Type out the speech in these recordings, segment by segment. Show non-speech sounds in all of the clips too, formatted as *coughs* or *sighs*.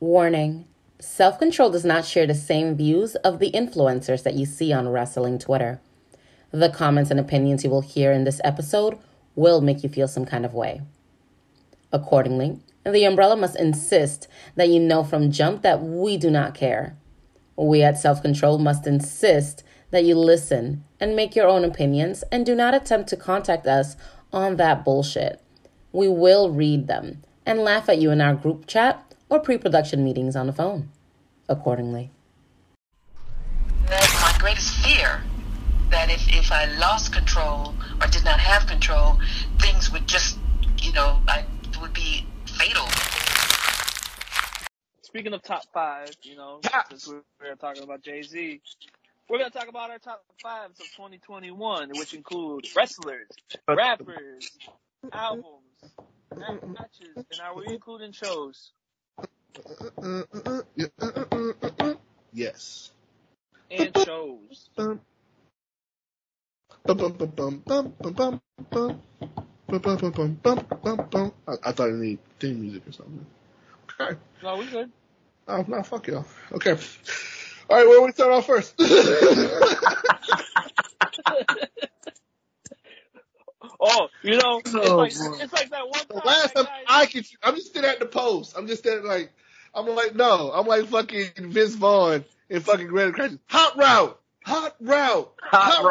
Warning Self Control does not share the same views of the influencers that you see on wrestling Twitter. The comments and opinions you will hear in this episode will make you feel some kind of way. Accordingly, the umbrella must insist that you know from jump that we do not care. We at Self Control must insist that you listen and make your own opinions and do not attempt to contact us on that bullshit. We will read them and laugh at you in our group chat or pre production meetings on the phone, accordingly. That's my greatest fear that if, if I lost control or did not have control, things would just, you know, I would be fatal. Speaking of top five, you know, since we're, we're talking about Jay Z, we're gonna talk about our top fives of 2021, which include wrestlers, rappers, albums, matches, and are we including shows? Yes. And shows. I, I thought it needed theme music or something. Okay. No, we good. Oh, no, fuck y'all. Okay. All right, where we start off first? *laughs* You know, it's Oh, like boy. it's like that one The time. last time guy- I can, I'm just sitting at the post. I'm just sitting like, I'm like, no, I'm like fucking Vince Vaughn in fucking Grand Crashes. Hot route, hot route, hot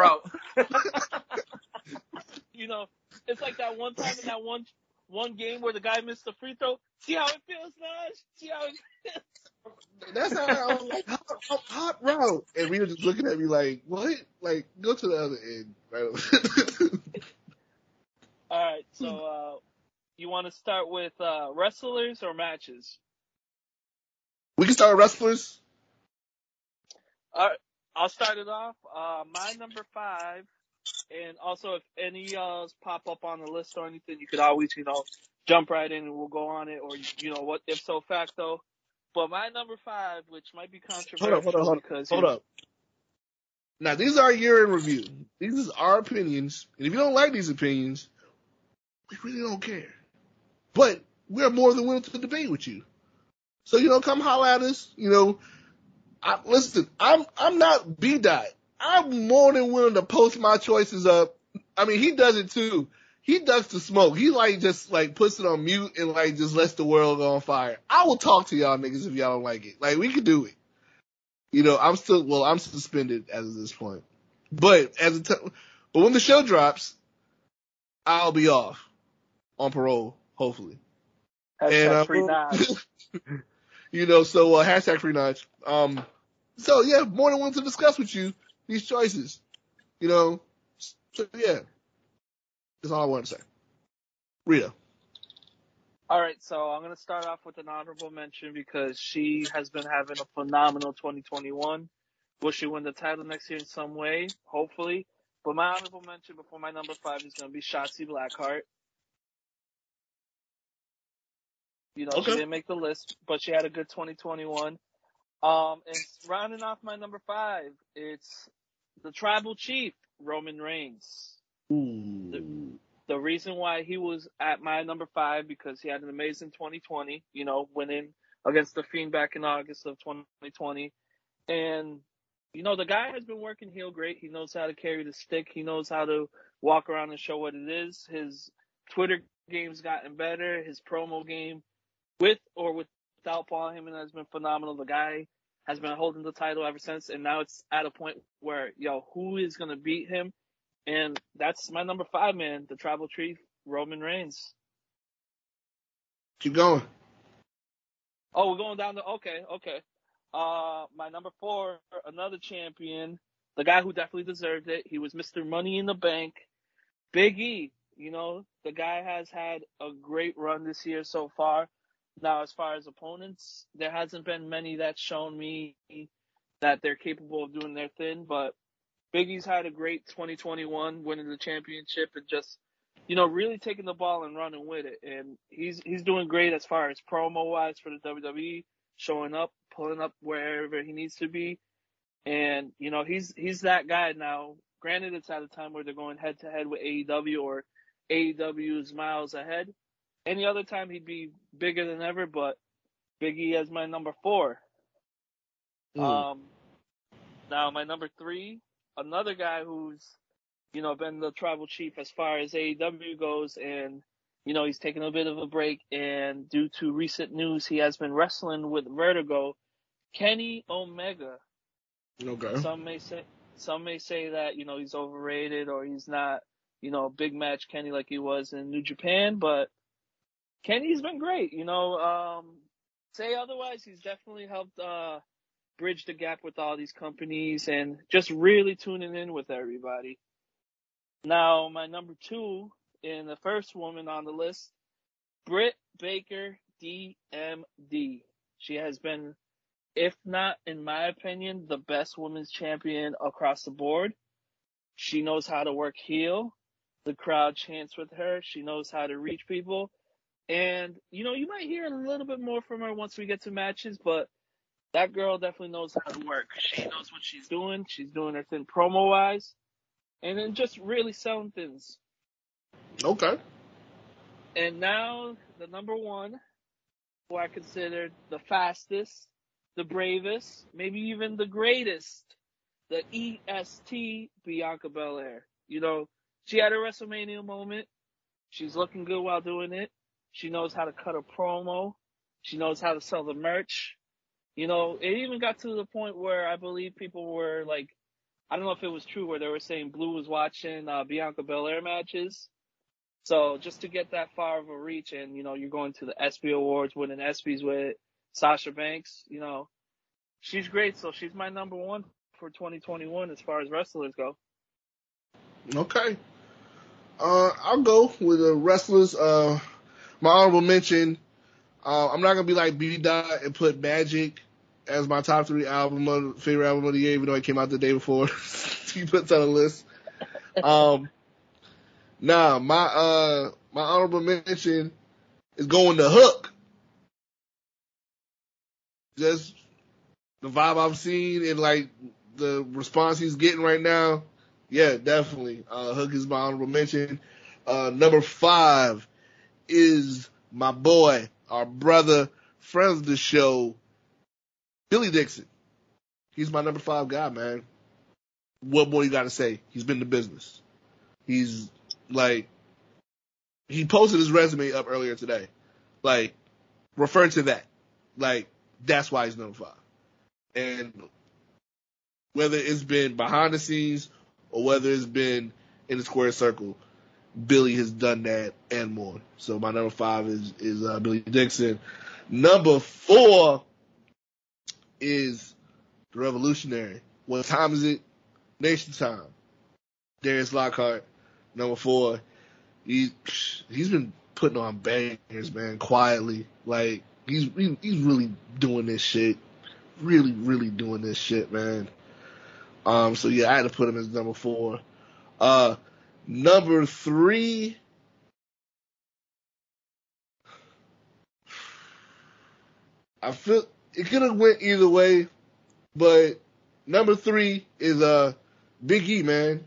bro. *laughs* you know, it's like that one time in that one one game where the guy missed the free throw. See how it feels, Naj? See how it feels? That's how I was like, hot, hot, hot route. And Rita just looking at me like, what? Like, go to the other end. Right? *laughs* All right, so uh, you want to start with uh, wrestlers or matches? we can start with wrestlers. All right, I'll start it off. Uh, my number five, and also if any uh pop up on the list or anything, you could always you know jump right in and we'll go on it, or you know what if so facto. But my number five, which might be Hold controversial up, hold up, hold up. because Hold up. Now, these are year in review. These are our opinions. And if you don't like these opinions, we really don't care. But we're more than willing to debate with you. So, you know, come holler at us. You know, I, listen, I'm, I'm not B dot. I'm more than willing to post my choices up. I mean, he does it too. He ducks the smoke. He like just like puts it on mute and like just lets the world go on fire. I will talk to y'all niggas if y'all don't like it. Like we can do it. You know, I'm still well, I'm suspended as of this point. But as a t- but when the show drops, I'll be off on parole, hopefully. Hashtag And, uh, free *laughs* Naj. you know, so uh, hashtag free Naj. Um, so yeah, more than willing to discuss with you these choices. You know, so yeah, that's all I wanted to say. Rita, All right, so I'm gonna start off with an honorable mention because she has been having a phenomenal 2021. Will she win the title next year in some way? Hopefully. But my honorable mention before my number five is gonna be Shotzi Blackheart. You know, Okay. she didn't make the list, but she had a good 2021. Um, and rounding off my number five, it's the tribal chief, Roman Reigns Ooh. the reason why he was at my number five because he had an amazing 2020, you know, winning against the Fiend back in August of 2020. And, you know, the guy has been working heel great. He knows how to carry the stick. He knows how to walk around and show what it is. His Twitter game's gotten better. His promo game with or without Paul Heyman has been phenomenal. The guy has been holding the title ever since. And now it's at a point where, yo, who is going to beat him? And that's my number five, man. The tribal chief, Roman Reigns. Keep going. Oh, we're going down to okay, okay. Uh, my number four, another champion, the guy who definitely deserved it. He was Mr. Money in the Bank, Big E. You know, the guy has had a great run this year so far. Now, as far as opponents, there hasn't been many that's shown me that they're capable of doing their thing, but Big E's had a great 2021, winning the championship and just, you know, really taking the ball and running with it. And he's he's doing great as far as promo wise for the WWE, showing up, pulling up wherever he needs to be. And, you know, he's he's that guy now. Granted it's at a time where they're going head to head with AEW or AEW is miles ahead. Any other time he'd be bigger than ever, but Biggie as my number four. Mm. Um, now my number three, another guy who's, you know, been the tribal chief as far as AEW goes, and you know he's taking a bit of a break, and due to recent news, he has been wrestling with Vertigo. Kenny Omega. Okay. Some may say, some may say that you know he's overrated or he's not, you know, big match Kenny like he was in New Japan, but Kenny's been great. You know, um, say otherwise, he's definitely helped uh, bridge the gap with all these companies and just really tuning in with everybody. Now, my number two and the first woman on the list, Britt Baker, DMD. She has been, if not, in my opinion, the best women's champion across the board. She knows how to work heel. The crowd chants with her. She knows how to reach people. And, you know, you might hear a little bit more from her once we get to matches, but that girl definitely knows how to work. She knows what she's doing. She's doing her thing promo wise. And then just really selling things. Okay. And now the number one, who I consider the fastest, the bravest, maybe even the greatest, the EST Bianca Belair. You know, she had a WrestleMania moment. She's looking good while doing it. She knows how to cut a promo. She knows how to sell the merch. You know, it even got to the point where I believe people were like, I don't know if it was true where they were saying Blue was watching uh, Bianca Belair matches. So just to get that far of a reach and, you know, you're going to the ESPY Awards, winning ESPYs with Sasha Banks, you know, she's great. So she's my number one for 2021 as far as wrestlers go. Okay. Uh, I'll go with the wrestlers. Uh, my honorable mention. Uh, I'm not gonna be like B Dot and put Magic as my top three album of favorite album of the year, even though it came out the day before. *laughs* he puts on a list. Um, nah, my uh my honorable mention is going to Hook. Just the vibe I've seen and like the response he's getting right now. Yeah, definitely. Uh, Hook is my honorable mention. Uh, number five is my boy, our brother, friends of the show, Billy Dixon. He's my number five guy, man. What more you gotta say? He's been the business. He's like, he posted his resume up earlier today. Like, referring to that. Like, that's why he's number five. And whether it's been behind the scenes or whether it's been in the square circle, Billy has done that and more. So my number five is is uh, Billy Dixon. Number four is the Revolutionary. What time is it? Nation time. Darius Lockhart. Number four. He he's been putting on bangers, man, quietly. Like he's he's really doing this shit. Really, really doing this shit, man. Um, so yeah, I had to put him as number four. Uh, number three. I feel it could have went either way, but number three is uh Big E, man.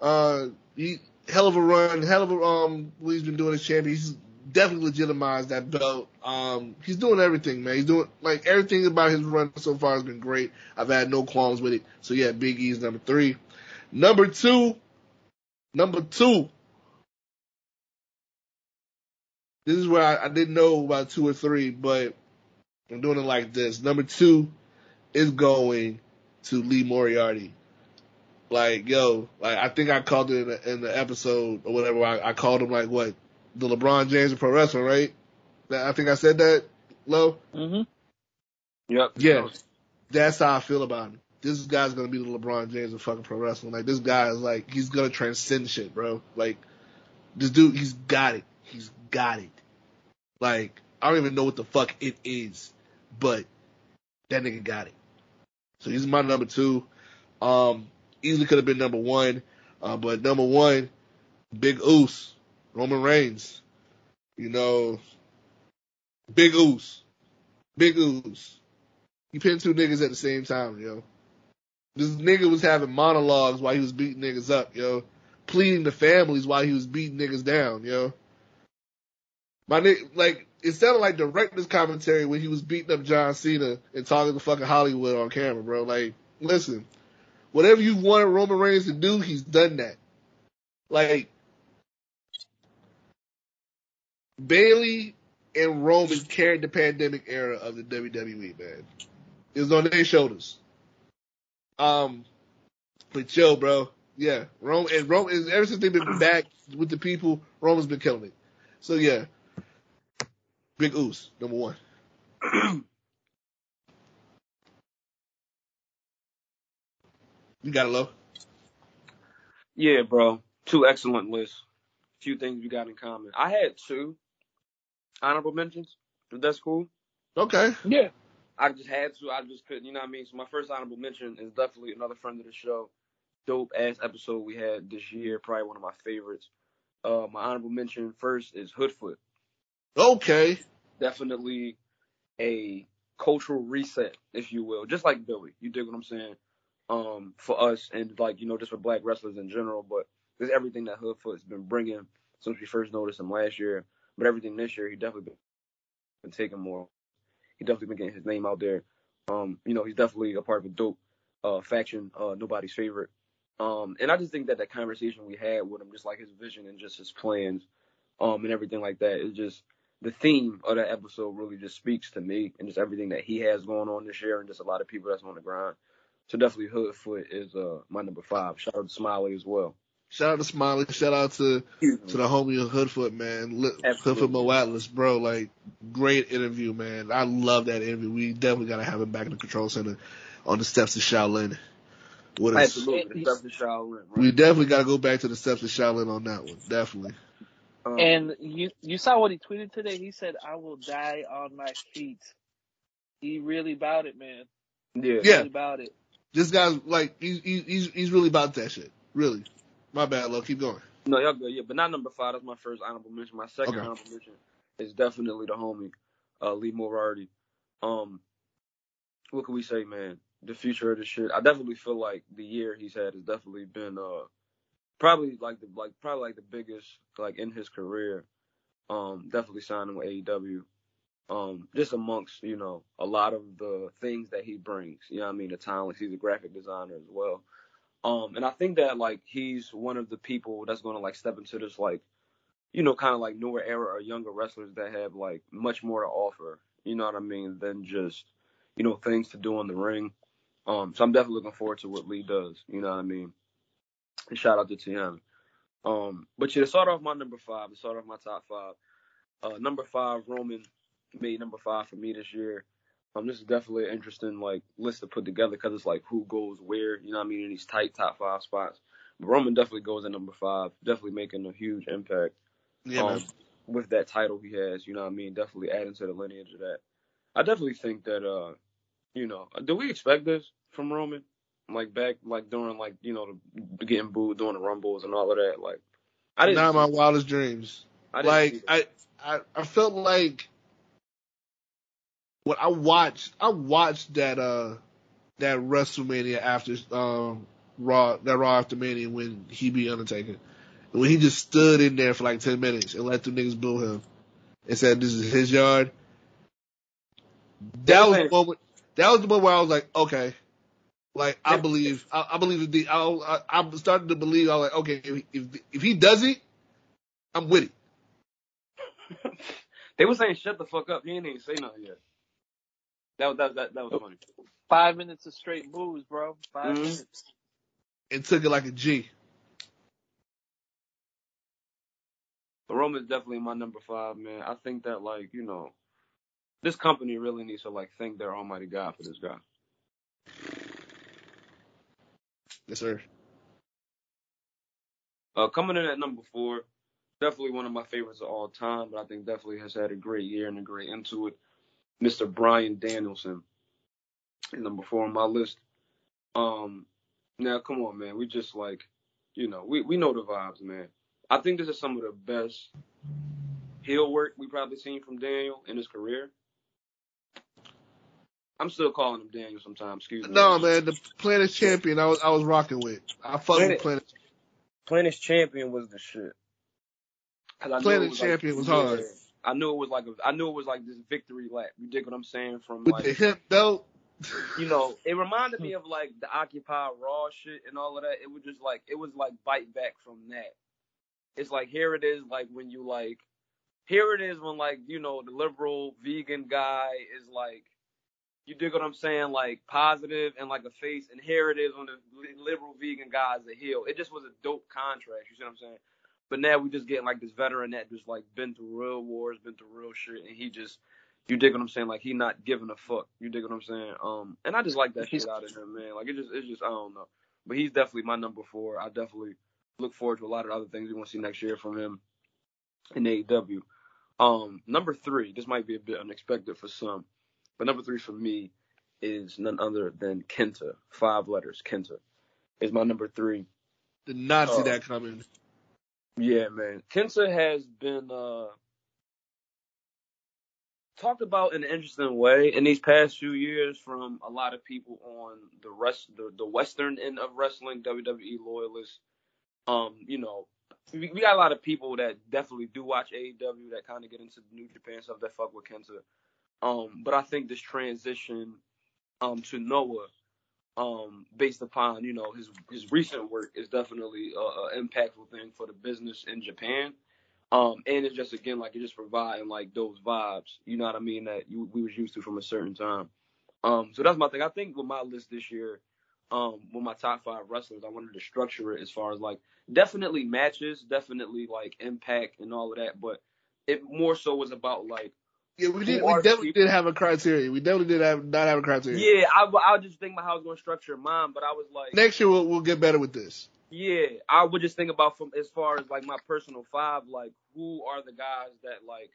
Uh, he hell of a run, hell of a um. What he's been doing as champion. He's definitely legitimized that belt. Um, he's doing everything, man. He's doing like everything about his run so far has been great. I've had no qualms with it. So yeah, Big E is number three. Number two, number two. This is where I, I didn't know about two or three, but I'm doing it like this. Number two is going to Lee Moriarty. Like, yo, like I think I called it in the, in the episode or whatever. I, I called him like what the LeBron James of pro wrestling, right? I think I said that, Low. Mm-hmm. Yep. Yeah, that's how I feel about him. This guy's gonna be the LeBron James of fucking pro wrestling. Like this guy is like he's gonna transcend shit, bro. Like this dude, he's got it. He's got it. Like I don't even know what the fuck it is, but that nigga got it. So he's my number two. Um, easily could have been number one, uh, but number one, Big Uce, Roman Reigns. You know, Big Uce, Big Uce. He pinned two niggas at the same time, yo. This nigga was having monologues while he was beating niggas up, yo. Pleading to families while he was beating niggas down, yo. My nigga, like, it sounded like director's commentary when he was beating up John Cena and talking to fucking Hollywood on camera, bro. Like, listen, whatever you wanted Roman Reigns to do, he's done that. Like, Bayley and Roman carried the pandemic era of the WWE, man. It was on their shoulders. Um, but yo, bro, yeah, Rome and Rome is ever since they've been *clears throat* back with the people, Roman's been killing it. So yeah, Big Uce, number one. *clears throat* you got it, low. Yeah, bro. Two excellent lists. Few things we got in common. I had two honorable mentions. If that's cool. Okay. Yeah. I just had to. I just couldn't. You know what I mean? So my first honorable mention is definitely another friend of the show. Dope ass episode we had this year. Probably one of my favorites. Uh, my honorable mention first is Hoodfoot. Okay. Definitely a cultural reset, if you will. Just like Billy. You dig what I'm saying? Um, for us and like you know just for black wrestlers in general, but there's everything that Hoodfoot's been bringing since we first noticed him last year. But everything this year, he definitely been, been taking more. He definitely been getting his name out there. Um, you know, he's definitely a part of a dope uh, faction, uh, nobody's favorite. Um, and I just think that that conversation we had with him, just like his vision and just his plans, um, and everything like that, is just the theme of that episode really just speaks to me and just everything that he has going on this year and just a lot of people that's on the grind. So definitely Hoodfoot is uh my number five. Shout out to Smiley as well. Shout out to Smiley. Shout out to to the homie of Hoodfoot, man. Li- Hoodfoot Mo Atlas, bro. Like, great interview, man. I love that interview. We definitely got to have him back in the control center on the steps of Shaolin. With us. Absolutely. The steps of Shaolin, right? We definitely got to go back to the steps of Shaolin on that one. Definitely. Um, And you you saw what he tweeted today. He said, "I will die on my feet." He really about it, man. yeah, Yeah. Really about it. This guy's like, he's, he's, he's really about that shit. Really. My bad, Lo. Keep going. No, y'all good. Yeah, but not number five. That's my first honorable mention. My second Okay. honorable mention is definitely the homie, uh, Lee Moriarty. Um, what can we say, man? The future of this shit. I definitely feel like the year he's had has definitely been uh probably like the like probably like the biggest like in his career. Um, definitely signing with AEW. Um, just amongst you know a lot of the things that he brings. You know what I mean? The talents. He's a graphic designer as well. Um, and I think that like he's one of the people that's gonna like step into this like, you know, kind of like newer era or younger wrestlers that have like much more to offer. You know what I mean? Than just, you know, things to do in the ring. Um, so I'm definitely looking forward to what Lee does. You know what I mean? And shout out to Tiana. Um, but yeah, to start off my number five, to start off my top five. Uh, number five, Roman made number five for me this year. Um, this is definitely an interesting like list to put together because it's like who goes where, you know what I mean, in these tight top five spots. But Roman definitely goes at number five, definitely making a huge impact Yeah, um, man. with that title he has, you know what I mean, definitely adding to the lineage of that. I definitely think that uh, you know, do we expect this from Roman? Like back like during like, you know, the getting booed during the rumbles and all of that. Like I didn't Not my wildest dreams. I Like. I, I, I felt like when I watched, I watched that, uh, that WrestleMania after, um, Raw, that Raw after Mania when he beat Undertaker. And when he just stood in there for like 10 minutes and let the niggas boo him and said this is his yard. That was the moment, that was the moment where I was like, okay. Like, I believe, I, I believe the, I, I, I'm starting to believe, I was like, okay, if, if, if he does it, I'm with it. *laughs* They were saying shut the fuck up. He ain't even say nothing yet. That was that that, that was funny. Five minutes of straight booze, bro. 5 Mhm. minutes. and took it like a G. But Roman's definitely my number five, man. I think that like, you know, this company really needs to like thank their almighty God for this guy. Yes, sir. Uh, coming in at number four, definitely one of my favorites of all time, but I think definitely has had a great year and a great into it. Mr. Bryan Danielson is number four on my list. Um, now come on, man, we just like, you know, we we know the vibes, man. I think this is some of the best heel work we've probably seen from Daniel in his career. I'm still calling him Daniel sometimes. Excuse me. No, man, the Planet Champion I was I was rocking with. I fucked with Planet- Planet. Planet Champion was the shit. Planet it was like- Champion was yeah, hard. I knew it was like a, I knew it was like this victory lap. You dig what I'm saying? From With like the hip belt. you know, it *laughs* reminded me of like the Occupy Raw shit and all of that. It was just like it was like bite back from that. It's like here it is, like when you like here it is when like you know the liberal vegan guy is like you dig what I'm saying, like positive and like a face, and here it is when the liberal vegan guy is a heel. It just was a dope contrast. You see what I'm saying? But now we just getting like this veteran that just like been through real wars, been through real shit, and he just you dig what I'm saying? Like he not giving a fuck. You dig what I'm saying? Um, and I just like that shit out of him, man. Like it just, it's just, I don't know. But he's definitely my number four. I definitely look forward to a lot of other things we want to see next year from him in AEW. Um, number three. This might be a bit unexpected for some, but number three for me is none other than Kenta. Five letters. Kenta is my number three. Did not see Oh. that coming. Yeah, man. Kenta has been uh talked about in an interesting way in these past few years from a lot of people on the rest the, the western end of wrestling, WWE loyalists. Um, you know, we, got a lot of people that definitely do watch AEW that kind of get into New Japan stuff that fuck with Kenta. Um, but I think this transition um to Noah um, based upon you know his his recent work is definitely a, a impactful thing for the business in Japan. Um, and it's just again like it's just providing like those vibes, you know what I mean, that you, we was used to from a certain time. Um, so that's my thing. I think with my list this year, um, with my top five wrestlers, I wanted to structure it as far as like definitely matches, definitely like impact and all of that, but it more so was about like Yeah, we did. We definitely people- did have a criteria. We definitely did have not have a criteria. yeah, I I was just think about how I was going to structure mine, but I was like Next year we'll we'll get better with this. Yeah, I would just think about from as far as like my personal five, like who are the guys that like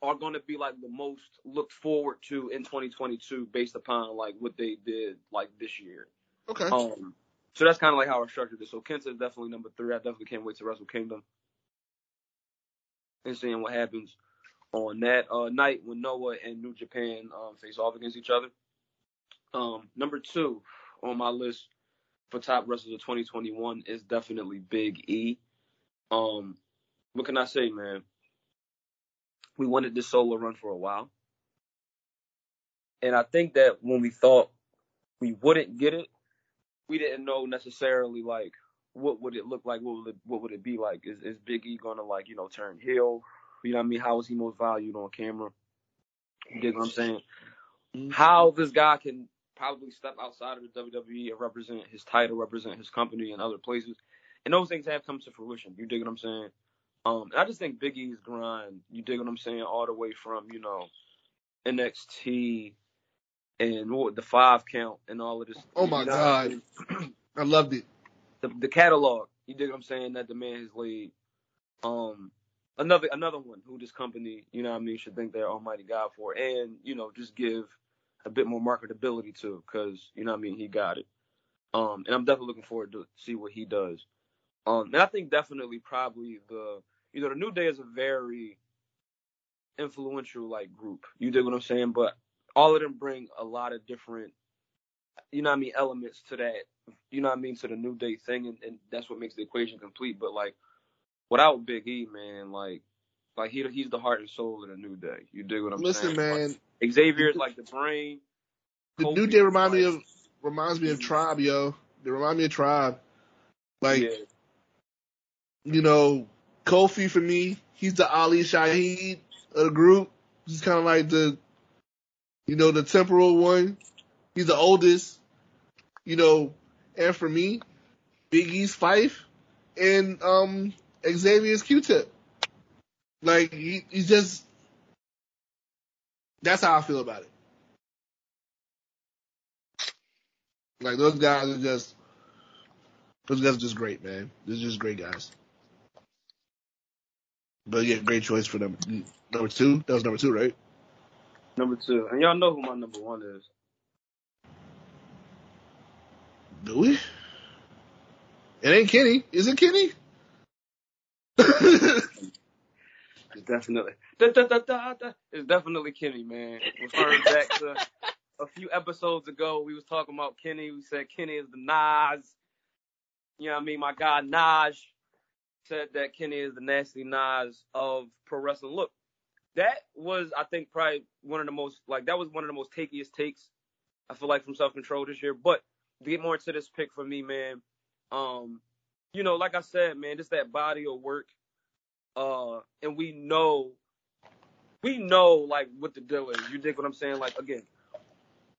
are going to be like the most looked forward to in 2022 based upon like what they did like this year. Okay. Um, so that's kind of like how I structured this. So Kenta is definitely number three. I definitely can't wait to Wrestle Kingdom and seeing what happens on that uh, night when Noah and New Japan um, face off against each other. Um, number two on my list for top wrestlers of 2021 is definitely Big E. Um, what can I say, man? We wanted this solo run for a while. And I think that when we thought we wouldn't get it, we didn't know necessarily like what would it look like, what would it, what would it be like? Is is Big E gonna like, you know, turn heel? You know what I mean? How is he most valued on camera? You dig what I'm saying? How this guy can probably step outside of the WWE and represent his title, represent his company in other places. And those things have come to fruition. You dig what I'm saying? Um, and I just think Big E's grind, you dig what I'm saying, all the way from, you know, NXT and what the five count and all of this. Oh my you know God. *clears throat* I loved it. the the catalog. You dig what I'm saying? That the man has laid. Um, another another one who this company, you know what I mean, should thank their Almighty God for, and you know just give a bit more marketability to, because you know what I mean, he got it. Um, and I'm definitely looking forward to see what he does. Um, and I think definitely probably the you know the New Day is a very influential like group. You dig what I'm saying? But all of them bring a lot of different, you know what I mean, elements to that you know what I mean, to the New Day thing, and, and that's what makes the equation complete. But like, without Big E, man, like, like he he's the heart and soul of the New Day. You dig what I'm Listen, saying? Listen, man, Like, Xavier's like the brain. the Kofi New Day remind me of reminds me of Tribe, yo. They remind me of Tribe. Like yeah, you know, Kofi for me, he's the Ali Shaheed of the group. He's kind of like the, you know, the temporal one. He's the oldest, you know, and for me, Big E's Phife and um Xavier's Q-Tip. Like he, he's just, that's how I feel about it. Like those guys are just, those guys are just great, man. They're just great guys. But yeah, great choice for them. Number two, that was number two, right? number two, and y'all know who my number one is. Do we? It ain't Kenny. Is it Kenny? It's definitely da, da, da, da, da. It's definitely Kenny, man. Referring back to a few episodes ago, we was talking about Kenny. We said Kenny is the Nas. You know what I mean? My guy Naj said that Kenny is the nasty Nas of pro wrestling. Look, that was I think probably one of the most like that was one of the most takiest takes I feel like from self control this year. But to get more into this pick for me, man, um, you know, like I said, man, just that body of work. Uh, and we know, we know like what the deal is. You dig what I'm saying? Like again,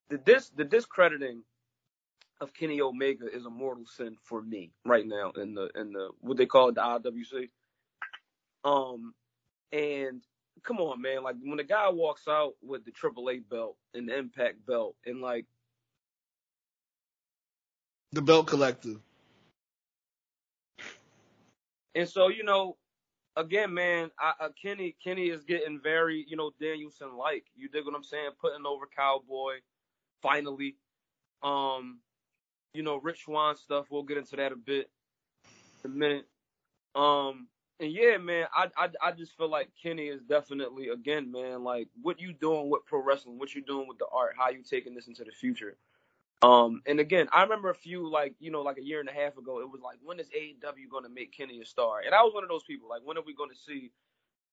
the dis the discrediting of Kenny Omega is a mortal sin for me right now in the in the what they call it the IWC. Um, and come on, man, like when the guy walks out with the AAA belt and the Impact belt and like The belt collective. And so, you know, again, man, I, uh, Kenny Kenny is getting very, you know, Danielson like. You dig what I'm saying? Putting over Cowboy, finally. Um, you know, Rich Swann stuff. We'll get into that a bit in a minute. Um, and yeah, man, I, I I just feel like Kenny is definitely again, man, like what you doing with pro wrestling, what you doing with the art, how you taking this into the future. Um, and again, I remember a few like you know like a year and a half ago, it was like when is AEW going to make Kenny a star? And I was one of those people like when are we going to see?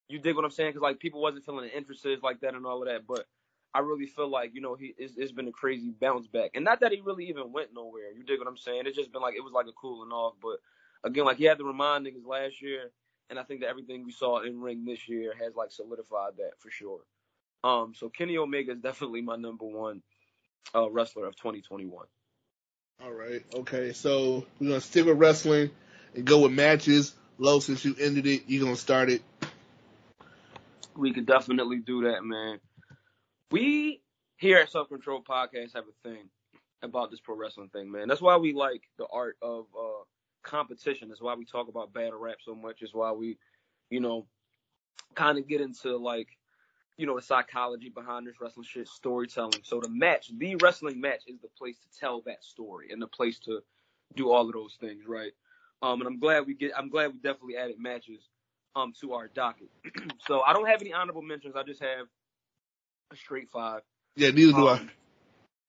You dig what I'm saying? Because like people wasn't feeling the interested like that and all of that, but I really feel like you know he it's, it's been a crazy bounce back, and not that he really even went nowhere. You dig what I'm saying? It's just been like it was like a cooling off, but again, like he had to remind niggas last year, and I think that everything we saw in ring this year has like solidified that for sure. Um, so Kenny Omega is *laughs* definitely my number one uh, wrestler of 2021. All right. Okay. So we're gonna stick with wrestling and go with matches. Low, since you ended it, you're gonna start it. We could definitely do that, man. We here at Self Control Podcast have a thing about this pro wrestling thing, man. That's why we like the art of uh, competition. That's why we talk about battle rap so much. It's why we, you know, kind of get into like, you know, the psychology behind this wrestling shit, storytelling. So the match, the wrestling match, is the place to tell that story and the place to do all of those things, right? Um, and I'm glad we get. I'm glad we definitely added matches um to our docket. *clears throat* so I don't have any honorable mentions. I just have a straight five. Yeah, neither do Um,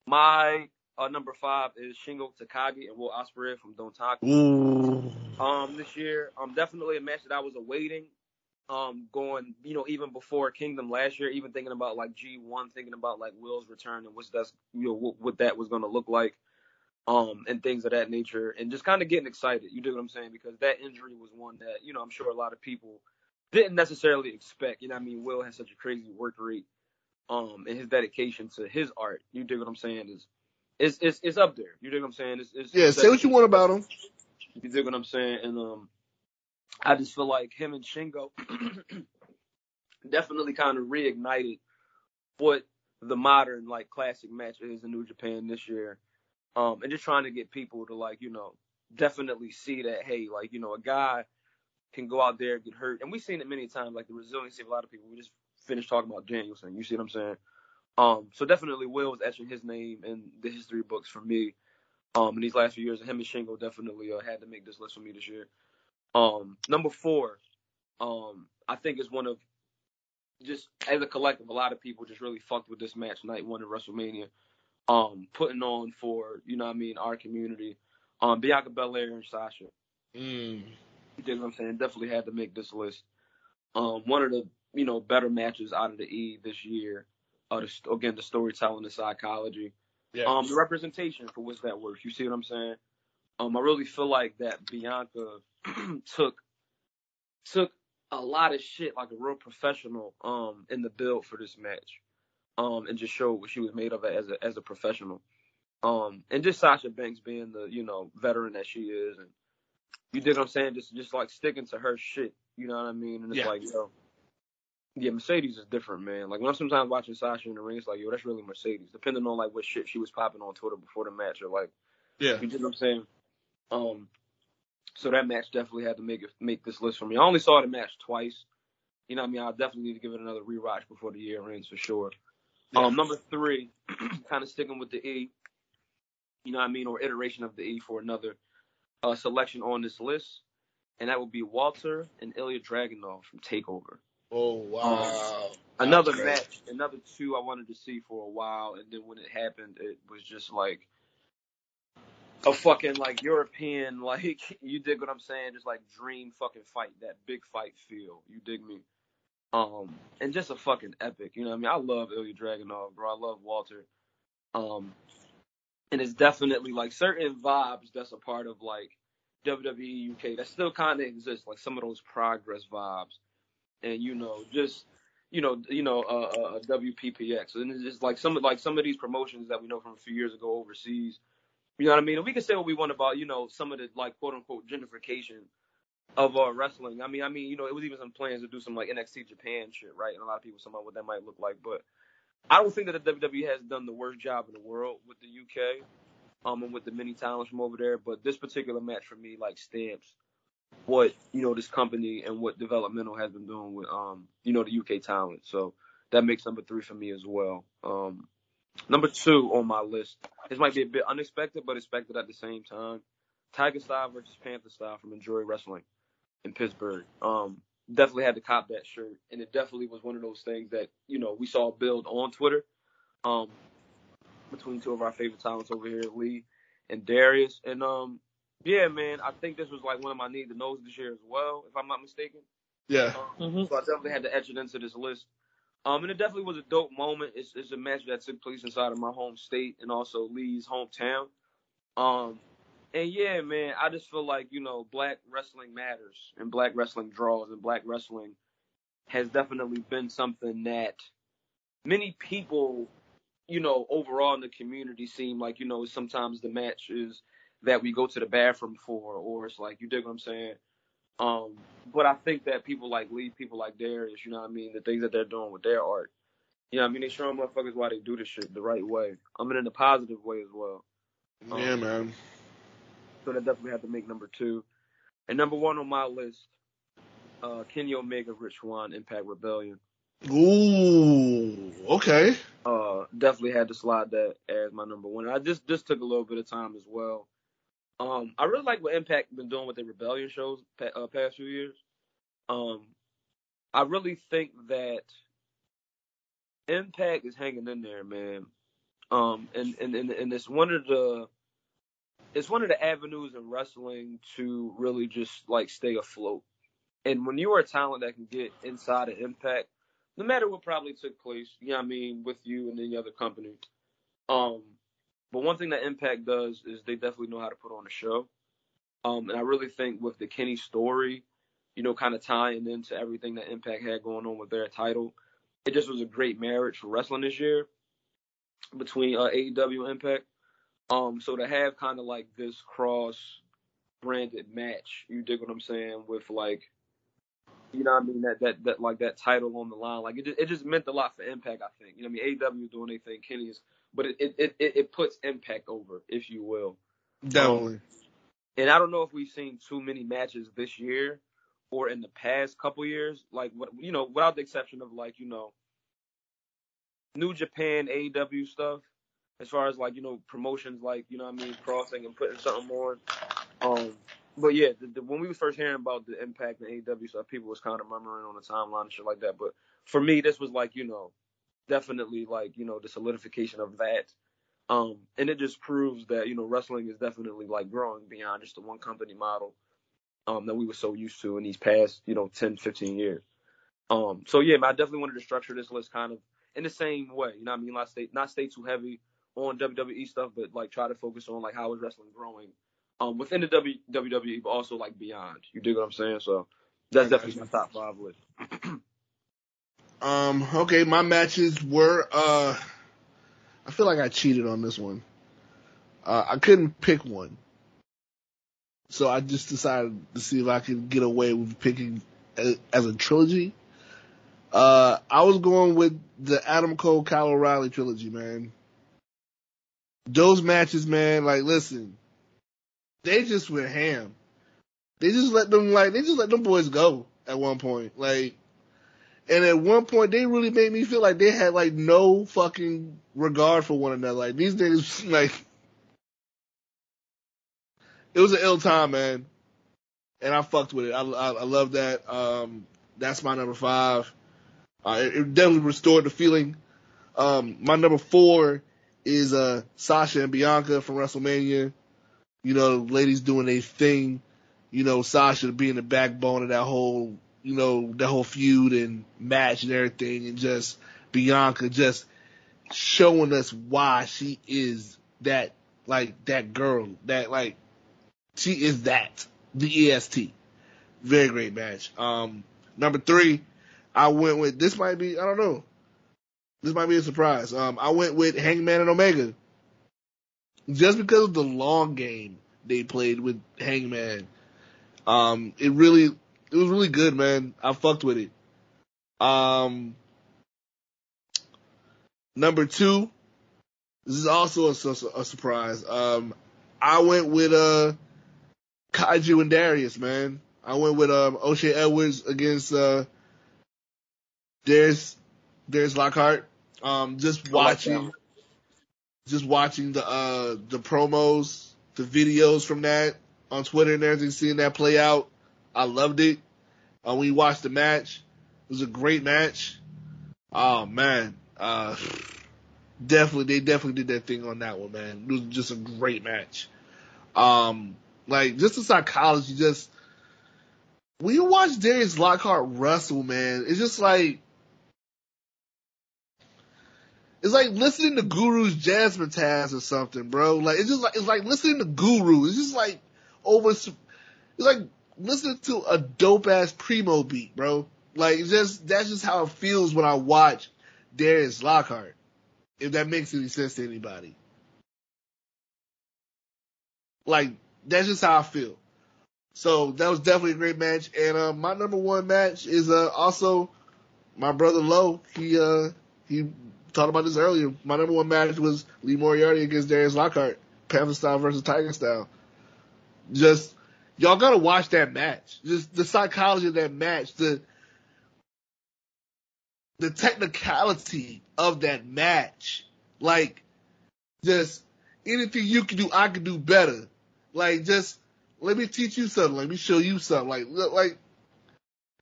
My uh, number five is Shingo Takagi and Will Ospreay from I. Dontaku. Ooh. Um, this year, um, definitely a match that I was awaiting. Um, going, you know, even before Kingdom last year, even thinking about like G1, thinking about like Will's return and what's that's, you know, what, what that was going to look like, um, and things of that nature, and just kind of getting excited. You do what I'm saying? Because that injury was one that, you know, I'm sure a lot of people didn't necessarily expect. You know, what I mean, Will has such a crazy work rate, um, and his dedication to his art. You dig what I'm saying? Is it's it's, it's up there. You dig what I'm saying? It's, it's Yeah, say what you want about him. you dig what I'm saying? And um, I just feel like him and Shingo *clears throat* definitely kind of reignited what the modern like classic match is in New Japan this year. Um, and just trying to get people to like, you know, definitely see that, hey, like, you know, a guy can go out there and get hurt. And we've seen it many times, like the resiliency of a lot of people. We just finished talking about Danielson. You see what I'm saying? Um, so definitely Will was etching his name in the history books for me. Um, in these last few years, and him and Shingo definitely uh, had to make this list for me this year. Um, number four, um, I think is one of just as a collective, a lot of people just really fucked with this match night one in WrestleMania. Um, putting on for you know what I mean our community. Um, Bianca Belair and Sasha. Mm. You dig what I'm saying? Definitely had to make this list. Um, one of the you know better matches out of the E this year. Uh, the, again, the storytelling, the psychology, Yeah. um, the representation for what's that worth. You see what I'm saying? Um, I really feel like that Bianca *clears throat* took took a lot of shit like a real professional um in the build for this match. Um, and just showed what she was made of as a as a professional. Um, and just Sasha Banks being the you know veteran that she is, and you dig what I'm saying? Just just like sticking to her shit. You know what I mean? And it's Yeah. like yo, yeah, Mercedes is different, man. Like when I'm sometimes watching Sasha in the ring, it's like yo, that's really Mercedes. Depending on like what shit she was popping on Twitter before the match, or like yeah. you dig what I'm saying? Um, so that match definitely had to make it make this list for me. I only saw the match twice. You know what I mean? I definitely need to give it another rewatch before the year ends for sure. Yeah. Um, number three, *clears throat* kind of sticking with the E. You know what I mean, or iteration of the E for another uh, selection on this list, and that would be Walter and Ilya Dragunov from Takeover. Oh wow. Another great. match, another two I wanted to see for a while, and then when it happened, it was just like a fucking like European, *laughs* like you dig what I'm saying? Just like dream fucking fight, that big fight feel. You dig me? Um, and just a fucking epic. You know what I mean? I love Ilya Dragunov, bro. I love Walter. Um, and it's definitely like certain vibes that's a part of like WWE UK that still kind of exists, like some of those progress vibes, and you know, just you know, you know, uh, uh, WPPX, and it's just like some of like some of these promotions that we know from a few years ago overseas. You know what I mean? And we can say what we want about you know some of the like quote unquote gentrification of uh, wrestling. I mean, I mean, you know, it was even some plans to do some like NXT Japan shit, right? And a lot of people somehow what that might look like, but I don't think that the WWE has done the worst job in the world with the UK, um, and with the many talents from over there. But this particular match for me, like, stamps what you know this company and what developmental has been doing with um, you know, the UK talent. So that makes number three for me as well. Um, number two on my list. This might be a bit unexpected, but expected at the same time. Tiger Style versus Panther Style from Enjoy Wrestling in Pittsburgh. Um, definitely had to cop that shirt, and it definitely was one of those things that you know we saw build on Twitter. Um, between two of our favorite talents over here, Lee and Darius, and um, yeah, man, I think this was like one of my need to knows this year as well, if I'm not mistaken. Yeah. Um, Mhm. So I definitely had to etch it into this list. Um, and it definitely was a dope moment. It's, it's a match that took place inside of my home state and also Lee's hometown. Um, and yeah, man, I just feel like, you know, black wrestling matters and black wrestling draws and black wrestling has definitely been something that many people, you know, overall in the community seem like, you know, sometimes the matches that we go to the bathroom for, or it's like, you dig what I'm saying? Um, but I think that people like Lee, people like Darius, you know what I mean, the things that they're doing with their art, you know what I mean, they showing motherfuckers why they do this shit the right way. I mean, in a positive way as well. Yeah, man. So that definitely had to make number two. And number one on my list, uh, Kenny Omega, Rich Swann, Impact Rebellion. Ooh, okay. Uh, definitely had to slide that as my number one. I just just took a little bit of time as well. Um, I really like what Impact been doing with the Rebellion shows pa- uh, past few years. Um, I really think that Impact is hanging in there, man. Um, and and and, and it's one of the it's one of the avenues in wrestling to really just like stay afloat. And when you are a talent that can get inside of Impact, no matter what probably took place, you know what I mean, with you and any other company. Um, but one thing that Impact does is they definitely know how to put on a show. Um, and I really think with the Kenny story, you know, kind of tying into everything that Impact had going on with their title, it just was a great marriage for wrestling this year between uh, AEW and Impact. Um, so to have kind of like this cross branded match, you dig what I'm saying, with like, you know what I mean, that, that, that, like that title on the line, like it just, it just meant a lot for Impact, I think. You know what I mean? AEW doing their thing, Kenny is, but it, it, it, it puts Impact over, if you will. Definitely. And I don't know if we've seen too many matches this year or in the past couple years, like what you know, without the exception of like you know, New Japan AEW stuff, as far as like you know promotions like you know what I mean crossing and putting something on. Um, but yeah, the, the, when we was first hearing about the Impact and AEW stuff, people was kind of murmuring on the timeline and shit like that. But for me, this was like you know, definitely like you know the solidification of that. Um, and it just proves that, you know, wrestling is definitely like growing beyond just the one company model, um, that we were so used to in these past, you know, 10, 15 years. Um, so yeah, I definitely wanted to structure this list kind of in the same way, you know what I mean? Not stay, not stay too heavy on WWE stuff, but like try to focus on like how is wrestling growing, um, within the w, WWE, but also like beyond. You dig what I'm saying? So that's definitely my top five list. *clears throat* Um, okay, my matches were, uh, I feel like I cheated on this one. Uh, I couldn't pick one. So I just decided to see if I could get away with picking as, a trilogy. Uh, I was going with the Adam Cole Kyle O'Reilly trilogy, man. Those matches, man, like listen, they just went ham. They just let them like they just let them boys go at one point. Like and at one point, they really made me feel like they had like no fucking regard for one another. Like these niggas, *laughs* like it was an ill time, man. And I fucked with it. I I, I love that. Um, that's my number five. Uh, it, it definitely restored the feeling. Um, my number four is uh Sasha and Bianca from WrestleMania. You know, ladies doing a thing. You know, Sasha being the backbone of that whole you know, the whole feud and match and everything and just Bianca just showing us why she is that, like, that girl, that, like, she is that, the EST. Very great match. Um, number three, I went with, this might be, I don't know, this might be a surprise. Um, I went with Hangman and Omega. Just because of the long game they played with Hangman. Um, it really, it was really good, man. I fucked with it. Um, number two, this is also a, a surprise. Um, I went with, uh, Kaiju and Darius, man. I went with, um, O'Shay Edwards against, uh, Darius, Darius Lockhart. Um, just watching, like just watching the, uh, the promos, the videos from that on Twitter and everything, seeing that play out. I loved it. Uh, we watched the match. It was a great match. Oh man, uh, definitely, they definitely did that thing on that one, man. It was just a great match. Um, like just the psychology, just when you watch Darius Lockhart wrestle, man, it's just like it's like listening to Guru's Jazzmatazz or something, bro. Like it's just like it's like listening to Guru. It's just like over. It's like listening to a dope ass primo beat, bro. Like just that's just how it feels when I watch Darius Lockhart. If that makes any sense to anybody. Like that's just how I feel. So that was definitely a great match. And uh, my number one match is uh, also my brother Low. He uh, he talked about this earlier. My number one match was Lee Moriarty against Darius Lockhart, Panther style versus Tiger style. Just y'all gotta watch that match. Just the psychology of that match, the the technicality of that match. Like just anything you can do, I can do better. Like just let me teach you something. Let me show you something. Like like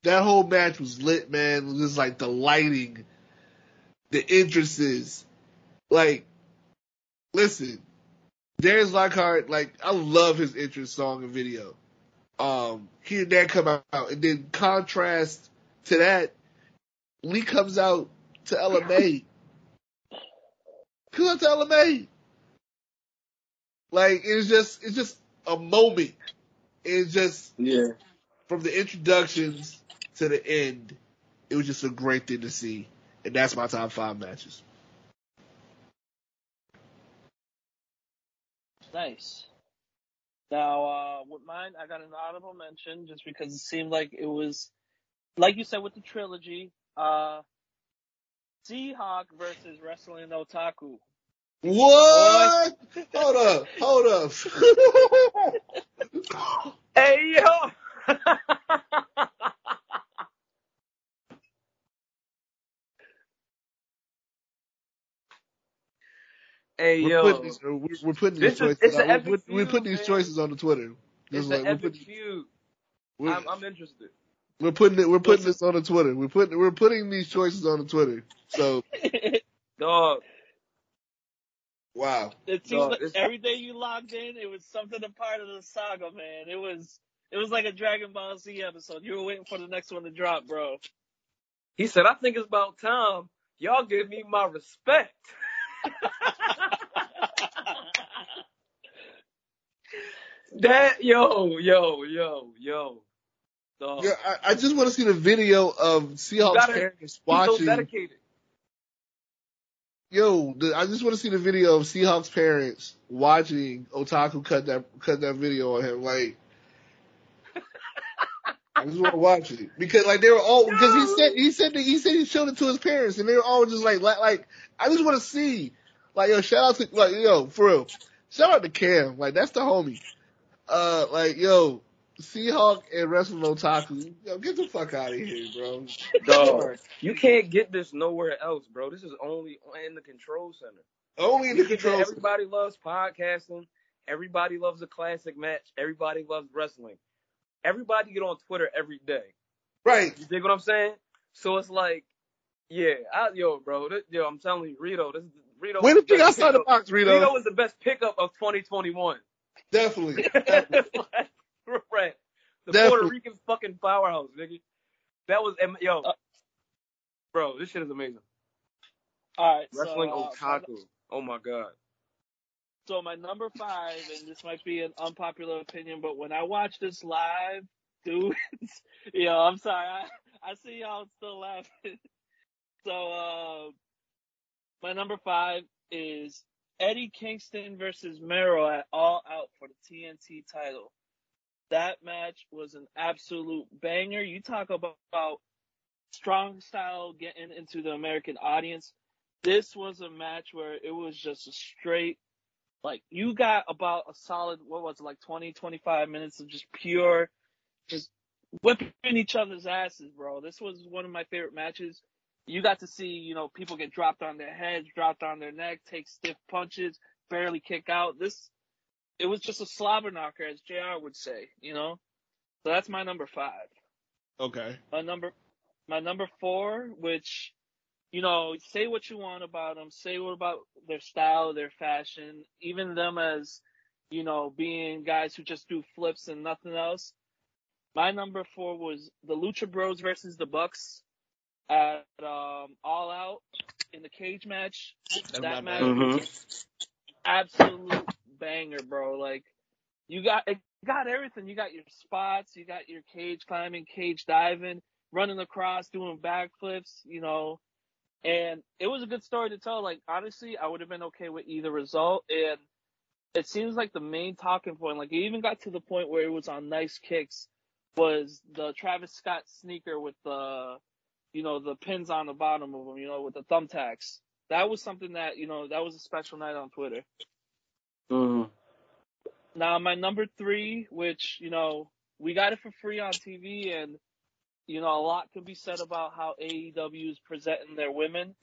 that whole match was lit, man. Just like the lighting the entrances. Like, listen, Darius Lockhart, like, I love his entrance song and video. Um, and that come out, and then contrast to that, Lee comes out to LMA. comes out to LMA. Like, it's just, it's just a moment. It's just, yeah. From the introductions to the end, it was just a great thing to see. And that's my top five matches. Nice. Now, uh, with mine, I got an audible mention just because it seemed like it was, like you said with the trilogy, uh, Seahawk versus Wrestling Otaku. What? hold up, hold up. *laughs* hey yo! *laughs* Hey we're yo, putting these, uh, we're, we're putting these choices. Is, on, we're, we're, putting these choices on the Twitter. This it's an like, epic feud. I'm, I'm interested. We're putting it. We're putting this on the Twitter. We're putting. We're putting these choices on the Twitter. So, *laughs* dog. Wow. It seems dog, like every day you logged in, it was something a part of the saga, man. It was. It was like a Dragon Ball Z episode. You were waiting for the next one to drop, bro. He said, "I think it's about time y'all give me my respect." *laughs* *laughs* that yo yo yo yo. Dog. Yeah, I, I just want to see the video of Seahawks parents watching. So. Yo, the, I just want to see the video of Seahawks parents watching Otaku cut that cut that video on him. Like, I just want to watch it because like they were all because he said he said that he said he showed it to his parents and they were all just like like, like I just want to see like, yo, shout out to, like, yo, for real. Shout out to Cam. Like, that's the homie. Uh, like, yo, Seahawk and Wrestling Otaku, yo, get the fuck out of here, bro. Dog, you can't get this nowhere else, bro. This is only in the control center. Only in the control center. Everybody loves podcasting. Everybody loves a classic match. Everybody loves wrestling. Everybody get on Twitter every day. Right. You dig what I'm saying? So it's like, yeah, I, yo, bro, this, yo, I'm telling you, Rito, this is Rito. Way to think outside the box, Rito. Rito was the best pickup of 2021. Definitely. Definitely. *laughs* right. The Definitely. Puerto Rican fucking powerhouse, nigga. That was am- yo, Uh, bro. This shit is amazing. All right, Wrestling so, uh, otaku. Oh my god. So my number five, and this might be an unpopular opinion, but when I watch this live, dude, *laughs* yo, I'm sorry, I, I see y'all still laughing. *laughs* So, uh, my number five is Eddie Kingston versus Miro at All Out for the TNT title. That match was an absolute banger. You talk about, about strong style getting into the American audience. This was a match where it was just a straight like you got about a solid what was it like 20 25 minutes of just pure just whipping each other's asses bro. This was one of my favorite matches. You got to see you know people get dropped on their heads dropped on their neck take stiff punches barely kick out. This it was just a slobber knocker as jr would say you know? So that's my number five. Okay. my number my number four, which you know, say what you want about them, say what about their style, their fashion, even them as you know being guys who just do flips and nothing else. My number four was the Lucha Bros versus the Bucks at um, All Out in the cage match. That match. Mhm. absolute banger, bro. Like you got it got everything. You got your spots, you got your cage climbing, cage diving, running across, doing backflips, you know. And it was a good story to tell. Like honestly, I would have been okay with either result. And it seems like the main talking point, like it even got to the point where it was on nice kicks, was the Travis Scott sneaker with the, you know, the pins on the bottom of them, you know, with the thumbtacks. That was something that, you know, that was a special night on Twitter. Mhm. Now my number three, which you know we got it for free on TV, and you know a lot can be said about how AEW is presenting their women,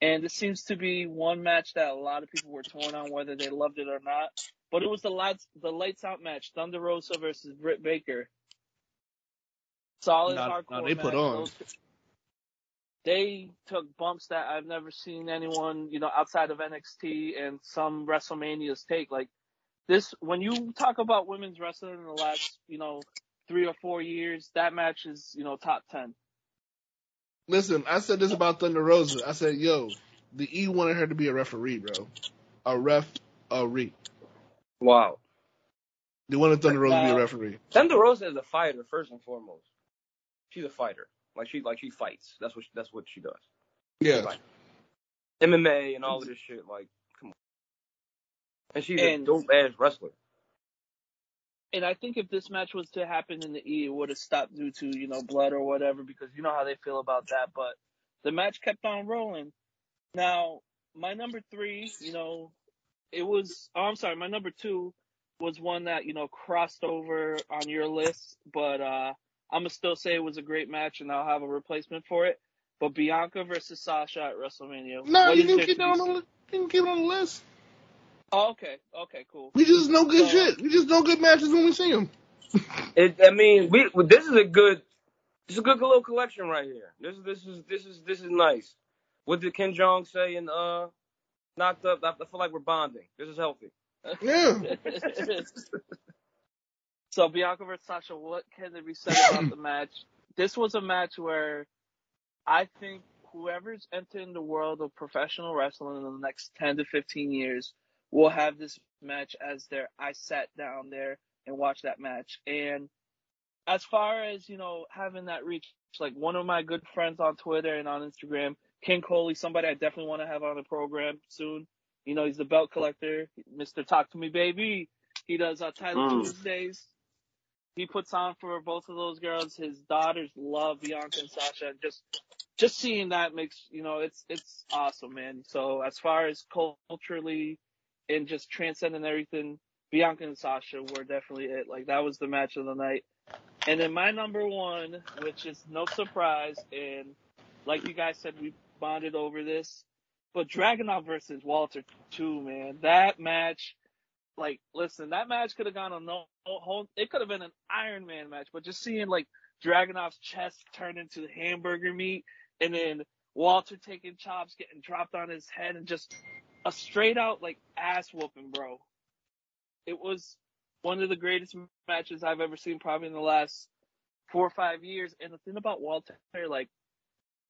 and this seems to be one match that a lot of people were torn on whether they loved it or not. But it was the lights the lights out match, Thunder Rosa versus Britt Baker. Solid Nah, hardcore nah, they put on. They took bumps that I've never seen anyone, you know, outside of NXT and some WrestleManias take. Like this when you talk about women's wrestling in the last, you know, three or four years, that match is, you know, top ten. Listen, I said this about Thunder Rosa. I said, yo, the E wanted her to be a referee, bro. A ref, a re. Wow. They wanted Thunder Rosa to be a referee. Thunder Rosa is a fighter first and foremost. She's a fighter. Like she like she fights. That's what she, that's what she does. Yeah. MMA and all of this shit. Like, come on. And she's And- a dope ass wrestler. And I think if this match was to happen in the E, it would have stopped due to, you know, blood or whatever, because you know how they feel about that. But the match kept on rolling. Now, my number three, you know, it was, oh, I'm sorry, my number two was one that, you know, crossed over on your list, but, uh, I'm gonna still say it was a great match and I'll have a replacement for it. But Bianca versus Sasha at WrestleMania. No, you is can there keep to it be on the li- you can keep it on the list. Oh, okay, okay, cool. We just know good So- shit. We just know good matches when we see them. *laughs* It, I mean, we this is a good this is a good little collection right here. This is this is this is this is nice. What did Ken Jeong say in uh knocked up? I feel like we're bonding. This is healthy. Yeah. *laughs* so Bianca versus Sasha, what can there be said about the match? This was a match where I think whoever's entering the world of professional wrestling in the next 10 to 15 years will have this match as their I sat down there and watched that match. And as far as, you know, having that reach, like one of my good friends on Twitter and on Instagram, Ken Coley, somebody I definitely want to have on the program soon. You know, he's the belt collector, Mr. Talk to Me Baby. He does uh, Title Mm. Tuesdays. He puts on for both of those girls. His daughters love Bianca and Sasha. And just, just seeing that makes, you know, it's, it's awesome, man. So as far as culturally and just transcending everything, Bianca and Sasha were definitely it. Like that was the match of the night. And then my number one, which is no surprise, and like you guys said, we bonded over this, but Dragunov versus Walter too, man. That match, like, listen, that match could have gone on no whole. It could have been an Iron Man match, but just seeing like Dragunov's chest turn into hamburger meat, and then Walter taking chops, getting dropped on his head, and just a straight out like ass whooping, bro. It was one of the greatest matches I've ever seen, probably in the last four or five years. And the thing about Walter, like,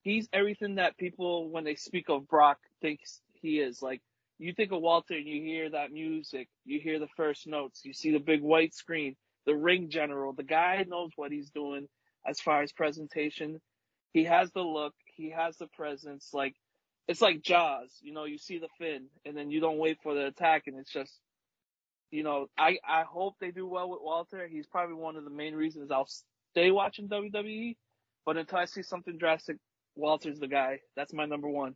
he's everything that people, when they speak of Brock, thinks he is. Like, you think of Walter and you hear that music, you hear the first notes, you see the big white screen, the ring general. The guy knows what he's doing as far as presentation. He has the look, he has the presence. Like, it's like Jaws, you know, you see the fin and then you don't wait for the attack and it's just, you know, I, I hope they do well with Walter. He's probably one of the main reasons I'll stay watching WWE. But until I see something drastic, Walter's the guy. That's my number one.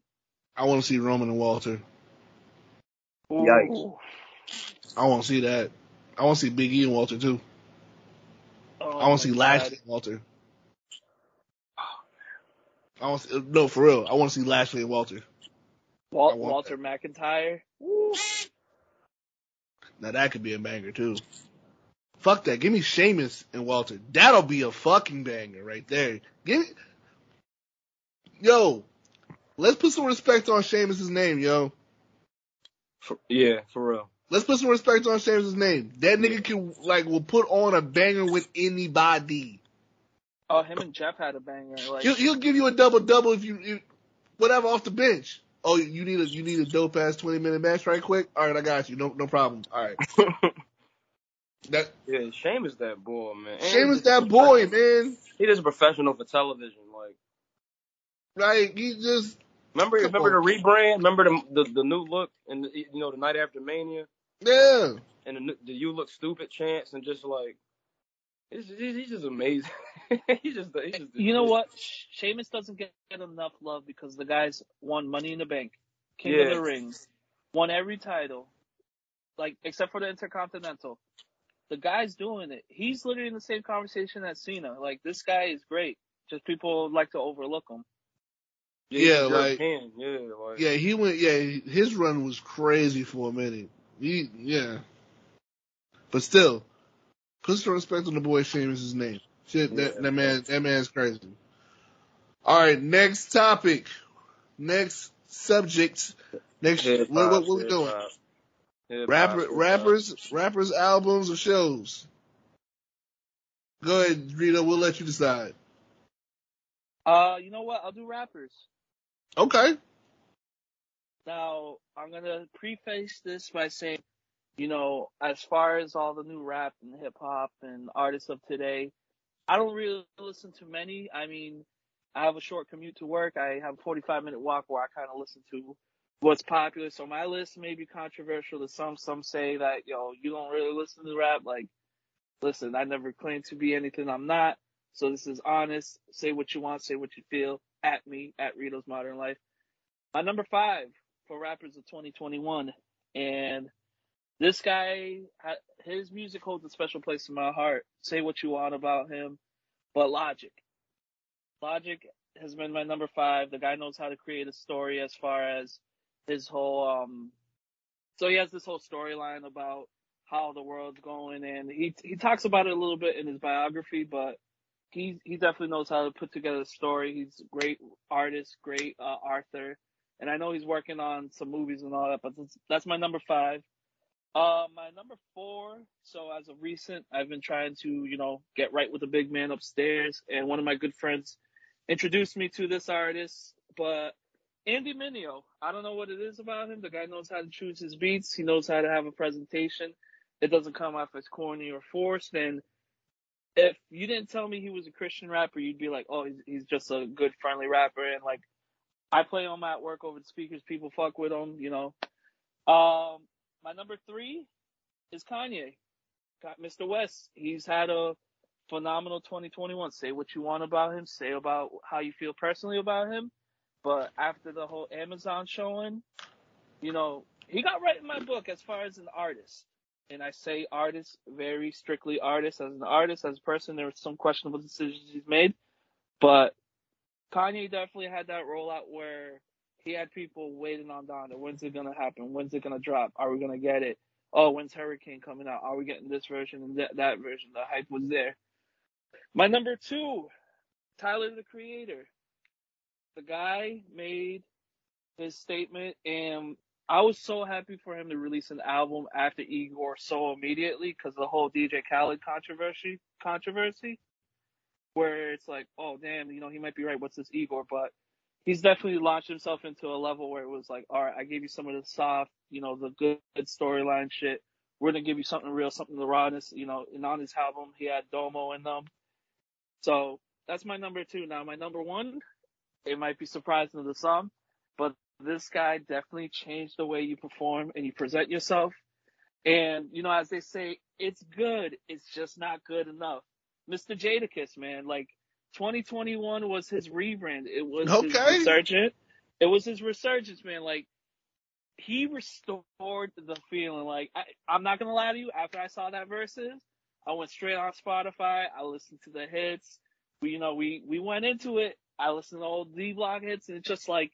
I want to see Roman and Walter. Yikes. I want to see that. I want to see Big E and Walter too. Oh I want to see God. Lashley and Walter. I want to, no for real. I want to see Lashley and Walter. Wal- I want Walter McIntyre. Ooh. Now that could be a banger too. Fuck that. Give me Sheamus and Walter. That'll be a fucking banger right there. Give me, yo, let's put some respect on Sheamus's name, yo. For, yeah, for real. Let's put some respect on Sheamus's name. That nigga can like will put on a banger with anybody. Oh, him and Jeff had a banger. Like, He'll, he'll give you a double double if you, you whatever off the bench. Oh, you need a you need a dope ass twenty minute match right quick. All right, I got you. No no problem. All right. *laughs* That yeah, Sheamus that boy, man. And Sheamus he's that boy, man. He just a professional for television. Like, Like he just remember, remember on. the rebrand? Remember the, the the new look and the, you know the night after Mania yeah. and the, the you look stupid chance and just like, it's, he's, he's just amazing. *laughs* he's just, he's just you know what? Sh- Sheamus doesn't get enough love because the guy's won Money in the Bank, King Yeah. of the Ring, won every title, like except for the Intercontinental. The guy's doing it. He's literally in the same conversation as Cena. Like this guy is great. Just people like to overlook him. Yeah, Yeah, like- European. yeah, like Yeah, he went. Yeah, his run was crazy for a minute. He, yeah, but still, put some respect on the boy Sheamus' name. Shit, that Yeah. that man, that man's crazy. All right, next topic, next subject, next. Hip What, what, what we hip doing? hop, Rapper, hip hop. rappers, rappers, albums or shows. Go ahead, Rito. We'll let you decide. Uh, you know what? I'll do rappers. Okay. Now, I'm gonna preface this by saying, you know, as far as all the new rap and hip hop and artists of today, I don't really listen to many. I mean, I have a short commute to work. I have a 45 minute walk where I kind of listen to what's popular. So my list may be controversial to some. Some say that, yo, you don't really listen to rap. Like, listen, I never claim to be anything I'm not. So this is honest. Say what you want, say what you feel at me, at Rito's Modern Life. My number five for rappers of 2021. And this guy, his music holds a special place in my heart. Say what you want about him, but Logic. Logic has been my number five. The guy knows how to create a story as far as his whole, um, so he has this whole storyline about how the world's going and he, he talks about it a little bit in his biography, but he, he definitely knows how to put together a story. He's a great artist, great, uh, author and I know he's working on some movies and all that, but that's, that's my number five. Uh, my number four. So as of recent, I've been trying to, you know, get right with the big man upstairs, and one of my good friends introduced me to this artist. But Andy Mineo, I don't know what it is about him. The guy knows how to choose his beats. He knows how to have a presentation. It doesn't come off as corny or forced. And if you didn't tell me he was a Christian rapper, you'd be like, oh, he's, he's just a good, friendly rapper. And like, I play him at work over the speakers. People fuck with him, you know. Um, my number three is Kanye. Got Mr. West. He's had a phenomenal 2021. Say what you want about him. Say about how you feel personally about him. But after the whole Amazon showing, you know, he got right in my book as far as an artist. And I say artist, very strictly artist. As an artist, as a person, there were some questionable decisions he's made. But Kanye definitely had that rollout where he had people waiting on Donda. When's it gonna happen? When's it gonna drop? Are we gonna get it? Oh, when's Hurricane coming out? Are we getting this version and that, that version? The hype was there. My number two, Tyler the Creator. The guy made his statement, and I was so happy for him to release an album after Igor so immediately because the whole DJ Khaled controversy. Controversy. where it's like, oh damn, you know, he might be right. What's this Igor? But he's definitely launched himself into a level where it was like, all right, I gave you some of the soft, you know, the good, storyline shit. We're gonna give you something real, something the rawness, you know. And on his album, he had Domo in them. So that's my number two. Now my number one, it might be surprising to some, but this guy definitely changed the way you perform and you present yourself. And you know, as they say, it's good. It's just not good enough. Mr. Jadakiss, man, like 2021 was his rebrand. It was his Okay. resurgence. It was his resurgence, man. Like he restored the feeling. Like I, I'm not gonna lie to you. After I saw that verses, I went straight on Spotify. I listened to the hits. We, you know, we we went into it. I listened to old D Block hits, and it's just like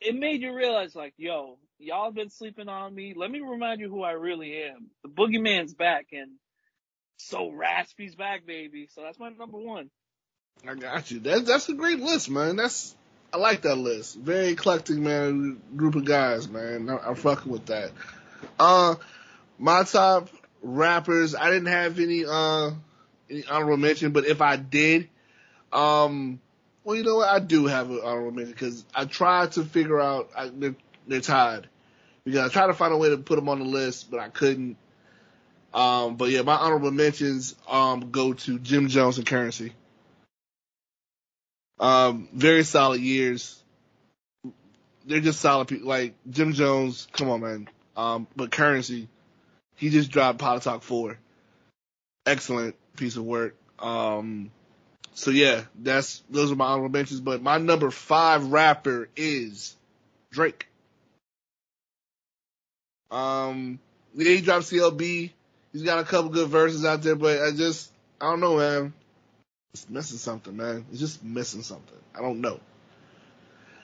it made you realize, like, yo, y'all been sleeping on me. Let me remind you who I really am. The boogeyman's back, and so raspy's back, baby. So that's my number one. I got you. That's that's a great list, man. That's I like that list. Very eclectic, man. Group of guys, man. I, I'm fucking with that. Uh, my top rappers. I didn't have any uh any honorable mention, but if I did, um, well, you know what? I do have an honorable mention because I tried to figure out I, they're, they're tied because I tried to find a way to put them on the list, but I couldn't. Um, but yeah, my honorable mentions um go to Jim Jones and Currency. Um, very solid years. They're just solid people. Like Jim Jones, come on, man. Um, but Currency, he just dropped Pilot Talk 4. Excellent piece of work. Um, so yeah, that's, those are my honorable mentions, but my number five rapper is Drake. Um, yeah, he dropped CLB. He's got a couple good verses out there, but I just, I don't know, man. It's missing something, man. It's just missing something. I don't know.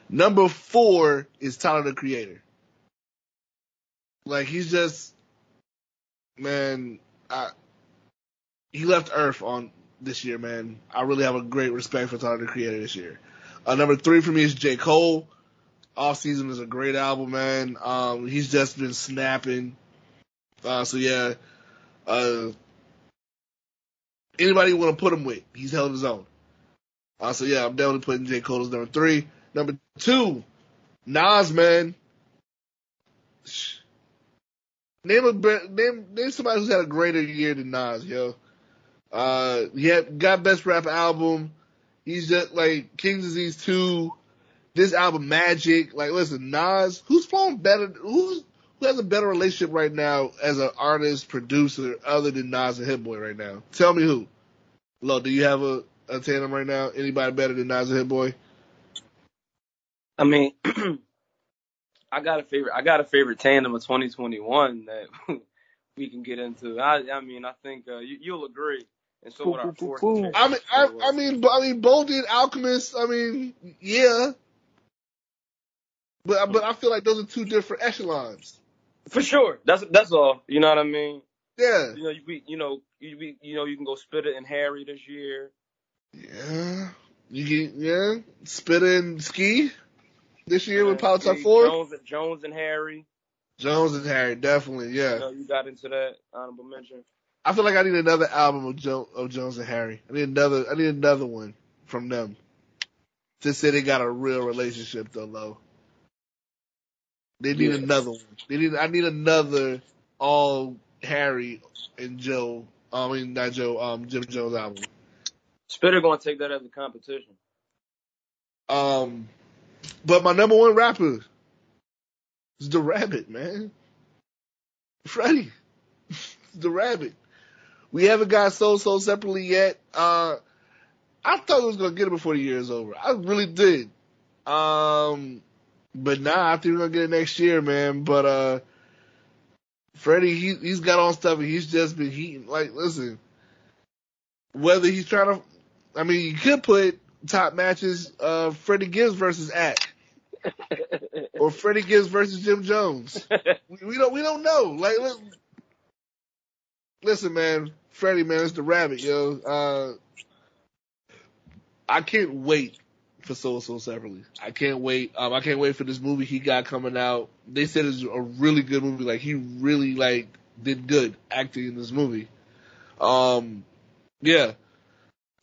Number four is Tyler the Creator. Like he's just, man, I, he left Earth on this year, man. I really have a great respect for Tyler the Creator this year. Uh, number three for me is J. Cole. Off season is a great album, man. Um, he's just been snapping. Uh, so yeah, uh, anybody you want to put him with, he's held his own. Uh, so yeah, I'm definitely putting J. Cole as number three. Number two, Nas, man. Name a name name somebody who's had a greater year than Nas, yo. Uh, he had, got best rap album. He's just like King's Disease two. This album, Magic. Like, listen, Nas, who's flowing better? Who's who has a better relationship right now as an artist producer other than Nas and Hit Boy right now? Tell me who. Lo, do you have a, a tandem right now? Anybody better than Nas and Hit Boy? I mean, *clears throat* I got a favorite. I got a favorite tandem of 2021 that *laughs* we can get into. I, I mean, I think uh, you, you'll agree, and so would our fourth. I mean, I, I mean, but I mean, Bo did Alchemist. I mean, yeah, but but I feel like those are two different echelons. For sure. That's that's all. You know what I mean? Yeah, You know, you be, you know, you be, you know, you can go Spitta and Harry this year. yeah. You get yeah, Spitta and Ski this year with Uh, Power Top Four. Jones, Jones and Harry. Jones and Harry, definitely, yeah. You know, you got into that honorable mention. I feel like I need another album of, jo- of Jones and Harry. I need another. I need another one from them. To say they got a real relationship though, though. They need Yeah. another one. They need. I need another all Harry and Joe. I mean, not Joe. Um, Jim Jones album. Spitta gonna take that as a competition. Um, but my number one rapper is the Rabbit, man. Freddie, *laughs* the Rabbit. We haven't got Soul Sold separately yet. Uh, I thought we was gonna get it before the year is over. I really did. Um, but nah, I think we're gonna get it next year, man. But uh, Freddie, he he's got on stuff and he's just been heating. Like, listen, whether he's trying to, I mean, you could put top matches, uh, Freddie Gibbs versus Ack, *laughs* or Freddie Gibbs versus Jim Jones. *laughs* We, we don't we don't know. Like, li- listen, man, Freddie, man, it's the rabbit, yo. Uh, I can't wait for Soul Sold separately. I can't wait. Um, I can't wait for this movie he got coming out. They said it's a really good movie. Like he really like did good acting in this movie. Um, yeah.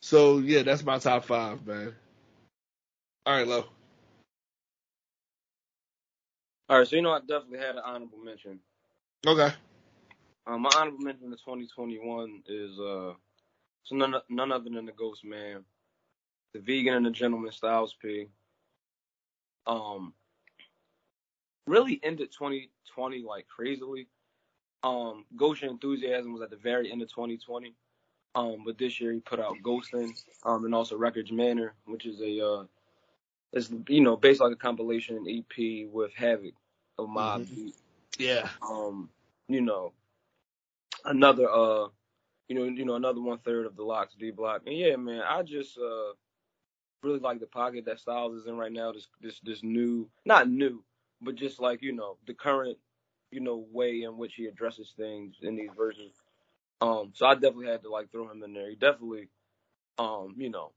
So yeah, that's my top five, man. All right, Lo. All right, so you know I definitely had an honorable mention. Okay. Um, my honorable mention in 2021 is uh, so none none other than the Ghost Man, the Vegan and the Gentleman Styles P. Um, really ended 2020 like crazily. Um, Ghost Enthusiasm was at the very end of 2020. Um, but this year he put out Ghosting, um, and also Records Manor, which is a uh, it's you know based like a compilation EP with Havoc of Mobb Mhm. Deep. Yeah. Um, you know, another uh, you know, you know another one third of the LOX D Block, and yeah, man, I just uh really like the pocket that Styles is in right now. This this this new, not new, but just like you know the current you know way in which he addresses things in these verses. Um, so I definitely had to like throw him in there. He definitely, um, you know,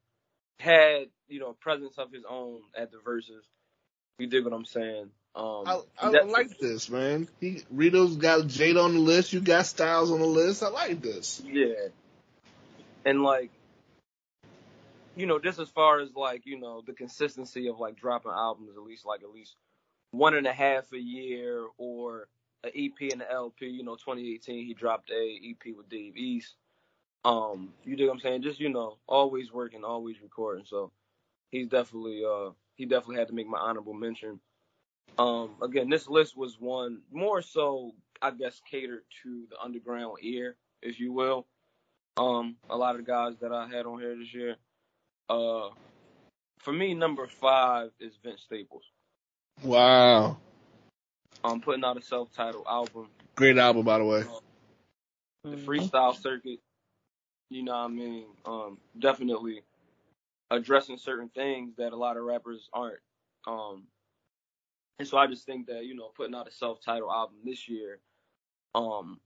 had you know presence of his own at the verses. You dig what I'm saying? Um, I, I like this, man. He Rito's got Jada on the list. You got Styles on the list. I like this. Yeah. And like, you know, just as far as like, you know, the consistency of like dropping albums, at least like at least one and a half a year or an EP and an LP. You know, 2018 he dropped a EP with Dave East. Um, you dig what I'm saying? Just you know, always working, always recording. So he's definitely uh he definitely had to make my honorable mention. Um, again, this list was one more so I guess catered to the underground ear, if you will. Um, a lot of guys that I had on here this year. Uh, for me, number five is Vince Staples. Wow. I'm um, putting out a self-titled album, Great album, by the way. the freestyle circuit. You know what I mean? Um, definitely addressing certain things that a lot of rappers aren't. Um, and so I just think that you know putting out a self-titled album this year, um,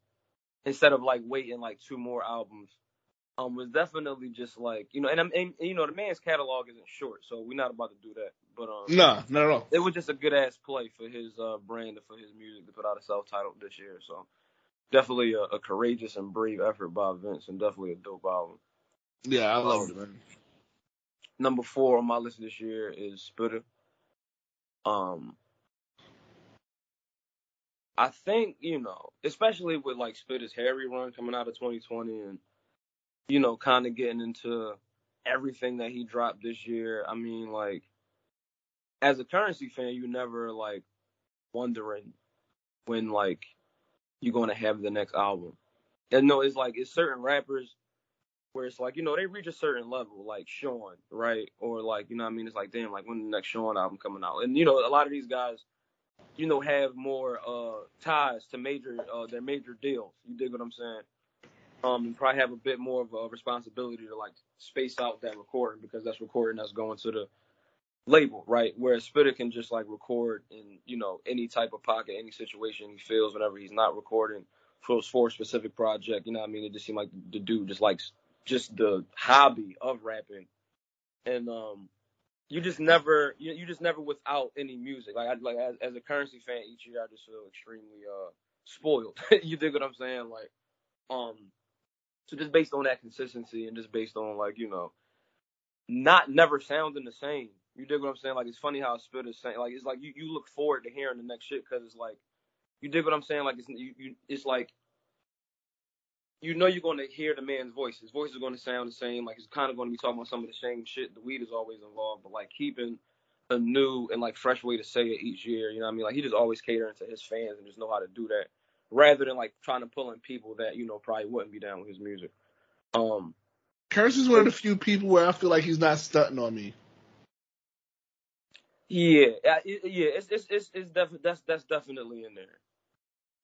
instead of like waiting like two more albums, um, was definitely just like you know, and I'm and, you know the man's catalog isn't short, so we're not about to do that. But um, Nah, not at all. it was just a good ass play for his uh, brand and for his music to put out a self-titled this year. So definitely a, a courageous and brave effort by Vince, and definitely a dope album. Yeah, I love it, man. Number four on my list this year is Spitta. Um, I think you know, especially with like Spitta's Harry run coming out of 2020, and you know, kind of getting into everything that he dropped this year. I mean, like, as a currency fan, you never like wondering when like you're gonna have the next album. And no, it's like it's certain rappers where it's like, you know, they reach a certain level, like Sean, right? Or like, you know what I mean? It's like, damn, like when the next Sean album coming out? And you know, a lot of these guys, you know, have more uh ties to major uh their major deals. You dig what I'm saying? Um and probably have a bit more of a responsibility to like space out that recording because that's recording that's going to the label, right? Whereas Spitta can just like record in, you know, any type of pocket, any situation he feels whenever he's not recording for for a specific project. You know what I mean? It just seemed like the dude just likes just the hobby of rapping. And um you just never you, you just never without any music. Like I like as, as a currency fan each year I just feel extremely uh spoiled. *laughs* you dig what I'm saying? Like um so just based on that consistency and just based on like, you know, not never sounding the same. You dig what I'm saying? Like it's funny how Spit is saying like it's like you, you look forward to hearing the next shit because it's like you dig what I'm saying? Like it's you, you it's like you know you're going to hear the man's voice. His voice is going to sound the same. Like he's kind of going to be talking about some of the same shit. The weed is always involved, but like keeping a new and like fresh way to say it each year. You know what I mean? Like he just always catering to his fans and just know how to do that, rather than like trying to pull in people that you know probably wouldn't be down with his music. Um, Curse is one of the few people where I feel like he's not stunting on me. yeah, yeah. It's it's it's, it's definitely that's that's definitely in there.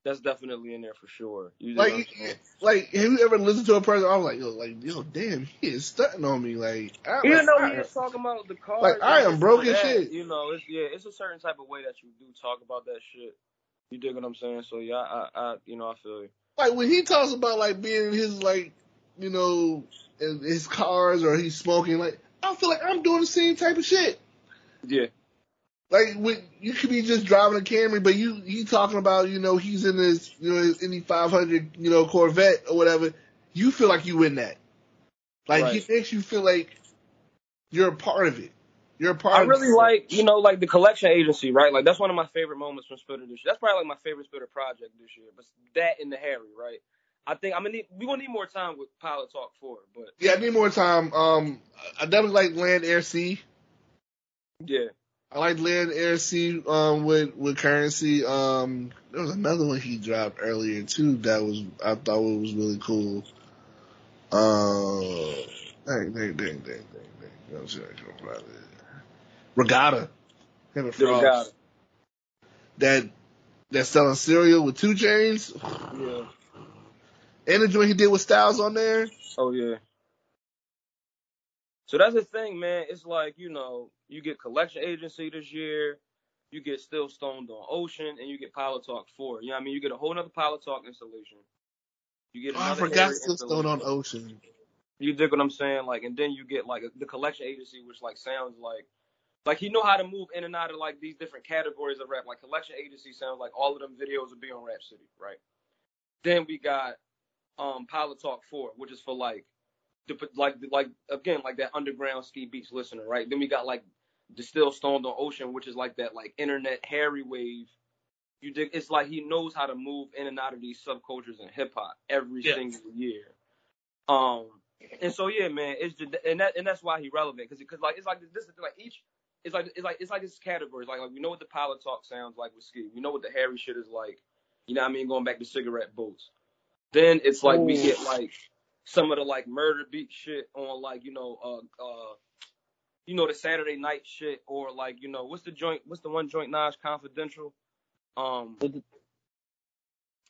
That's definitely in there for sure. You know Like, like, have you ever listened to a person? I'm like, yo, like, yo, damn, he is stunting on me. Like, I, Even like, though I- he is talking about the cars, Like, I am broken broke and as that, shit. You know, it's yeah, it's a certain type of way that you do talk about that shit. You dig what I'm saying? So yeah, I, I you know, I feel you. like when he talks about like being in his like, you know, in his cars or he's smoking, like, I feel like I'm doing the same type of shit. Yeah, Like when you could be just driving a Camry, but you he talking about you know he's in his you know his any 500 you know Corvette or whatever. You feel like you in that. Like Right. he makes you feel like you're a part of it. You're part. I really like, you know, like the collection agency, right? Like that's one of my favorite moments from Spitta this year. That's probably like my favorite Spitta project this year. But that and the Harry, right? I think I'm gonna need we gonna need more time with Pilot Talk Four, but Yeah, I need more time. Um, I definitely like Land Air Sea. yeah, I like Land Air Sea um with with currency. Um, there was another one he dropped earlier too that was I thought it was really cool. Uh, dang, dang, dang, dang, dang, dang. I'm sure I can find it. Regatta. Him and Frost. Regatta. That that's selling cereal with 2 Chainz. Yeah. And the joint he did with Styles on there. Oh yeah. So that's the thing, man. It's like you know, you get collection agency this year, you get Still Stoned on Ocean, and you get Pilot Talk Four. You know what I mean? You get a whole nother Pilot Talk installation. You get Oh, I forgot Still stoned on. Ocean. You dig what I'm saying? Like, and then you get like the collection agency, which like sounds like like he know how to move in and out of like these different categories of rap. Like collection agency sounds like all of them videos would be on Rap City, right? Then we got um Pilot Talk Four, which is for like the like like again like that underground Ski Beatz listener, right? Then we got like the Still Stoned on Ocean, which is like that like internet Harry wave. You dig? It's like he knows how to move in and out of these subcultures in hip hop every Yeah. single year. Um, and so yeah, man, it's just and that and that's why he relevant because because like it's like this is like each it's like it's like it's like this categories like like we know what the pilot talk sounds like with ski, we know what the Harry shit is like, you know what I mean? Going back to cigarette boats. Then it's like we get like some of the like murder beat shit on like you know uh uh you know the Saturday night shit or like you know what's the joint what's the one joint Naj Confidential um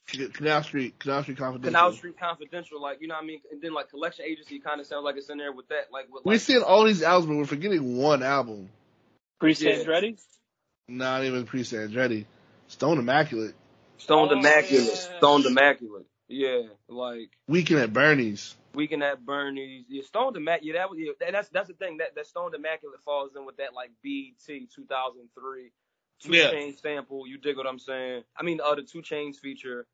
Canal Street, Canal Street Confidential. Canal Street Confidential like you know what I mean and then like collection agency kind of sounds like it's in there with that like with We're seeing all these albums, but we're forgetting one album. Priest Yeah. Andretti? Not even Pre Andretti. Stone Immaculate. Stone Oh, Immaculate yeah. Stoned Immaculate yeah like Weekend at Bernie's. Weekend at Bernie's yeah Stoned Immaculate yeah that was yeah, and that's that's the thing that that Stone Immaculate falls in with that like BT 2003 two Yeah. chain sample you dig what I'm saying I mean uh, the 2 Chainz feature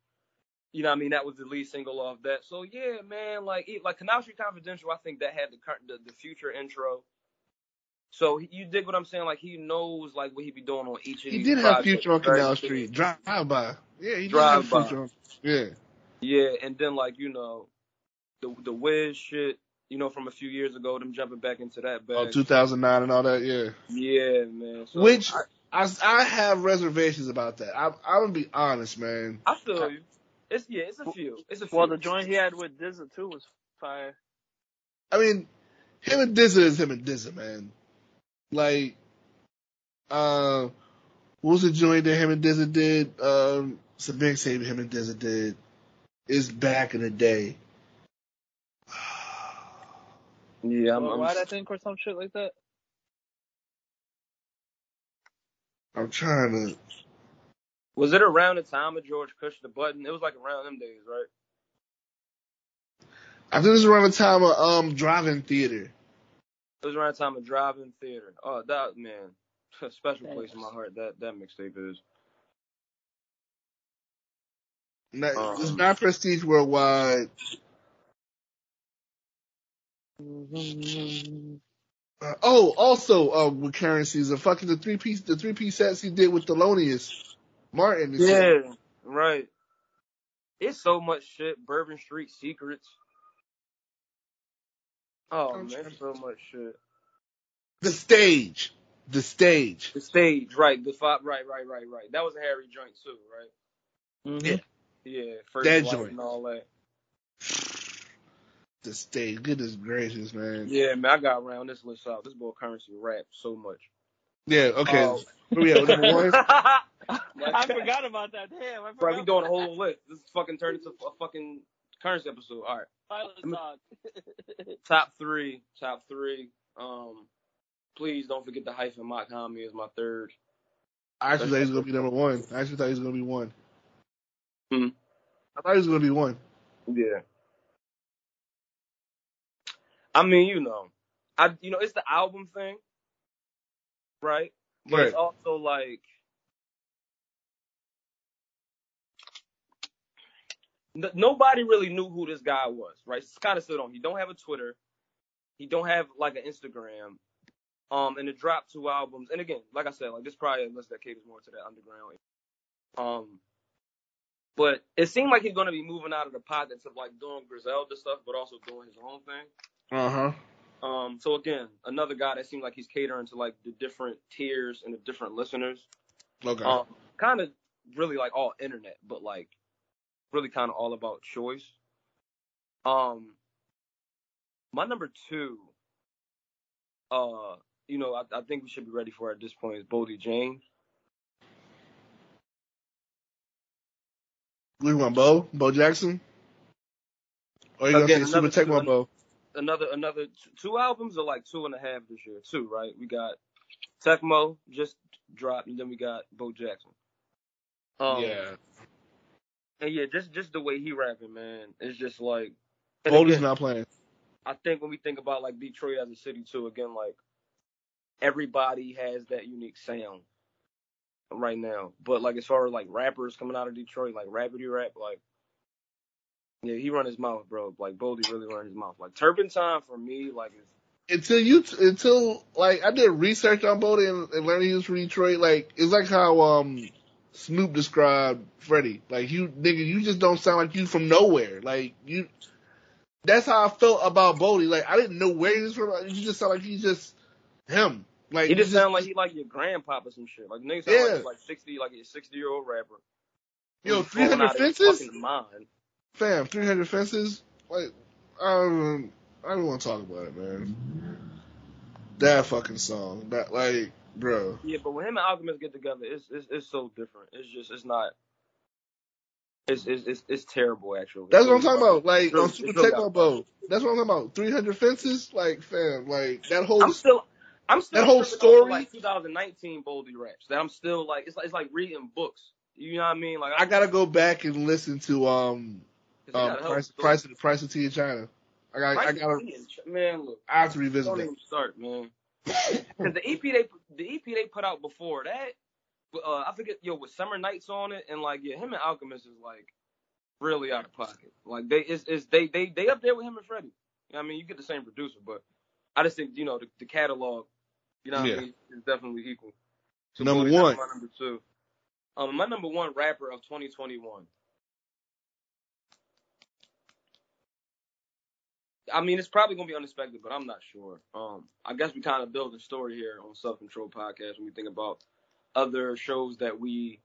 you know what I mean that was the lead single off that so yeah man like it, like Canal Street Confidential I think that had the current the, the future intro so you dig what I'm saying like he knows like what he be doing on each of He these He did have projects. Future on Very Canal good. Street. Drive by. Yeah, he did Drive have By. Future on. Yeah. Yeah, and then like you know, the the Wiz shit, you know, from a few years ago, them jumping back into that oh, bag. Oh, 2009 and all that, yeah. Yeah, man. So, Which I, I, I have reservations about that. I, I'm gonna be honest, man. I feel you. It's yeah, it's a few. It's a few. Well, the joint he had with Dizza too was fire. I mean, him and Dizza is him and Dizza, man. Like, uh, what was the joint that him and Dizza did? Um, it's a big save him and Dizza did. Is back in the day. *sighs* yeah, I'm, Well, I'm, Why'd I think or some shit like that? I'm trying to. was it around the time of George Push the Button? It was like around them days, right? I think this is around the time of um driving theater. It was around the time of Drive-In Theater. Oh, that man, *laughs* a special Thanks. place in my heart. That that mixtape is. Not, Um, it's not prestige worldwide. Uh, oh, also uh, with currencies, the fucking the three piece the three piece sets he did with Thelonious Martin. and shit. Yeah, right. It's so much shit. Bourbon Street Secrets. Oh I'm man, so much shit. the stage, the stage. The stage, right? The five, right, right, right, right. That was a Harry joint too, right? Mm-hmm. Yeah. Yeah, first That joint. and all that. The stage. Goodness gracious, man. Yeah, man, I got around this list out. This boy currency rap so much. Yeah. Okay. Oh. Where we at? Number one. *laughs* *laughs* I forgot about that. Damn, I forgot. Bro, we doing a whole list. This is fucking turned into a fucking currency episode. All right, Pilot talk. *laughs* top three, top three. Um, please don't forget the hyphen. Mach-Hommy is my third. I actually thought he was gonna be number one. I actually thought he was gonna be one. Hmm. I thought he was gonna be one. Yeah. I mean, you know, I you know it's the album thing, right? But it's also like n- nobody really knew who this guy was, right? Kind of still don't. He don't have a Twitter. He don't have like an Instagram. Um, and it dropped two albums. And again, like I said, like this probably unless that caters more to that underground. Um, but it seemed like he's gonna be moving out of the pockets of like doing Griselda stuff, but also doing his own thing. Uh huh. Um, so again, another guy that seemed like he's catering to like the different tiers and the different listeners. Okay. Um, kind of really like all internet, but like really kind of all about choice. Um, my number two, uh, you know, I, I think we should be ready for at this point is Boldy James. we want Bo, Bo Jackson. Or you gonna Again, say Super another Tecmo two- Bo? Another another two albums or like two and a half this year. Two, right? We got Tecmo just dropped, and then we got Bo Jackson. Um, yeah. And yeah, just just the way he rapping, man, it's just like. Boldy's not playing. I think when we think about like Detroit as a city too, again, like everybody has that unique sound right now. But like as far as like rappers coming out of Detroit, like rapidy rap, like yeah, he run his mouth, bro. Like Boldy really run his mouth. Like Turpentine for me, like is Until you, until like I did research on Boldy and, and learned he was from Detroit. Like it's like how um Snoop described Freddie. Like you, nigga, you just don't sound like you from nowhere. Like you. That's how I felt about Boldy. Like I didn't know where he was from. You just sound like he's just him. Like he just you sound like he like your grandpop or some shit. Like nigga sound Yeah. like he's like sixty, like a sixty year old rapper. Yo, 300 out of his fences? Mind. fam, 300 fences. Like I don't, I don't want to talk about it, man. That fucking song. That like, bro. Yeah, but when him and Alchemist get together, it's it's it's so different. It's just it's not. It's it's it's, it's terrible actually. That's what I'm talking about. Like on Super Tecmo Bowl. That's what I'm talking about. 300 fences. Like, fam, like that whole. I'm still I'm still That whole tripping off of, story? like 2019 Boldy raps. That I'm still like it's like it's like reading books. You know what I mean? Like I gotta go back and listen to um um got price price of the price of tea in China. I got I gotta of Tea and Ch- man look. I have to revisit Don't that. even start, man. Because the EP they the EP they put out before that, uh, I forget yo with Summer Nights on it, and like yeah, him and Alchemist is like really out of pocket. Like they is is they they they up there with him and Freddie. You know what I mean, you get the same producer, but I just think you know the, the catalog, you know what Yeah. I mean, is definitely equal. So Number one. my number two. Um, my number one rapper of 2021. I mean, it's probably gonna be unexpected, but I'm not sure. Um, I guess we kind of build a story here on Self Control Podcast when we think about other shows that we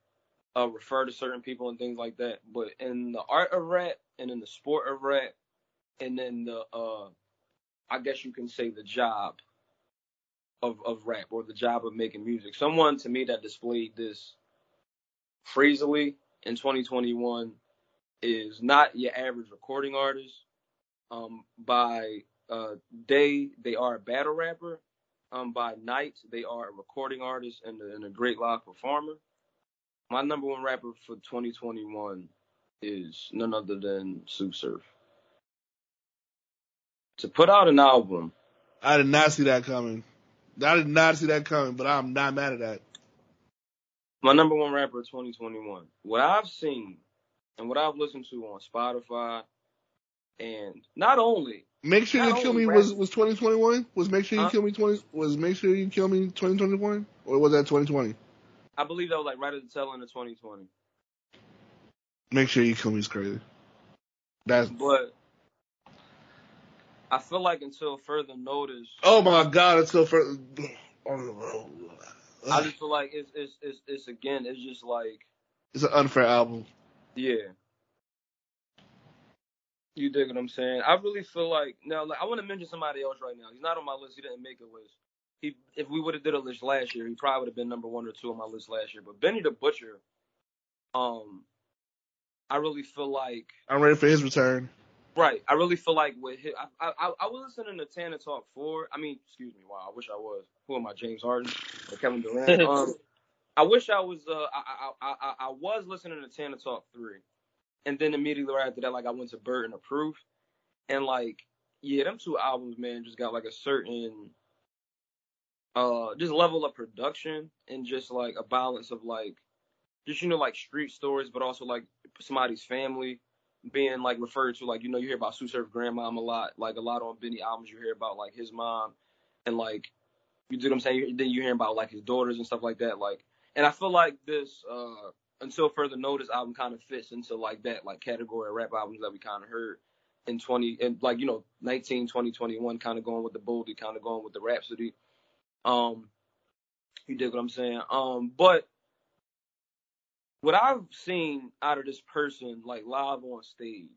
uh, refer to certain people and things like that. But in the art of rap and in the sport of rap, and then the uh, I guess you can say the job of of rap or the job of making music. Someone to me that displayed this freezily in 2021 is not your average recording artist. Um, by uh, day, they are a battle rapper. Um, by night, they are a recording artist and a, and a great live performer. My number one rapper for 2021 is none other than Tsu Surf. To put out an album, I did not see that coming. I did not see that coming, but I'm not mad at that. my number one rapper of 2021. What I've seen and what I've listened to on Spotify, and not only Make sure you kill me rap- was was 2021. Was make sure you Huh? kill me 20 was make sure you kill me 2021 or was that 2020? I believe that was like right at the tail end of 2020. Make sure you kill me is crazy. That's But I feel like until further notice, oh my god! Until further. Oh, oh, oh, I just feel like it's it's it's, it's again, it's just like It's an unfair album. yeah. You dig what I'm saying? I really feel like now, like I want to mention somebody else right now. He's not on my list. He didn't make a list. He, if we would have did a list last year, he probably would have been number one or two on my list last year. But Benny the Butcher, um, I really feel like I'm ready for his return. Right. I really feel like with his, I, I I was listening to Tana Talk four. I mean, excuse me. Wow. I wish I was. Who am I? James Harden or Kevin Durant? *laughs* um, I wish I was. Uh, I, I I I I was listening to Tana Talk three, and then immediately right after that, like I went to Burden of Proof, and like yeah, them two albums, man, just got like a certain uh just level of production and just like a balance of like just you know like street stories, but also like somebody's family being like referred to, like you know, you hear about Tsu Surf grandmom a lot, like a lot on Benny albums. You hear about like his mom, and like you do what I'm saying. Then you hear about like his daughters and stuff like that. Like, and I feel like this uh until further notice album kind of fits into like that like category of rap albums that we kind of heard in 20 and like you know 19 20 21 kind of going with the boldy kind of going with the rhapsody. Um you dig what i'm saying? Um but what i've seen out of this person like live on stage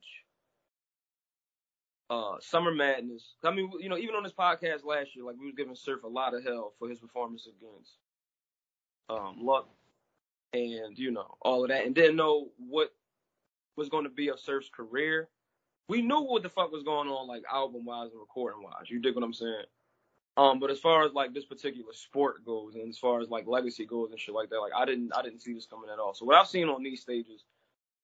uh summer madness i mean you know even on this podcast last year like we was giving surf a lot of hell for his performance against um luck and you know all of that and didn't know what was going to be of surf's career we knew what the fuck was going on, like album wise and recording wise. You dig what I'm saying? Um, but as far as like this particular sport goes, and as far as like legacy goes and shit like that, like I didn't, I didn't see this coming at all. So what I've seen on these stages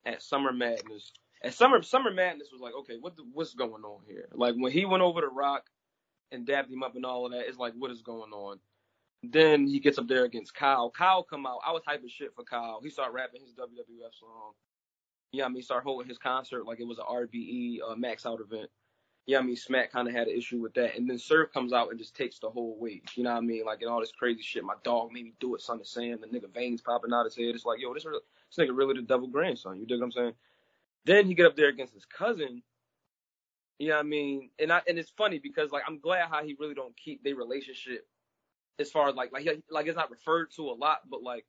at Summer Madness, at Summer Summer Madness was like, okay, what the, what's going on here? Like when he went over to Rock and dabbed him up and all of that, it's like, what is going on? Then he gets up there against Kyle. Kyle come out. I was hyping shit for Kyle. He started rapping his WWF song. Yeah, I mean, start holding his concert like it was an RBE uh, max out event. Yeah, I mean, Smack kind of had an issue with that, and then Surf comes out and just takes the whole weight. You know what I mean? Like, and all this crazy shit. My dog made me do it, son of Sam. The nigga veins popping out of his head. It's like, yo, this, this nigga really the devil grandson. You dig what I'm saying? Then he get up there against his cousin. You know what I mean? And I and it's funny because like I'm glad how he really don't keep their relationship as far as like like like it's not referred to a lot, but like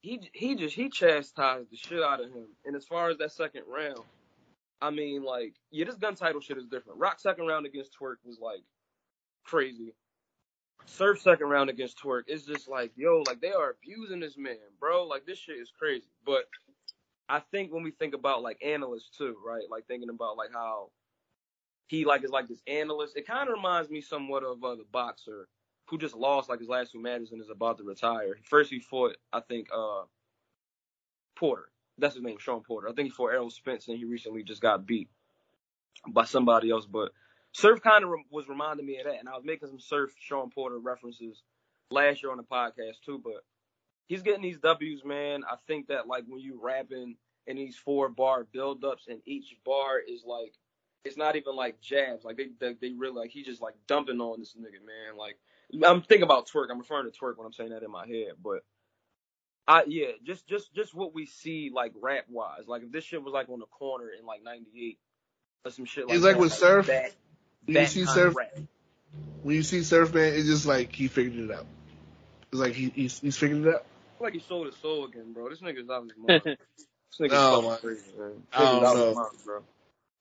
he he just he chastised the shit out of him. And as far as that second round, I mean, like, yeah, this gun title shit is different. Rock second round against Twork was like crazy. Surf second round against Twork, is just like, yo, like they are abusing this man, bro. Like this shit is crazy. But I think when we think about like analysts too, right? Like thinking about like how he like is like this analyst. It kind of reminds me somewhat of uh, the boxer who just lost like his last two matches and is about to retire. First he fought, I think, uh, Porter. That's his name, Shawn Porter. I think he fought Errol Spence and he recently just got beat by somebody else. But Surf kind of re- was reminding me of that, and I was making some Surf Shawn Porter references last year on the podcast too. But he's getting these W's, man. I think that like when you rapping in these four bar buildups, and each bar is like it's not even like jabs. Like they they, they really like he just like dumping on this nigga, man. Like I'm thinking about Twork. I'm referring to Twork when I'm saying that in my head, but I yeah, just just just what we see like rap wise. Like if this shit was like on the corner in like '98 or some shit like It's like that, with Surf. that, When that you see Surf, when you see Surf Man, it's just like he figured it out. It's like he he's, he's figured it out. like he sold his soul again, bro. This nigga's out of his *laughs* mind. this nigga's Oh, fucking my- crazy, man. This I don't out of know. mind, bro.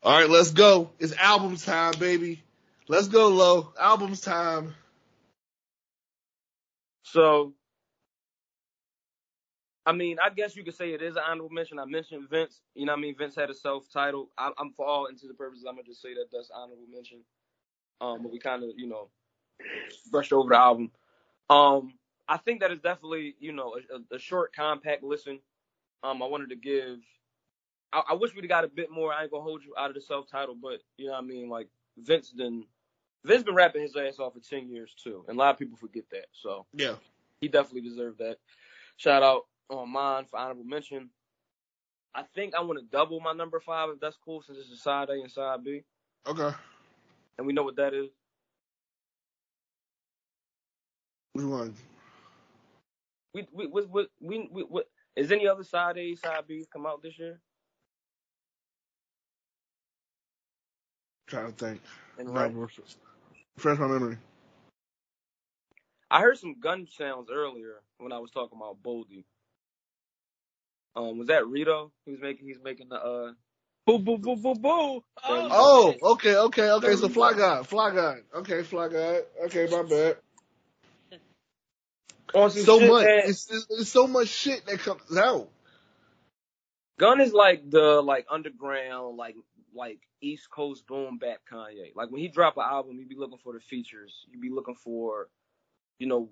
All right, let's go. It's albums time, baby. Let's go, low. Albums time. So, I mean, I guess you could say it is an honorable mention. I mentioned Vince. You know what I mean? Vince had a self-titled. I'm, I'm for all intents and purposes, I'm gonna just say that that's honorable mention. Um, but we kind of, you know, brushed over the album. Um, I think that is definitely, you know, a, a, short, compact listen. Um, I wanted to give. I, I wish we'd got a bit more. I ain't gonna hold you out of the self-title, but you know what I mean? Like Vince didn't. Vince been rapping his ass off for ten years too, and a lot of people forget that. So Yeah. he definitely deserved that. Shout out um, on mine for honorable mention. I think I want to double my number five if that's cool, since it's a side A and side B, Okay. and we know what that is. Which one? We we we we, we, we, we is any other side A side B come out this year? trying to think. And right, Fresh my memory. I heard some gun sounds earlier when I was talking about Boldy. Um, was that Rito? He was making he's making the uh Boo boo boo boo boo. Oh, okay, okay, okay. So Fly guy, Fly guy. Okay, Fly guy. Okay, my bad. *laughs* on So much. that- It's, it's, it's so much shit that comes out. Gun is like the like underground, like like East Coast boom bap Kanye. Like when he drop an album, you be looking for the features. You be looking for, you know,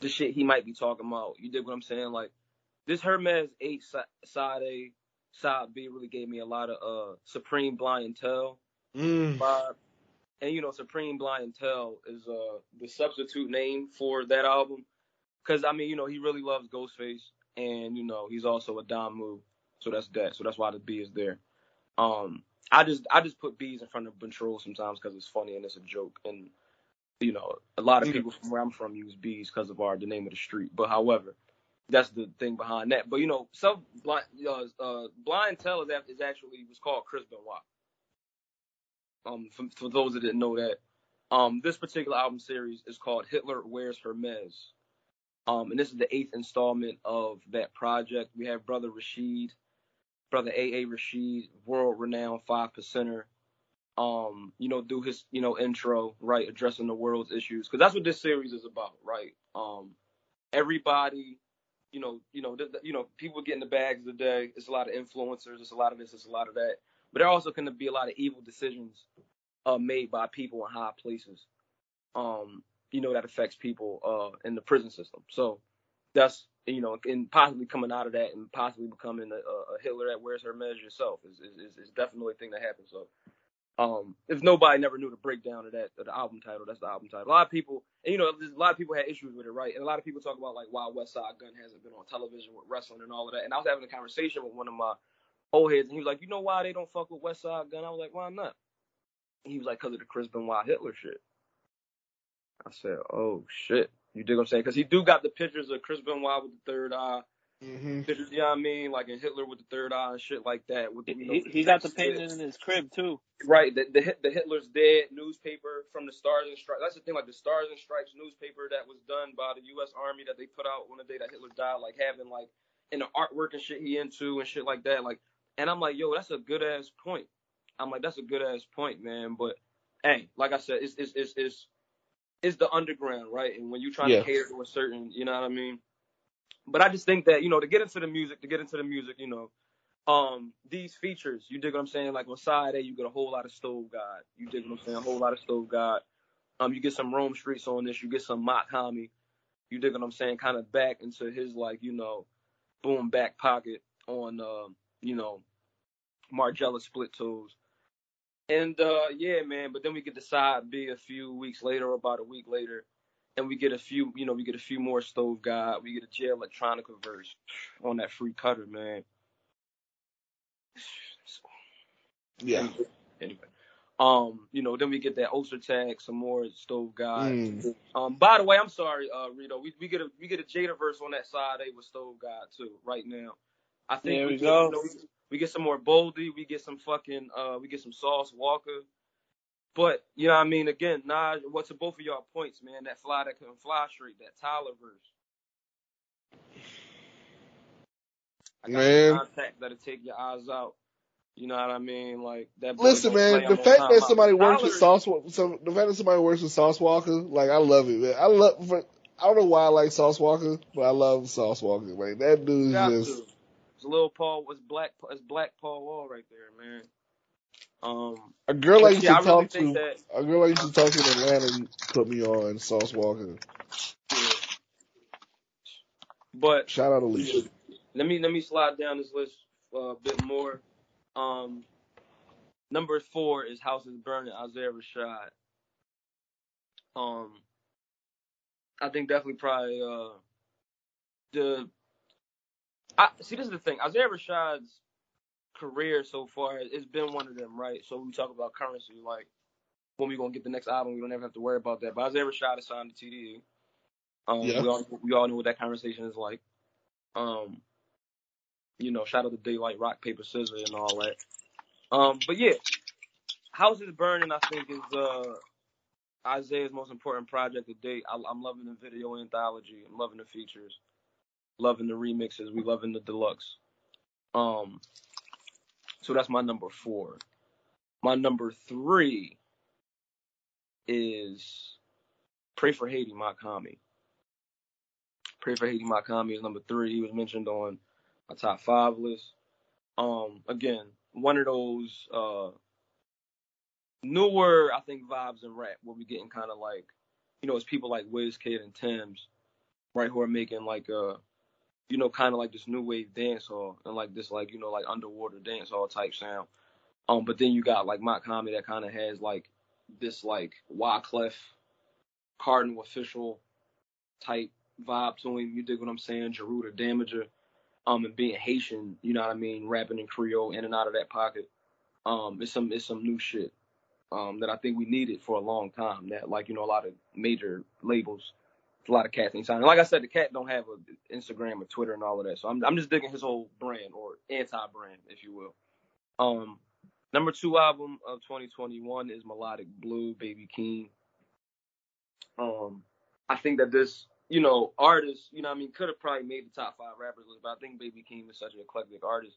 the shit he might be talking about. You dig what I'm saying? Like this Hermes eight si- side A, side B really gave me a lot of uh Supreme Blientele Mm. vibe. And you know, Supreme Blientele is uh the substitute name for that album. Cause I mean, you know, he really loves Ghostface and you know, he's also a Dom move. So that's that. So that's why the B is there. Um, I just I just put bees in front of control sometimes because it's funny and it's a joke, and you know a lot of people from where I'm from use bees because of our the name of the street. But however, that's the thing behind that. But you know, self blind uh, uh, Blientele is, is actually was called Chris Benoit. Um, for, for those that didn't know that, um, this particular album series is called Hitler Wears Hermes. Um, and this is the eighth installment of that project. We have Brother Rashid, Brother AA Rashid, world renowned five percenter. Um, you know, do his, you know, intro, right, addressing the world's issues. Cause that's what this series is about, right? Um, everybody, you know, you know, th- you know, people getting the bags today. It's a lot of influencers. It's a lot of this. It's a lot of that. But there also going to be a lot of evil decisions uh, made by people in high places. Um, you know, that affects people uh, in the prison system. So that's you know, and possibly coming out of that and possibly becoming a, a Hitler that wears Hermes yourself is, is is definitely a thing that happens. So, um, if nobody never knew the breakdown of that of the album title, that's the album title. A lot of people, and you know, a lot of people had issues with it, right? And a lot of people talk about like why Westside Gun hasn't been on television with wrestling and all of that. And I was having a conversation with one of my old heads, and he was like, you know why they don't fuck with Westside Gun?" I was like, why not? he was like, because of the Chris Benoit Hitler shit. I said, oh shit. You dig what I'm saying? Because he do got the pictures of Chris Benoit with the third eye. Mm-hmm. Pictures, you know what I mean? Like in Hitler with the third eye and shit like that. With, you know, He, he got the painting in his crib too. Right, the, the the Hitler's Dead newspaper from the Stars and Stripes. That's the thing, like the Stars and Stripes newspaper that was done by the U.S. Army that they put out on the day that Hitler died, like having like in the artwork and shit he into and shit like that. Like, and I'm like, yo, that's a good ass point. I'm like, that's a good ass point, man. But hey, like I said, it's it's it's it's, it's the underground, right? And when you trying Yeah. to cater to a certain, you know what I mean. But I just think that you know to get into the music, to get into the music, you know, um, these features, you dig what I'm saying? Like on side A, you get a whole lot of Stove God. You dig what I'm saying? A whole lot of Stove God. Um, you get some Rome Streets on this. You get some Mach-Hommy. You dig what I'm saying? Kind of back into his like you know, boom back pocket on uh, you know, Margiela Split Toes. And uh, yeah, man. But then we get the side B a few weeks later, about a week later, and we get a few, you know, we get a few more Stove God. We get a Jay Electronica verse on that free cutter, man. Yeah. Anyway, um, you know, then we get that Ulster tag, some more Stove God. Mm. Um, by the way, I'm sorry, uh, Rito. We we get a we get a Jada verse on that side A with Stove God too, right now. I think There we get, go. you know, we, get some more Boldy, we get some fucking uh we get some Sauce Walker. But you know what I mean, again, Naj, what's to both of y'all points, man, that fly that couldn't fly straight, that Tyler verse. I got Man. contact that'll take your eyes out. You know what I mean? Like that Listen, man, the fact that somebody works with Sauce, some the fact that somebody works with Sauce Walker, like I love it, man. I love. I don't know why I like Sauce Walker, but I love Sauce Walker. Like that dude's Got just. to. It's little Paul was black. It's Black Paul Wall right there, man. Um, A girl I used yeah, to I talk think to, that. a girl I used to talk to in Atlanta put me on Sauce Walker. yeah. But Shout out Alicia. let me let me slide down this list uh, a bit more. Um, number four is Houses Burning, Isaiah Rashad. Um, I think definitely probably uh the. I see. This is the thing. Isaiah Rashad's career so far, it's been one of them, right? So we talk about Curren$y, like when we gonna get the next album, we don't ever have to worry about that. But Isaiah Rashad is signed to TDE. Um, Yeah. we all we all know what that conversation is like. Um, you know, shout out to Daylight Rock Paper Scissors and all that. Um, but yeah, Houses Burning, I think is uh Isaiah's most important project to date. I, I'm loving the video anthology. I'm loving the features, loving the remixes. We loving the deluxe. Um, so that's my number four. My number three is Pray for Haiti, Mach-Hommy. Pray for Haiti, Mach-Hommy is number three. He was mentioned on my top five list. Um, again, one of those uh newer, I think, vibes in rap where we getting kind of like, you know, it's people like Wiz Wizkid and Tems, right, who are making like uh, you know, kind of like this new wave dance hall and like this like you know like underwater dance hall type sound. Um, but then you got like Mach-Hommy that kind of has like this like Wyclef, Cardinal official type vibe to him. You dig what I'm saying? Jeruda Damager, um, and being Haitian, you know what I mean, rapping in Creole in and out of that pocket. Um, it's some it's some new shit um, that I think we needed for a long time. That like you know a lot of major labels, a lot of cats ain't signing. Like I said, the cat don't have an Instagram or Twitter and all of that. So I'm I'm just digging his whole brand or anti-brand, if you will. Um, number two album of 2021 is Melodic Blue, Baby Keem. Um, I think that this you know artist, you know, I mean, could have probably made the top five rappers list, but I think Baby Keem is such an eclectic artist.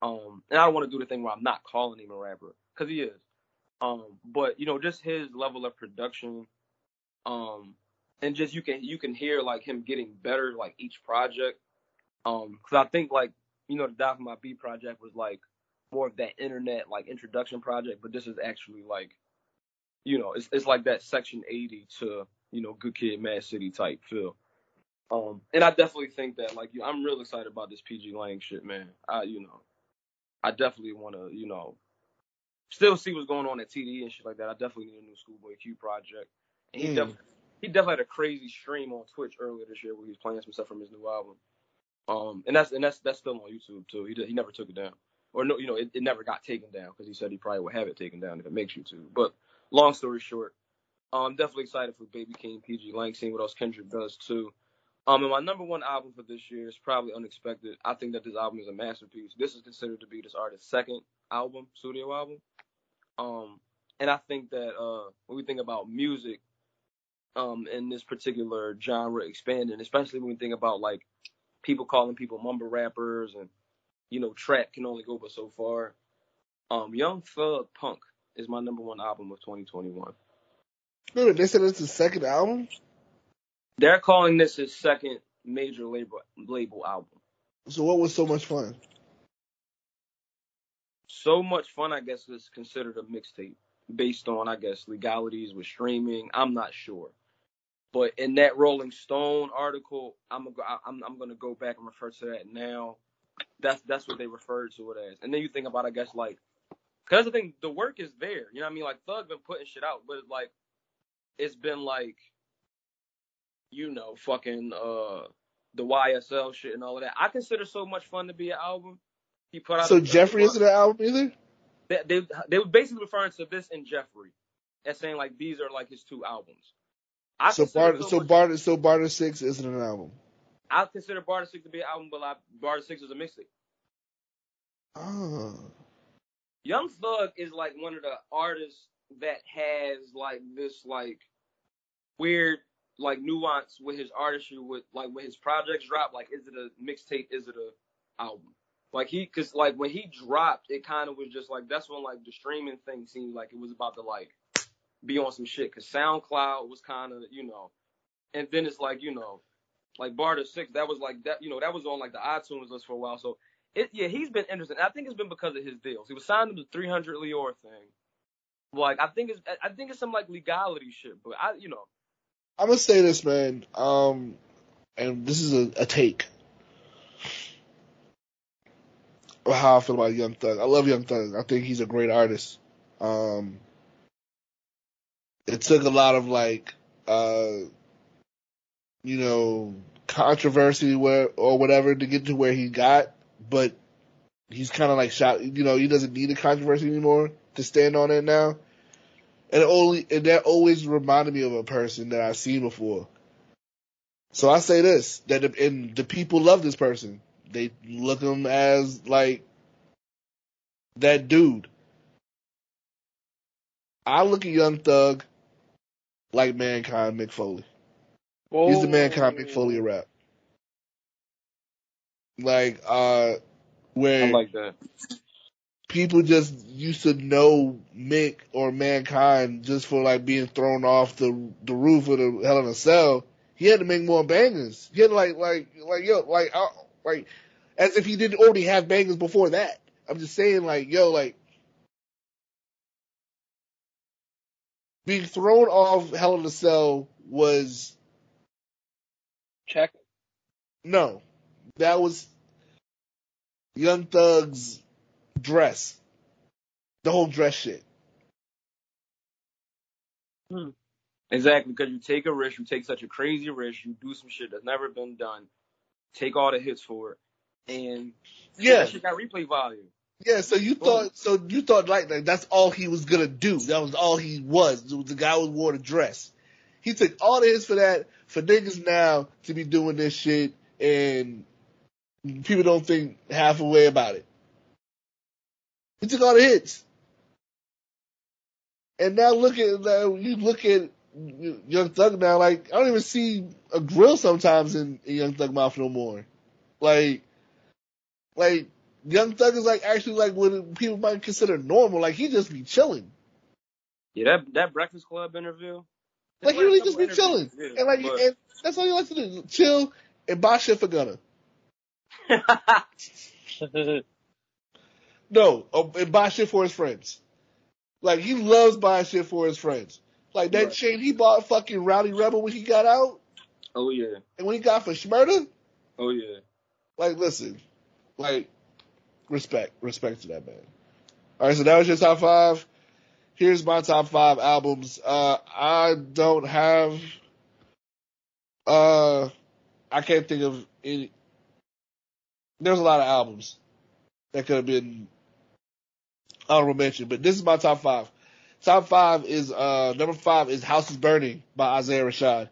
Um, and I don't want to do the thing where I'm not calling him a rapper because he is. Um, but you know, just his level of production, um, and just you can you can hear like him getting better like each project. Um, because I think like you know the Die for My Beat project was like more of that internet like introduction project, but this is actually like, you know, it's it's like that Section 80 to you know Good Kid, Mad City type feel. Um, and I definitely think that like you, I'm real excited about this PG Lang shit, man. I you know, I definitely want to you know still see what's going on at TD and shit like that. I definitely need a new Schoolboy Q project. And he mm. definitely he definitely had a crazy stream on Twitch earlier this year where he was playing some stuff from his new album. Um, and that's and that's that's still on YouTube too. He he never took it down, or no, you know, it, it never got taken down because he said he probably would have it taken down if it makes YouTube. But long story short, I'm definitely excited for Baby Keem, PG Lang, seeing what else Kendrick does too. Um, and my number one album for this year is probably unexpected. I think that this album is a masterpiece. This is considered to be this artist's second album, studio album. Um, and I think that uh, when we think about music, um, in this particular genre expanding, especially when we think about like people calling people mumble rappers and you know trap can only go but so far. Um, Young Thug Punk is my number one album of 2021. Wait, they said it's his second album. They're calling this his second major label label album. So what was so much fun? So much fun, I guess, is considered a mixtape based on, I guess, legalities with streaming. I'm not sure, but in that Rolling Stone article, I'm gonna I'm I'm gonna go back and refer to that now. That's that's what they referred to it as. And then you think about, I guess, like, cause the thing, the work is there. You know what I mean? Like Thug been putting shit out, but like, it's been like you know, fucking uh the YSL shit and all of that. I consider so much fun to be an album. He put out. So Jeffrey isn't an album either. They, they they were basically referring to this and Jeffrey as saying like these are like his two albums. I so Barter, so, Barter, so Barter Six isn't an album. I consider Barter Six to be an album, but like Barter Six is a mixtape. Oh. Young Thug is like one of the artists that has like this like weird like nuance with his artistry with like when his projects drop. Like, is it a mixtape? Is it a album? Like he, cause like when he dropped, it kind of was just like that's when like the streaming thing seemed like it was about to like be on some shit. Cause SoundCloud was kind of you know, and then it's like you know, like Barter Six, that was like that you know that was on like the iTunes list for a while. So it yeah he's been interesting. I think it's been because of his deals. He was signed to the 300 Lyor thing. Like I think it's I think it's some like legality shit, but I you know I'm gonna say this, man. Um, and this is a, a take. How I feel about Young Thug. I love Young Thug. I think he's a great artist. Um, it took a lot of like, uh, you know, controversy where or whatever to get to where he got, but he's kind of like shot. You know, he doesn't need a controversy anymore to stand on it now and only and that always reminded me of a person that I've seen before. So I say this that the, and the people love this person. They look him as like that dude. I look at Young Thug like Mankind Mick Foley. Oh. He's the Mankind Mick Foley rap. Like uh, where I like that people just used to know Mick or Mankind just for like being thrown off the the roof of the Hell in a Cell. He had to make more bangers. He had to like like like yo like uh, like as if he didn't already have bangers before that. I'm just saying like yo like being thrown off Hell in a Cell was check. No, that was Young Thug's dress. The whole dress shit. Hmm. Exactly, because you take a risk, you take such a crazy risk, you do some shit that's never been done, take all the hits for it, and yeah, that shit got replay value. Yeah, so you thought, so you thought like, like that's all he was gonna do. That was all he was. The guy was wore the dress. He took all the hits for that for niggas now to be doing this shit and people don't think half a way about it. He took all the hits. And now look at, uh, you look at Young Thug now, like, I don't even see a grill sometimes in, in Young Thug mouth no more. Like, like, Young Thug is like actually like what people might consider normal. Like he just be chilling. Yeah, that that Breakfast Club interview. Like he really just be chilling, yeah, and like but... and that's all he likes to do: chill and buy shit for Gunna. *laughs* no, oh, and buy shit for his friends. Like he loves buying shit for his friends. Like that right. chain he bought fucking Rowdy Rebel when he got out. Oh yeah. And when he got for Shmurda. Oh yeah. Like listen, like respect, respect to that man. All right, so that was your top five. Here's my top five albums. Uh, I don't have. Uh, I can't think of any. There's a lot of albums that could have been honorable mention, but this is my top five. Top five is uh number five is House is Burning by Isaiah Rashad.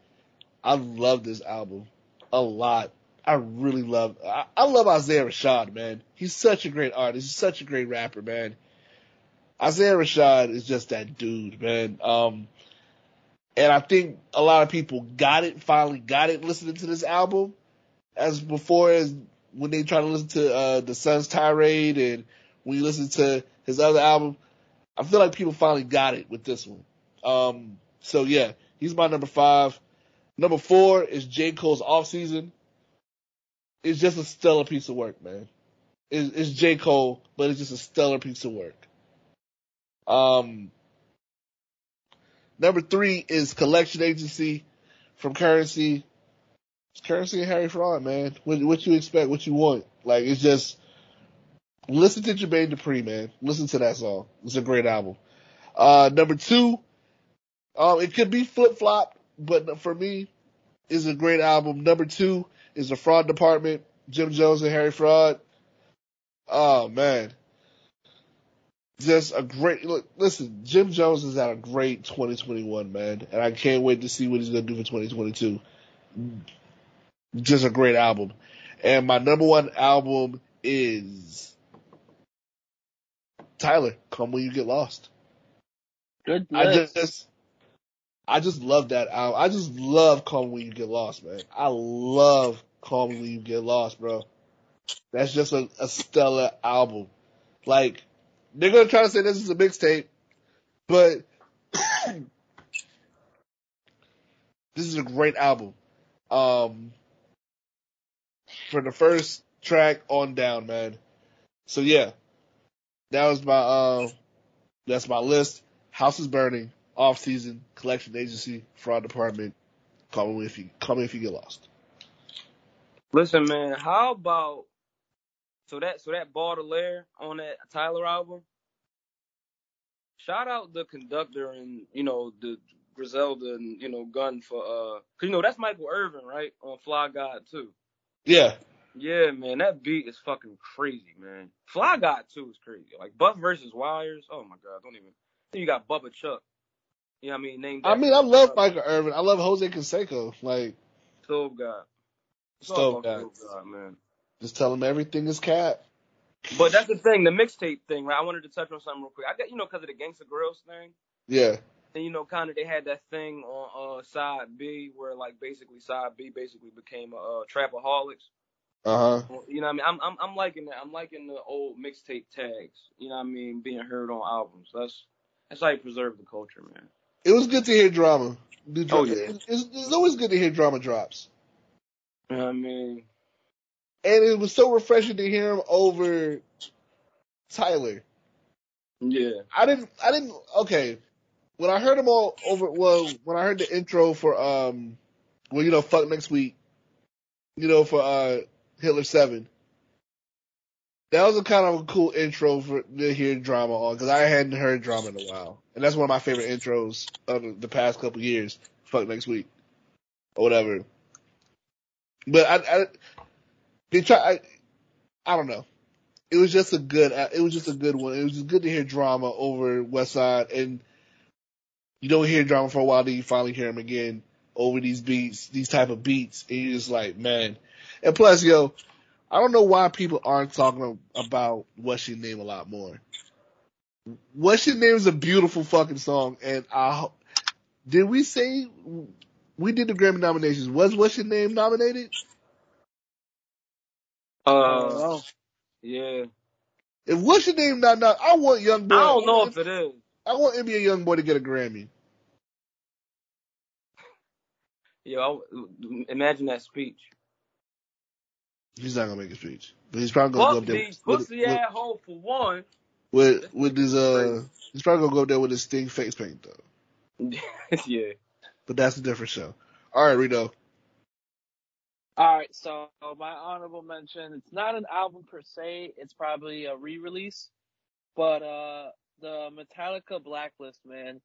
I love this album a lot. I really love, I, I love Isaiah Rashad, man. He's such a great artist. He's such a great rapper, man. Isaiah Rashad is just that dude, man. Um, and I think a lot of people got it, finally got it listening to this album as before as when they try to listen to, uh, the Sun's Tirade and when you listen to his other album. I feel like people finally got it with this one. Um, so yeah, he's my number five. Number four is J. Cole's Off Season it's just a stellar piece of work, man. It's, it's J. Cole, but it's just a stellar piece of work. Um, number three is Collection Agency from Curren$y. It's Curren$y and Harry Fraud, man. What, what you expect, what you want. Like, it's just, listen to Jermaine Dupri, man. Listen to that song. It's a great album. Uh, number two, um, it could be Flip Flop, but for me, is a great album. Number two is the fraud department, Jim Jones and Harry Fraud. Oh man. Just a great look. Listen, Jim Jones is at a great 2021, man, and I can't wait to see what he's gonna do for 2022. Just a great album, and my number one album is Tyler. Come when you get lost. Good. I just, I just love that album. I just love Call Me When You Get Lost, man. I love Call Me When You Get Lost, bro. That's just a, a stellar album. Like, they're gonna try to say this is a mixtape, but *coughs* this is a great album. Um, for the first track on down, man. So yeah, that was my, uh, that's my list. House is burning off season, collection agency, fraud department. Call me if you call me if you get lost. Listen, man, how about so that so that Baudelaire on that Tyler album? Shout out the conductor and you know the Griselda and you know Gun for uh, cause you know that's Michael Irvin right on Fly God too. Yeah. Yeah, man, that beat is fucking crazy, man. Fly God too is crazy. Like Buff versus Wires. Oh my god, don't even. Then you got Bubba Chuck. You know what I mean? Name I mean, I love Michael Irvin. I love Jose Canseco. Like Stove God. Stove God. God, man. Just tell him everything is cat. But that's the thing, the mixtape thing, right? I wanted to touch on something real quick. I got you know because of the Gangsta Grillz thing. Yeah. And you know, kind of they had that thing on uh, side B where like basically side B basically became a uh, trapaholics. Uh huh. You know what I mean? I'm I'm I'm liking that. I'm liking the old mixtape tags. You know what I mean? Being heard on albums. That's that's how you preserve the culture, man it was good to hear drama. Oh, yeah. It's, it's, always good to hear drama drops. I mean, and it was so refreshing to hear him over Tyler. Yeah, I didn't. I didn't. Okay, when I heard him all over, well, when I heard the intro for um, well, you know, fuck next week, you know, for uh Hitler Seven, that was a kind of a cool intro for to hear drama on because I hadn't heard drama in a while, and that's one of my favorite intros of the past couple years. Fuck next week or whatever. But I, I they try. I, I don't know. it was just a good. Uh, it was just a good one. It was just good to hear drama over West Side, and you don't hear drama for a while. Then you finally hear him again over these beats, these type of beats, and you're just like, man. And plus, yo, I don't know why people aren't talking about What's Your Name a lot more. What's Your Name is a beautiful fucking song, and I did we say we did the Grammy nominations? Was What's Your Name nominated? Uh, yeah. If What's Your Name not not, I want Young Boy. I don't know if it is. I want NBA Young Boy to get a Grammy. Yo, imagine that speech. He's not gonna make a speech, but he's probably gonna Fuck go up there. these pussy asshole for one. With with his uh, he's probably gonna go up there with his Sting face paint though. *laughs* yeah. But that's a different show. All right, Rito. All right, so my honorable mention, it's not an album per se, it's probably a re-release, but uh the Metallica Blacklist, man,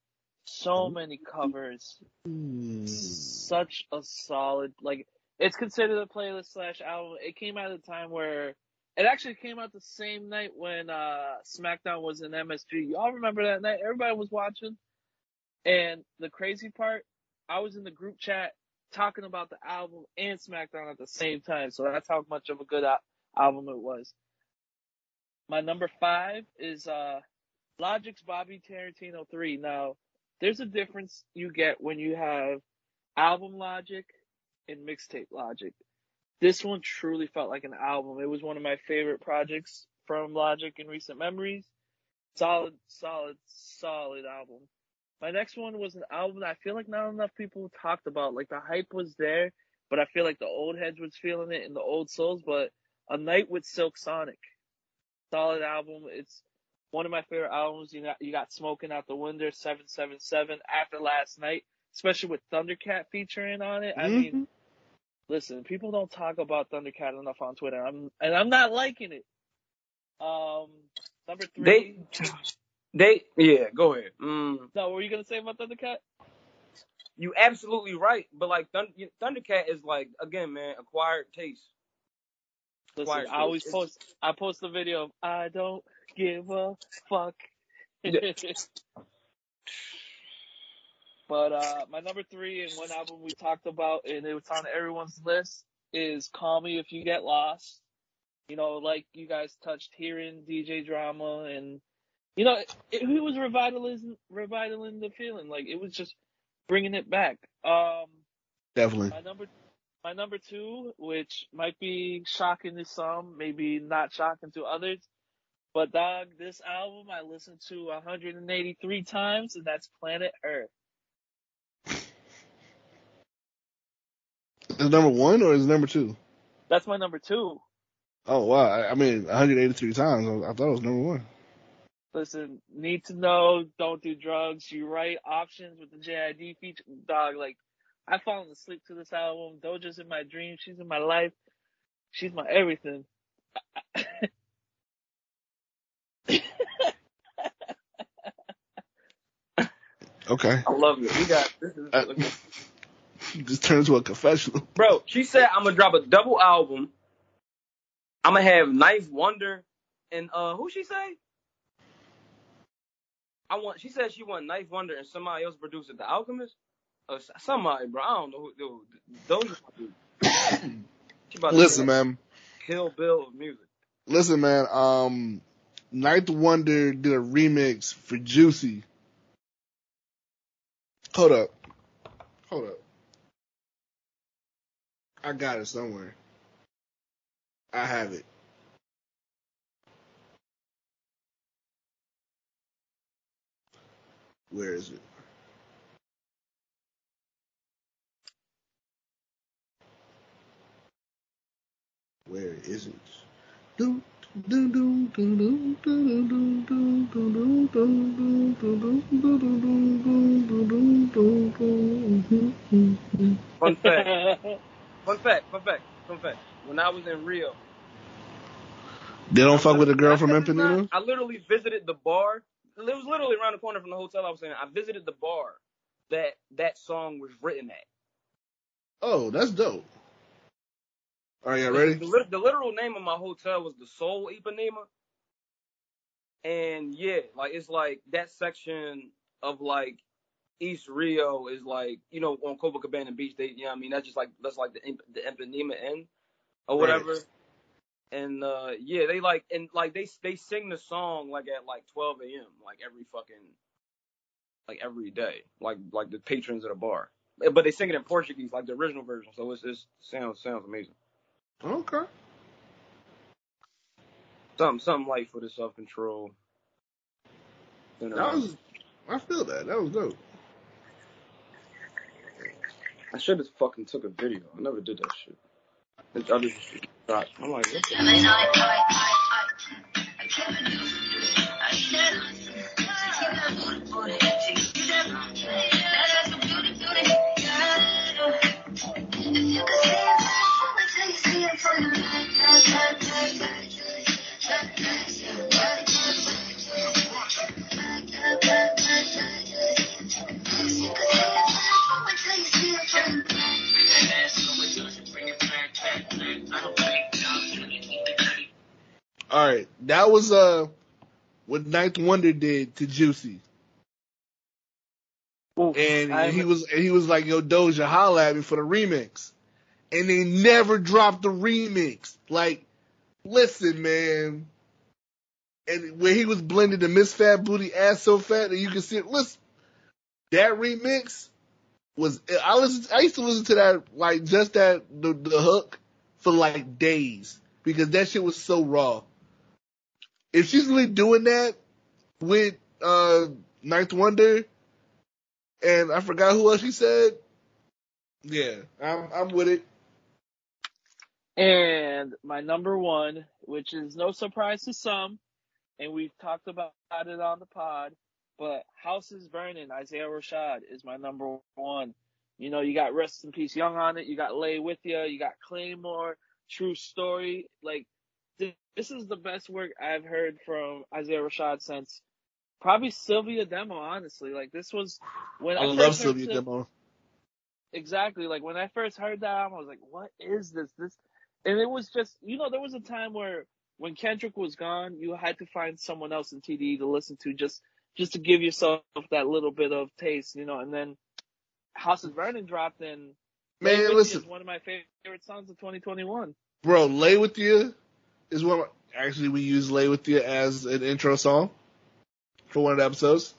so many covers, Hmm. such a solid like it's considered a playlist slash album. It came out at a time where it actually came out the same night when uh SmackDown was in MSG. Y'all remember that night? Everybody was watching. And the crazy part, I was in the group chat talking about the album and SmackDown at the same time. So that's how much of a good al- album it was. My number five is uh Logic's Bobby Tarantino 3. Now, there's a difference you get when you have album logic and mixtape logic. This one truly felt like an album. It was one of my favorite projects from Logic in recent memories. Solid, solid, solid album. My next one was an album that I feel like not enough people talked about. Like the hype was there, but I feel like the old heads was feeling it and the old souls. But A Night with Silk Sonic. Solid album. It's one of my favorite albums. You got, you got Smoking Out the Window, 777, After Last Night, especially with Thundercat featuring on it. I mean, mm-hmm. Listen, people don't talk about Thundercat enough on Twitter. I'm, and I'm not liking it. Um, number three. They, they, yeah, go ahead. Mm, no, what were you gonna say about Thundercat? you absolutely right, but like Thund- Thundercat is like again, man, acquired taste. Listen, Quiet, I always post, I post the video of I don't give a fuck. *laughs* But uh, my number three and one album we talked about, and it was on everyone's list, is "Call Me If You Get Lost." You know, like you guys touched hearing DJ Drama, and you know, it, it was revitalizing, revitalizing the feeling. Like it was just bringing it back. Um, Definitely. my number, my number two, which might be shocking to some, maybe not shocking to others, but dog, this album I listened to 183 times, and that's Planet Her. Is number one or is number two? That's my number two. Oh wow! I, I mean, 183 times. I, I thought it was number one. Listen, need to know, don't do drugs. You write options with the JID feature, dog. Like, I've fallen asleep to this album. Doja's in my dreams. She's in my life. She's my everything. Okay. I love it. We got this is Uh, *laughs* Just turned into a confessional. bro. She said I'm gonna drop a double album. I'm gonna have 9th Wonder and uh who she say? I want. She said she want 9th Wonder and somebody else produce it. The Alchemist or somebody, bro. I don't know who. Dude, those. *coughs* Listen, man. Kill Bill of music. Listen, man. Um, 9th Wonder did a remix for Juicy. Hold up. Hold up. I got it somewhere. I have it. Where is it? Where is it? Fun fact. Fun fact. Fun fact. Fun fact. When I was in Rio, They don't fuck with a girl from Ipanema? time, I literally visited the bar. It was literally around the corner from the hotel I was in. I visited the bar that that song was written at. Oh, that's dope. All right, y'all ready? The, lit- the literal name of my hotel was the Sol Ipanema. And yeah, like it's like that section of like East Rio is like, you know, on Copacabana Beach, they, you know what I mean? That's just like, that's like the, the Ipanema Inn or whatever. Right. And, uh, yeah, they like, and like they, they sing the song like at like 12 a.m., like every fucking, like every day, like, like the patrons of the bar. But they sing it in Portuguese, like the original version. So it's, it's sounds, sounds amazing. Okay. Something, something light for the self control. That was. I feel that. That was dope. I should have fucking took a video. I never did that shit. I just shot. I'm like, what the All right, that was uh what 9th Wonder did to Juicy, Oof, and I'm- he was and he was like, "Yo, Doja, holla at me for the remix," and they never dropped the remix. Like, listen, man, and where he was blending the Miss Fat Booty ass so fat that you can see it. Listen, that remix was I listened. I used to listen to that like just that the, the hook for like days because that shit was so raw. If she's really doing that with uh 9th Wonder, and I forgot who else she said. Yeah, I'm I'm with it. And my number one, which is no surprise to some, and we've talked about it on the pod, but House is Burning, Isaiah Rashad is my number one. You know, you got Rest in Peace Young on it, you got Lay With Ya, you got Claymore, True Story. Like, this is the best work I've heard from Isaiah Rashad since probably Cilvia Demo, honestly. Like, this was when I, I love Cilvia Demo. exactly like when I first heard that album, I was like, "What is this?" This, and it was just, you know, there was a time where when Kendrick was gone, you had to find someone else in TDE to listen to just just to give yourself that little bit of taste, you know. And then House of Burning dropped, Lay Man, Ya listen, is one of my favorite songs of 2021. bro, "Lay with You" is what actually, we use "Lay with You" as an intro song for one of the episodes.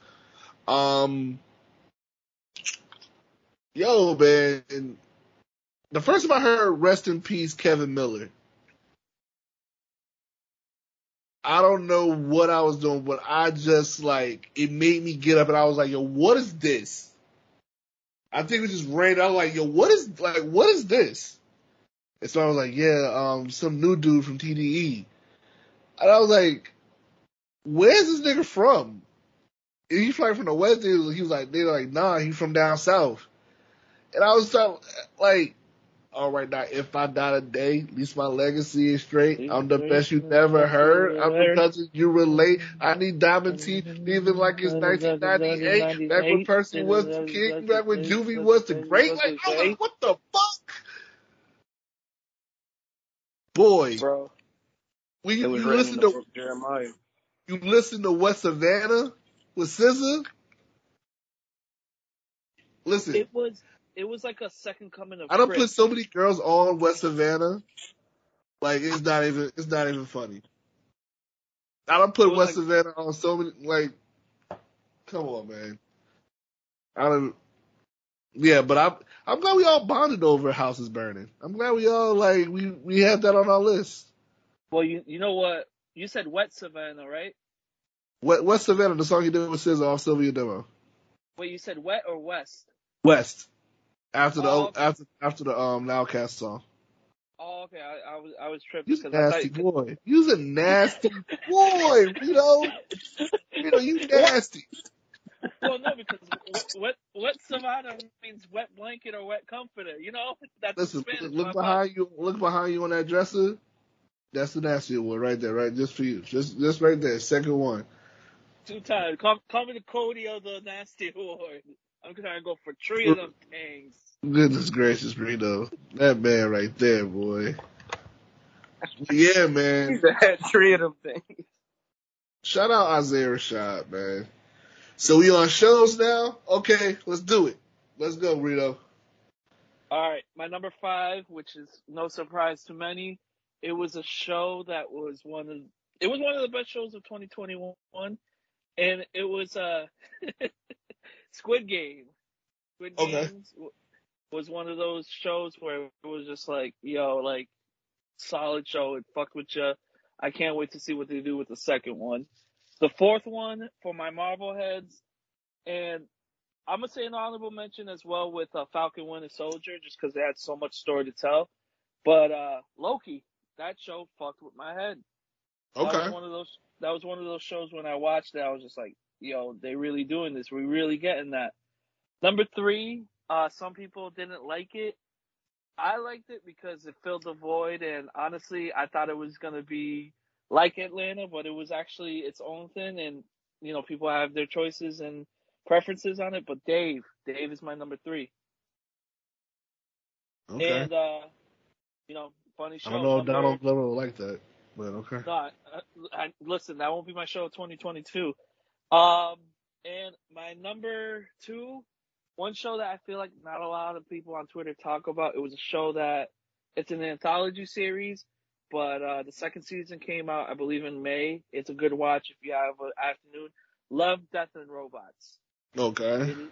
Um, yo, man, the first time I heard "Rest in Peace" Kevin Miller, I don't know what I was doing, but I just like it made me get up and I was like, "Yo, what is this?" I think it just ran out like, "Yo, what is like what is this?" And so I was like, yeah, um, some new dude from TDE. And I was like, where's this nigga from? And he's like from the West. He was, he was like, they're like, nah, he's from down south. And I was like, all right, now, if I die today, at least my legacy is straight. I'm the best you've never heard. I'm the cousin you relate. I need diamond teeth, even like it's 1998. Back when Percy was the king, back when Juvie was the great. Like, I was like, what the fuck? Boy, Bro, we, It you was written listen to Jeremiah. you listen to West Savannah with SZA. Listen, it was it was like a second coming of I don't Chris. put so many girls on West Savannah. Like it's not even it's not even funny. I don't put West like- Savannah on so many like. Come on, man. I don't. Yeah, but I'm I'm glad we all bonded over houses burning. I'm glad we all like we we have that on our list. Well, you you know what? You said Wet Savannah, right? West, West Savannah, the song he did with SZA off Cilvia Demo. Wait, you said Wet or West? West. After the Oh, okay. after after the um Nowcast song. Oh, okay. I, I was I was tripping You's a nasty boy. you, boy. You's a nasty boy, you know. *laughs* You know, you nasty. Well, no, because wet, wet wet Savannah means wet blanket or wet comforter. You know, *laughs* that's Listen, Spanish. look thought- behind you. Look behind you on that dresser. That's the nasty one right there, right? Just for you. Just, just right there. Second one. two times. Call, call me the Cody of the Nasty Award. I'm trying to go for three of them things. Goodness gracious, Reno. That man right there, boy. yeah, *laughs* He man. had three of them things. Shout out Isaiah Rashad, man. So we on shows now? Okay, let's do it. Let's go, Rito. All right, my number five, which is no surprise to many, it was a show that was one of it was one of the best shows of 2021, and it was uh *laughs* Squid Game. Squid Okay. Games was one of those shows where it was just like, yo, like solid show. It fucked with you. I can't wait to see what they do with the second one. The fourth one for my Marvel heads, and I'm gonna say an honorable mention as well with uh, Falcon Winter Soldier, just because they had so much story to tell. But uh Loki, that show fucked with my head. Okay. That was one of those. That was one of those shows when I watched it, I was just like, yo, they really doing this. We really getting that. Number three, uh, some people didn't like it. I liked it because it filled the void, and honestly, I thought it was gonna be like Atlanta, but it was actually its own thing, and you know, people have their choices and preferences on it. But Dave, Dave is my number three, Okay. and uh, you know, funny show. I don't know if number- Donald Glover will like that, but okay. No, I, I, listen, that won't be my show 2022. Um, and my number two, one show that I feel like not a lot of people on Twitter talk about. It was a show that it's an anthology series, but uh, the second season came out, I believe, in May. It's a good watch if you have an afternoon. Love, Death, and Robots. Okay. It is,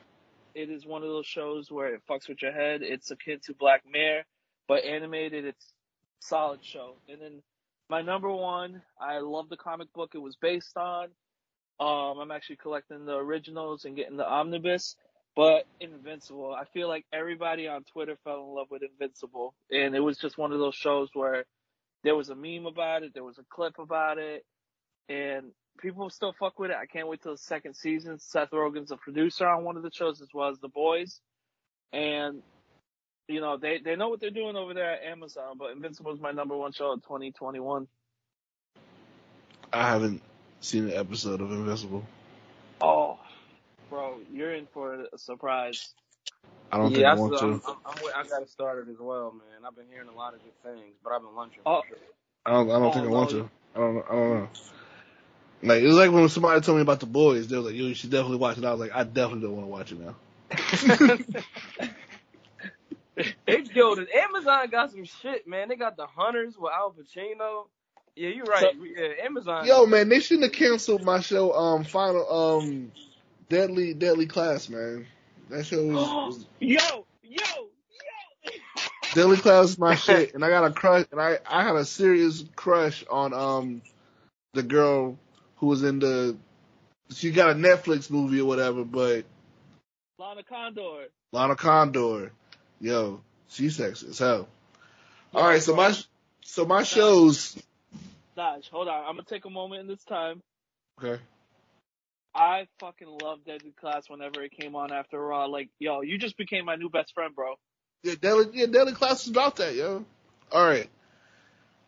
it is one of those shows where it fucks with your head. It's akin to Black Mirror, but animated. It's solid show. And then my number one, I love the comic book it was based on. Um, I'm actually collecting the originals and getting the omnibus. But Invincible, I feel like everybody on Twitter fell in love with Invincible, and it was just one of those shows where there was a meme about it, there was a clip about it, and people still fuck with it. I can't wait till the second season. Seth Rogen's a producer on one of the shows as well as The Boys, and you know they they know what they're doing over there at Amazon. But Invincible is my number one show of 2021. I haven't seen an episode of Invincible. Oh, bro, you're in for a surprise. I don't yeah, think I want I'm, to. I'm, I'm, I got it started as well, man. I've been hearing a lot of good things, but I've been lunching. Oh. I don't. I don't Oh, think I want you- to. I don't. I don't know. Like it was like when somebody told me about the boys. They were like, "Yo, you should definitely watch it." I was like, "I definitely don't want to watch it now." *laughs* They yo, the Amazon got some shit, man. They got the Hunters with Al Pacino. Yeah, you're right. yeah, Amazon. Yo, man, they shouldn't have canceled my show. Um, final. Um, Deadly Deadly Class, man. That show was, *gasps* was yo, yo, yo. Class is my *laughs* shit, and I got a crush, and I I had a serious crush on um the girl who was in the. She got a Netflix movie or whatever, but Lana Condor. Lana Condor, yo, she's sexy as hell. All right, so my so my shows. Dodge, hold on. I'm gonna take a moment in this time. Okay. I fucking loved Deadly Class whenever it came on after Raw. Like, yo, you just became my new best friend, bro. Yeah, Deadly, yeah, Deadly Class is about that, yo. All right.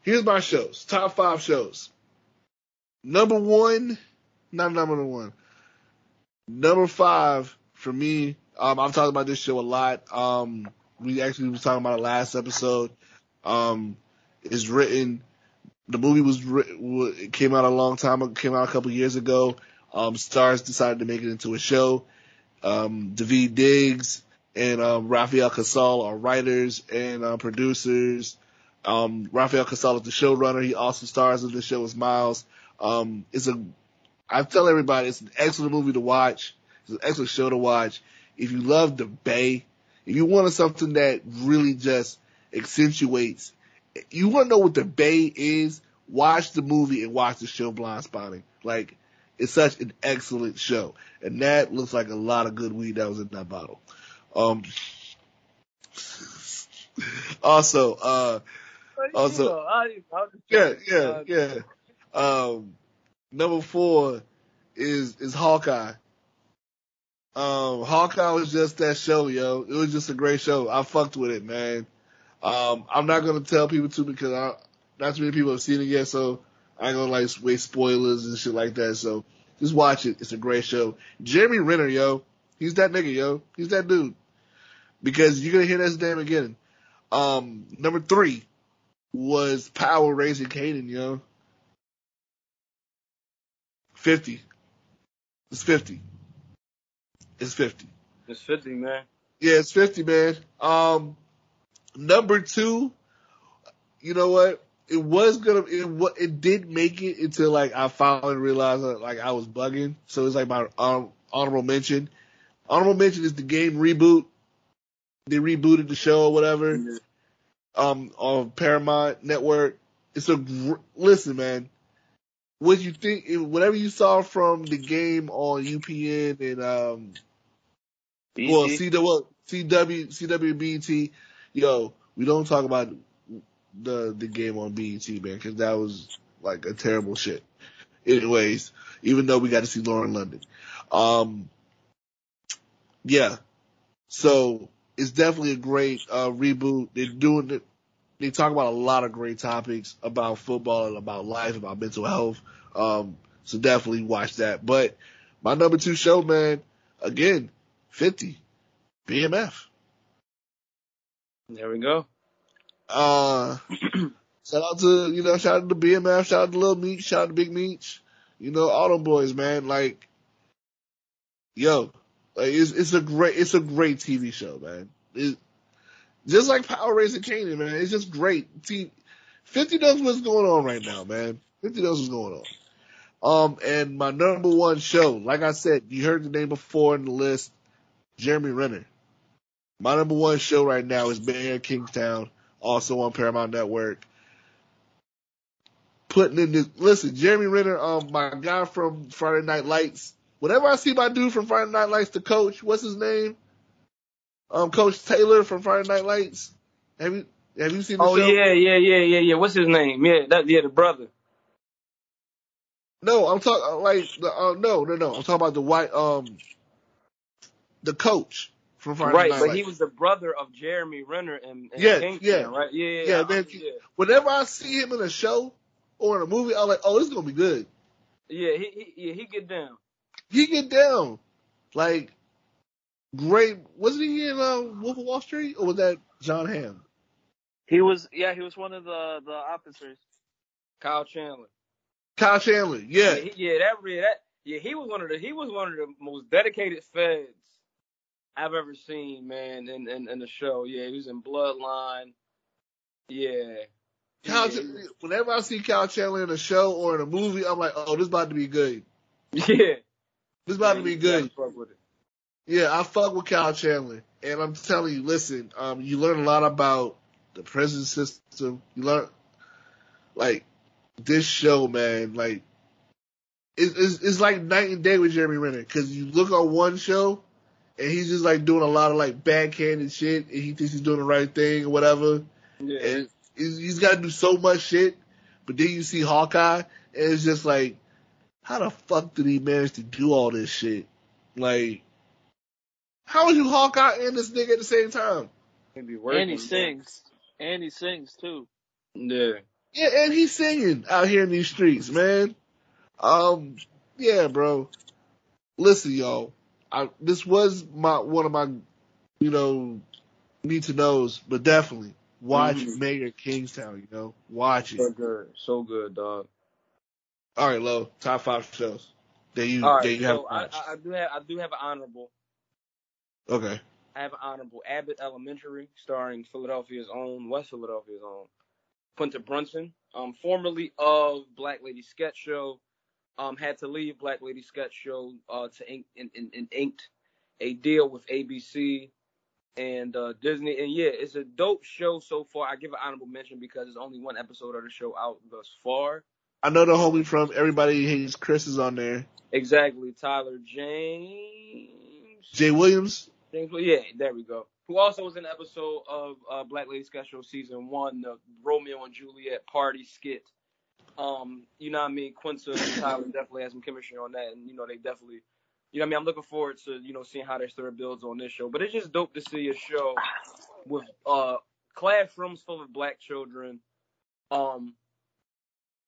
Here's my shows. Top five shows. Number one, not number one. Number five for me. Um, I've talked about this show a lot. Um, we actually was talking about it last episode. Um, is written. The movie was it came out a long time ago. Came out a couple years ago. Um, stars decided to make it into a show. Um, Daveed Diggs and um, Rafael Casal are writers and uh, producers. Um, Rafael Casal is the showrunner. He also stars in the show as Miles. Um, it's a, I tell everybody, it's an excellent movie to watch. It's an excellent show to watch. If you love the Bay, if you wanted something that really just accentuates, you want to know what the Bay is, watch the movie and watch the show Blindspotting. Like, it's such an excellent show. And that looks like a lot of good weed that was in that bottle. Um, also, uh, Also- You know, I- I- yeah, yeah, Uh, yeah. Um, number four is, is Hawkeye. Um, Hawkeye was just that show, yo. It was just a great show. I fucked with it, man. Um, I'm not gonna tell people to because I, not too many people have seen it yet, so I gonna like waste spoilers and shit like that. So just watch it. It's a great show. Jeremy Renner, yo. He's that nigga, yo. He's that dude. Because you're gonna hear his name again. Um, number three, was Power Raising Kanan, yo. 50. It's 50. It's 50. It's 50, man. Yeah, it's 50, man. Um, number two, you know what? It was gonna, it it did make it until like I finally realized that like I was bugging. So it's like my um, honorable mention. Honorable mention is the game reboot. They rebooted the show or whatever. Um, on Paramount Network. It's a gr- listen, man. What you think? Whatever you saw from the game on UPN and um well. CW, CW, CWBT, yo, we don't talk about the the game on BET, man, because that was like a terrible shit. Anyways, even though we got to see Lauren London, um, yeah, so it's definitely a great uh, reboot. They're doing it. They talk about a lot of great topics about football and about life, about mental health. Um, so definitely watch that. But my number two show, man, again, 50, BMF. There we go. Uh, *clears throat* shout out to, you know, shout out to BMF, shout out to Lil Meech, shout out to Big Meech, you know, all them boys, man. Like, yo, like it's, it's a great, it's a great TV show, man. It, just like Power Raising Kanan, man. It's just great. T- 50 knows what's going on right now, man. 50 knows what's going on. Um, and my number one show, like I said, you heard the name before in the list, Jeremy Renner. My number one show right now is Mayor Kingstown, also on Paramount Network. Putting in the listen, Jeremy Renner, um, my guy from Friday Night Lights. Whenever I see my dude from Friday Night Lights, the coach, what's his name? Um, Coach Taylor from Friday Night Lights. Have you have you seen the Oh show? yeah, yeah, yeah, yeah, yeah. What's his name? Yeah, that yeah, the brother. No, I'm talking like the uh, no, no, no. I'm talking about the white um the coach right, Night but Lights. he was the brother of Jeremy Renner and, and Yeah, Kingston, yeah. right? Yeah, yeah, Yeah, yeah. man. yeah. Whenever I see him in a show or in a movie, I'm like, oh, this is gonna be good. Yeah, he, he yeah, he get down. He get down. Like great wasn't he in uh, Wolf of Wall Street or was that Jon Hamm? He was, yeah, he was one of the the officers. Kyle Chandler. Kyle Chandler, yeah. Yeah, he, yeah, that yeah, that yeah, he was one of the he was one of the most dedicated feds I've ever seen, man, in in, in the show. Yeah, he was in Bloodline. Yeah. Kyle, yeah, whenever I see Kyle Chandler in a show or in a movie, I'm like, oh, this about to be good. *laughs* yeah. This about to be good. fuck with it. Yeah, I fuck with Kyle Chandler, and I'm telling you, listen, um, you learn a lot about the prison system. You learn, like, this show, man, like, it's, it's, it's like night and day with Jeremy Renner, cause you look on one show, and he's just like doing a lot of like backhanded shit, and he thinks he's doing the right thing or whatever, Yeah. and he's, he's got to do so much shit, but then you see Hawkeye, and it's just like, how the fuck did he manage to do all this shit? Like, how how is you Hawkeye and this nigga at the same time? He be working. and he sings. And he sings too. Yeah. Yeah, and he's singing out here in these streets, man. Um, yeah, bro. Listen, y'all. I, this was my one of my, you know, need to knows, but definitely watch Mhm. Mayor Kingstown. You know, watch So it. good. So good, dog. All right, Lo. Top five shows that you right, that you have so I, watched. I, I do have I do have an honorable. okay. I have an honorable Abbott Elementary, starring Philadelphia's own, West Philadelphia's own, Quinta Brunson, um, formerly of Black Lady Sketch Show, um, had to leave Black Lady Sketch Show uh, to ink in, in, in inked a deal with ABC and uh, Disney, and yeah, it's a dope show so far. I give an honorable mention because there's only one episode of the show out thus far. I know the homie from Everybody Hates Chris is on there. Exactly, Tyler James. Jay Williams. James, yeah, there we go. Who also was in an episode of uh, Black Lady Sketch Show season one, the Romeo and Juliet party skit. Um, you know what I mean? Quinta and Tyler definitely had some chemistry on that, and you know they definitely, you know what I mean. I'm looking forward to you know seeing how their story builds on this show. But it's just dope to see a show with uh classrooms full of black children. Um,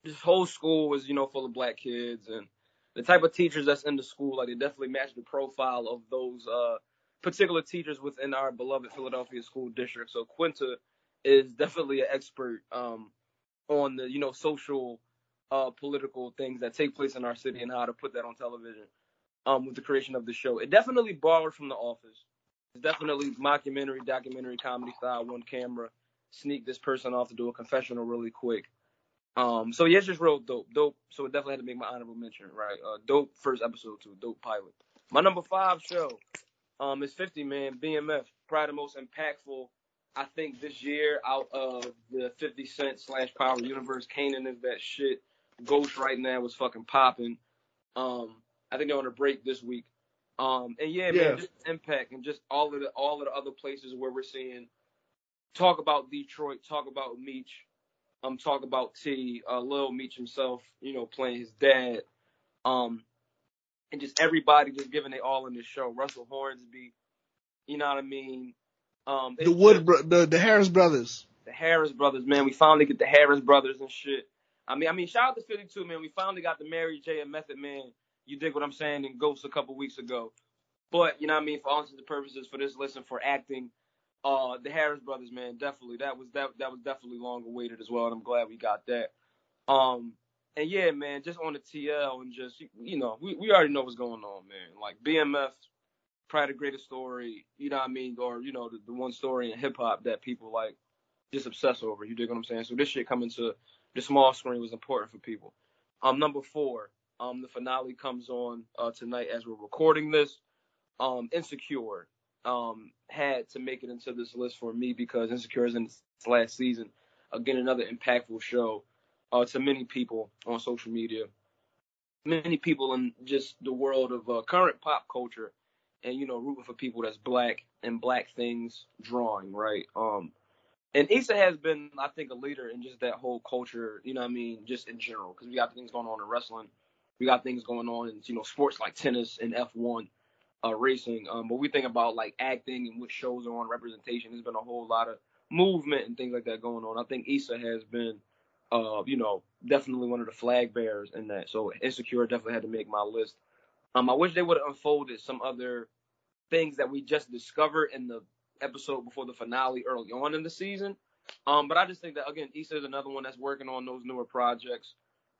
this whole school was you know full of black kids, and the type of teachers that's in the school, like they definitely match the profile of those uh particular teachers within our beloved Philadelphia school district. So Quinta is definitely an expert um, on the you know social, uh, political things that take place in our city and how to put that on television. Um, with the creation of the show, it definitely borrowed from The Office. It's definitely mockumentary, documentary, comedy style, one camera. Sneak this person off to do a confessional really quick. Um, so yeah, it's just real dope, dope. So it definitely had to make my honorable mention, right? Uh, dope first episode too, dope pilot. My number five show, um, is 50 man BMF, probably the most impactful. I think this year out of the 50 Cent slash Power Universe, Kanan is that shit. Ghost right now was fucking popping. Um, I think they're on a break this week. Um, and yeah, Yeah. man, just impact and just all of the all of the other places where we're seeing talk about Detroit, talk about Meech, um, talk about T, uh, Lil Meech himself, you know, playing his dad, um, and just everybody just giving it all in this show. Russell Hornsby, you know what I mean? Um, The Wood, bro- the the Harris brothers. the Harris brothers, man. We finally get the Harris brothers and shit. I mean, I mean, shout out to 52, man. We finally got the Mary J and Method Man. You dig what I'm saying? In Ghost a couple weeks ago. But you know what I mean? For all intents and purposes, for this listen, for acting, uh, the Harris brothers, man, definitely that was that that was definitely long awaited as well, and I'm glad we got that. Um, and yeah, man, just on the TL and just you know, we we already know what's going on, man. Like BMF, probably the greatest story, you know what I mean, or you know, the, the one story in hip hop that people like just obsess over. You dig what I'm saying? So this shit coming to the small screen was important for people. Um, number four, um, the finale comes on uh, tonight as we're recording this. Um, Insecure um had to make it into this list for me because Insecure is in its last season. Again, another impactful show uh, to many people on social media, many people in just the world of uh, current pop culture, and you know, rooting for people that's black and black things drawing right. Um, and Issa has been, I think, a leader in just that whole culture. You know, I mean, just in general, because we got things going on in wrestling, we got things going on in you know sports like tennis and F1 uh, racing. Um, but we think about like acting and what shows are on representation. There's been a whole lot of movement and things like that going on. I think Issa has been, uh, you know, definitely one of the flag bearers in that. So Insecure definitely had to make my list. Um, I wish they would have unfolded some other things that we just discovered in the episode before the finale early on in the season. Um, but I just think that again, Issa is another one that's working on those newer projects.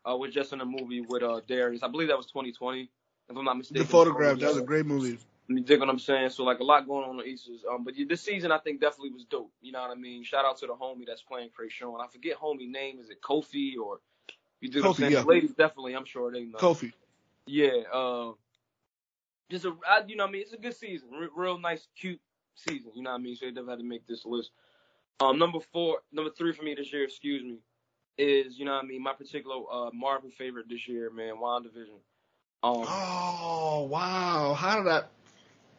Uh, was just in a movie with uh Darius. I believe that was 2020, if I'm not mistaken. The photograph. That was a great movie. You dig what I'm saying? So like a lot going on on Easters. Um, but this season I think definitely was dope. You know what I mean? Shout out to the homie that's playing Krayshawn. I forget homie name. Is it Kofi or you dig what I'm Kofi, yeah. Ladies definitely. I'm sure they know. Kofi. Yeah. Uh, just a I, you know what I mean? It's a good season. Re- real nice, cute season. You know what I mean? So they definitely had to make this list. Um, number four, number three for me this year. Excuse me. Is you know what I mean? My particular uh Marvel favorite this year, man. WandaVision. Um, Oh wow! How did I?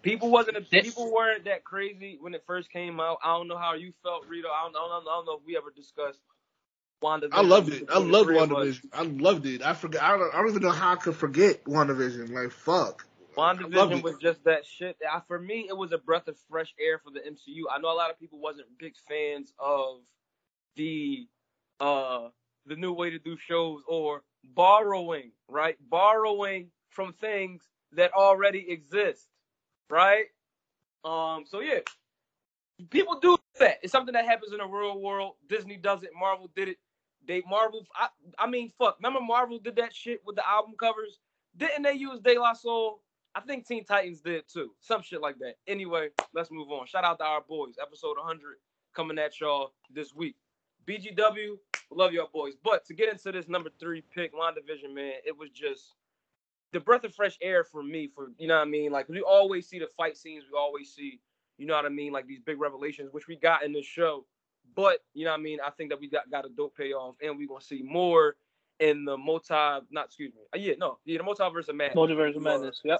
People wasn't This- people weren't that crazy when it first came out. I don't know how you felt, Rito. I don't, I don't, I don't know if we ever discussed WandaVision. I loved it. I between the loved three of. WandaVision. I loved it. I forgot. I don't, I don't even know how I could forget WandaVision. Like fuck. WandaVision was just that shit. I, for me, it was a breath of fresh air for the MCU. I know a lot of people wasn't big fans of the uh the new way to do shows or borrowing, right? Borrowing from things that already exist, right? Um, so yeah, people do that. It's something that happens in the real world. Disney does it. Marvel did it. They Marvel. I, I mean, fuck. Remember Marvel did that shit with the album covers? Didn't they use De La Soul? I think Teen Titans did too. Some shit like that. Anyway, let's move on. Shout out to our boys. Episode 100 coming at y'all this week. BGW, love y'all boys. But to get into this number three pick, WandaVision, man, it was just the breath of fresh air for me. For you know what I mean? Like we always see the fight scenes, we always see, you know what I mean, like these big revelations, which we got in this show. But you know what I mean? I think that we got, got a dope payoff, and we're gonna see more in the multi. Not excuse me. Uh, yeah, no, yeah, the multiverse of madness. Multiverse of Madness. Yep.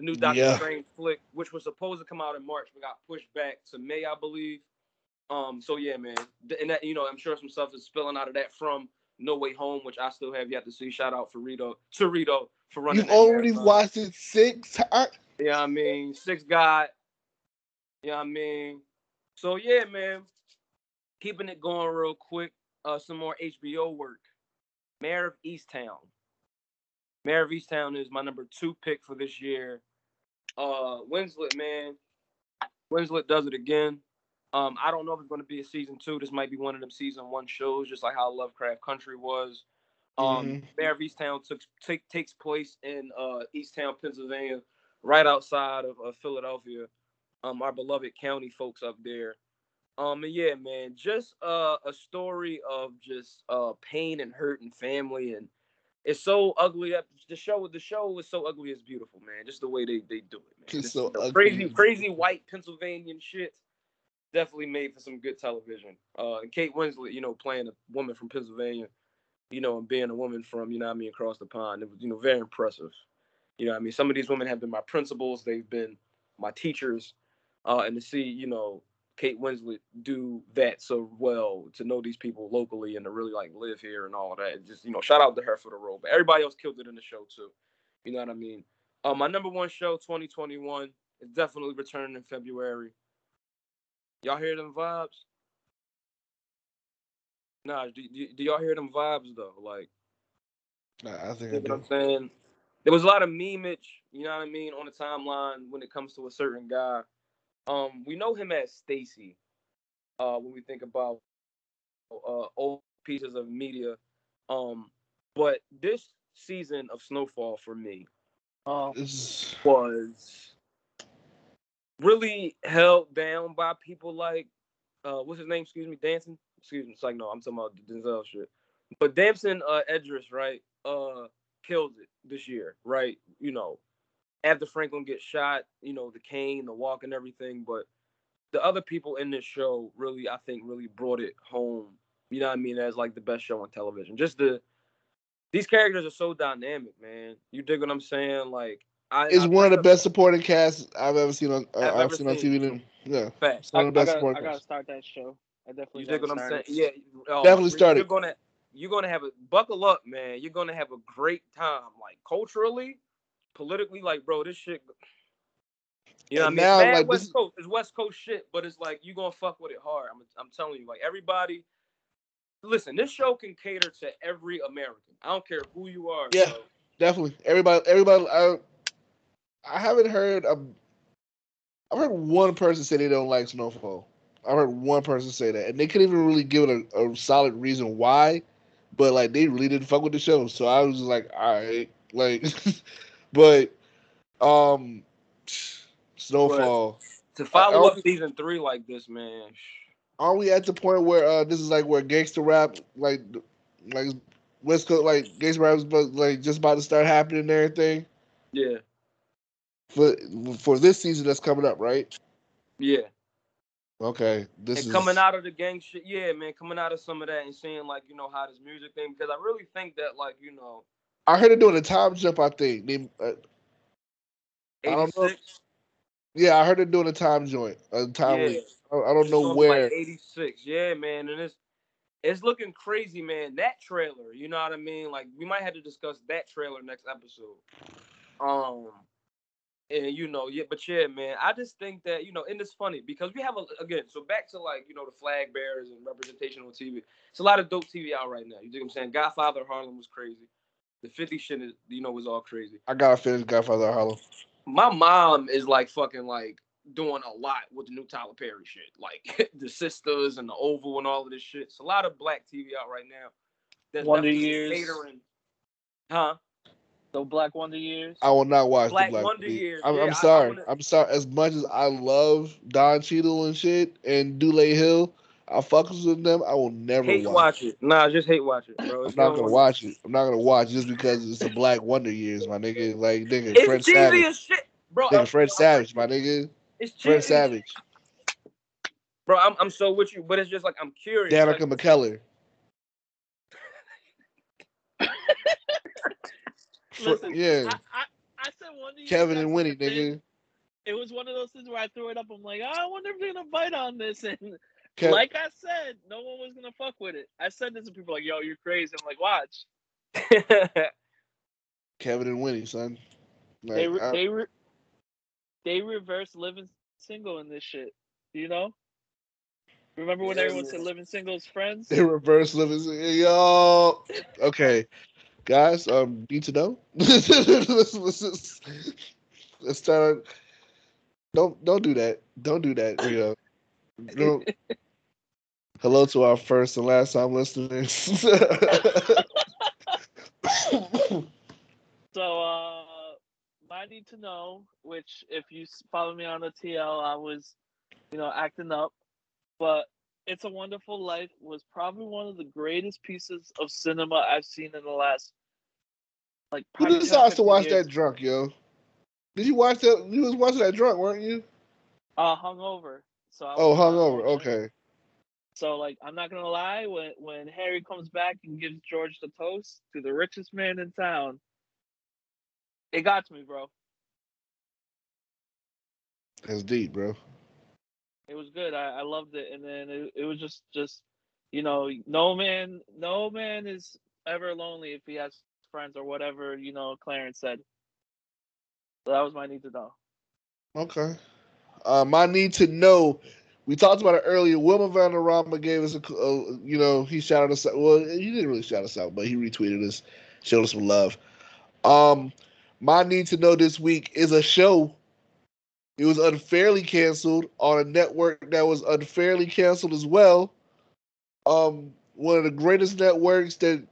The new Doctor Yeah. Strange flick, which was supposed to come out in March, but got pushed back to May, I believe. Um, so yeah, man, and that you know, I'm sure some stuff is spilling out of that from No Way Home, which I still have yet to see. Shout out for Rito, to Rito for running. You've already marathon. watched it six times. You what I mean? Six God. You know what I mean? So yeah, man. Keeping it going real quick. Uh some more HBO work. Mayor of Easttown. Mayor of Easttown is my number two pick for this year. Uh Winslet, man. Winslet does it again. Um, I don't know if it's going to be a season two. This might be one of them season one shows, just like how Lovecraft Country was. Um, Mhm. Mayor of Easttown took, take, takes place in uh, Easttown, Pennsylvania, right outside of, of Philadelphia. Um, our beloved county folks up there. Um, and yeah, man, just uh, a story of just uh, pain and hurt and family, and it's so ugly. That the show, the show is so ugly. It's beautiful, man. Just the way they, they do it, man. It's so you know, crazy, crazy white Pennsylvanian shit. Definitely made for some good television. Uh, and Kate Winslet, you know, playing a woman from Pennsylvania, you know, and being a woman from, you know, what I mean, across the pond, it was, you know, very impressive. You know, what I mean, some of these women have been my principals. They've been my teachers, uh, and to see, you know, Kate Winslet do that so well, to know these people locally and to really like live here and all that. Just you know, shout out to her for the role. But everybody else killed it in the show too. You know what I mean? Uh, my number one show, 2021, is definitely returning in February. Y'all hear them vibes? Nah, do, do, do y'all hear them vibes though? Like, Nah, I think you I know what I'm saying? There was a lot of memeage, you know what I mean, on the timeline when it comes to a certain guy. Um, we know him as Stacy. Uh, when we think about uh old pieces of media, um, but this season of Snowfall for me It's, was really held down by people like uh what's his name? Excuse me, Dancing. Excuse me. It's like no, I'm talking about Denzel shit. But Damson uh Idris, right, uh killed it this year, right? You know, after Franklin gets shot, you know, the cane, the walk and everything, but the other people in this show really, I think, really brought it home. You know what I mean? As like the best show on television. Just the these characters are so dynamic, man. You dig what I'm saying? Like I it's I one of the up best supporting casts I've ever seen on. Uh, I've I've, ever seen on. TV. Yeah, facts. one I, of the I best gotta, I gotta start that show. I definitely You dig what gotta I'm start saying? it. Yeah, uh, Definitely you're- start You're it. gonna you're gonna have a buckle up, man. You're gonna have a great time, like culturally, politically. Like, bro, this shit. You know And what I mean? now, like, West this- Coast, it's West Coast shit, but it's like you gonna fuck with it hard. I'm, I'm telling you, like everybody. Listen, this show can cater to every American. I don't care who you are. Yeah. bro. Definitely, everybody, everybody. I, I haven't heard. A, I've heard one person say they don't like Snowfall. I heard one person say that, and they couldn't even really give it a, a solid reason why. But like, they really didn't fuck with the show, so I was just like, all right, like, *laughs* but, um, Snowfall. To follow up season three like this, man. Are we at the point where uh this is like where gangster rap like like West Coast like gangster rap is about- like just about to start happening and everything Yeah, for for this season that's coming up, right? yeah. Okay, this and is coming out of the gang shit, yeah, man, coming out of some of that and seeing like you know how this music thing because I really think that like you know, I heard they're doing a time jump. I think they, uh, I don't know. yeah, I heard they're doing a time joint, a time yeah, leap. I, I don't it's know where. like 86, yeah, man, and it's it's looking crazy, man. That trailer, you know what I mean? Like we might have to discuss that trailer next episode. Um. And you know, yeah, but yeah, man, I just think that you know, and it's funny because we have a again. So back to like you know the flag bearers and representation on TV. It's a lot of dope TV out right now. You dig what I'm saying? Godfather Harlem was crazy. The 50 shit is you know was all crazy. I gotta finish Godfather of Harlem. My mom is like fucking like doing a lot with the new Tyler Perry shit, like *laughs* the sisters and the Oval and all of this shit. It's a lot of black TV out right now. That's Wonder definitely Years. catering, huh? So Black Wonder Years. I will not watch Black the Black Wonder League. Years. I'm, Yeah, I'm I- I sorry. wanna- I'm sorry. As much as I love Don Cheadle and shit and Dule Hill, I fucks with them. I will never Hate watch. watch it. Nah, I just hate watch it, bro. I'm not gonna watch it. I'm not gonna watch it just because it's the Black Wonder Years, my nigga. Like nigga, It's Fred cheesy Savage, as shit, bro. nigga, I'm- Fred Savage, my nigga, It's cheesy, Fred Savage, bro. I'm, I'm so with you, but it's just like I'm curious. Danica like, McKellar. *laughs* Fr- Listen, yeah, I, I, I said Wonder Years. Kevin and Winnie, nigga. It was one of those things where I threw it up. I'm like, oh, I wonder if they're gonna bite on this. *laughs* And Like I said, no one was gonna fuck with it. I said this to people like, yo, you're crazy. I'm like, watch. *laughs* Kevin and Winnie, son. Like, they re- they re- they reverse living single in this shit. You know? Remember when Yeah, everyone man. said living single is friends? they reverse living. Single. Yo, okay, guys. Um, need to know. let's, *laughs* let's, just- let's start. Don't don't do that. Don't do that, Rio. Hello to our first and last time listeners. *laughs* So, uh, I need to know, which if you follow me on the TL, I was, you know, acting up. But It's a Wonderful Life was probably one of the greatest pieces of cinema I've seen in the last, like, Who decides to watch years. that drunk, yo? Did you watch that? You was watching that drunk, weren't you? Uh, hungover. So I Oh, hungover. Okay. So like I'm not gonna lie, when when Harry comes back and gives George the toast to the richest man in town, it got to me, bro. That's deep, bro. It was good. I, I loved it, and then it, it was just just you know no man no man is ever lonely if he has friends or whatever you know Clarence said. So that was my need to know. Okay. Um, I need to know. We talked about it earlier. Wilmer Valderrama gave us a, uh, you know, he shouted us out. Well, he didn't really shout us out, but he retweeted us, showed us some love. Um, my need to know this week is a show. It was unfairly canceled on a network that was unfairly canceled as well. Um, one of the greatest networks that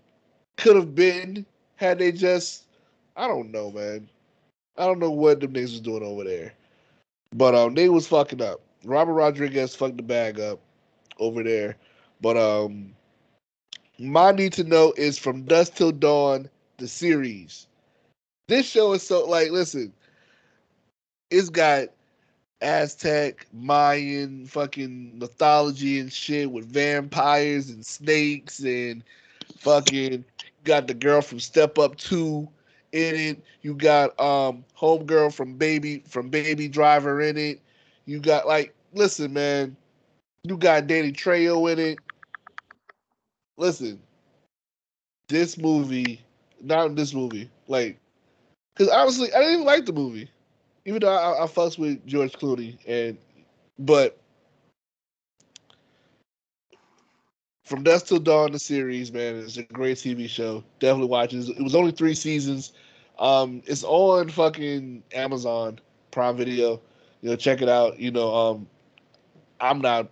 could have been had they just, I don't know, man. I don't know what them niggas was doing over there. But um, they was fucking up. Robert Rodriguez fucked the bag up over there. But um, my need to know is from dusk till dawn, the series. This show is so like, listen, it's got Aztec, Mayan, fucking mythology and shit with vampires and snakes and fucking got the girl from Step Up Two in it. You got um homegirl from Baby from Baby Driver in it. You got like listen, man. You got Danny Trejo in it. Listen, this movie, not this movie, like, because honestly, I didn't even like the movie, even though I, I fucks with George Clooney, and but from dusk till dawn, the series, man, it's a great TV show. Definitely watch it. It was only three seasons. Um, it's on fucking Amazon Prime Video. You know, check it out. You know, um, I'm not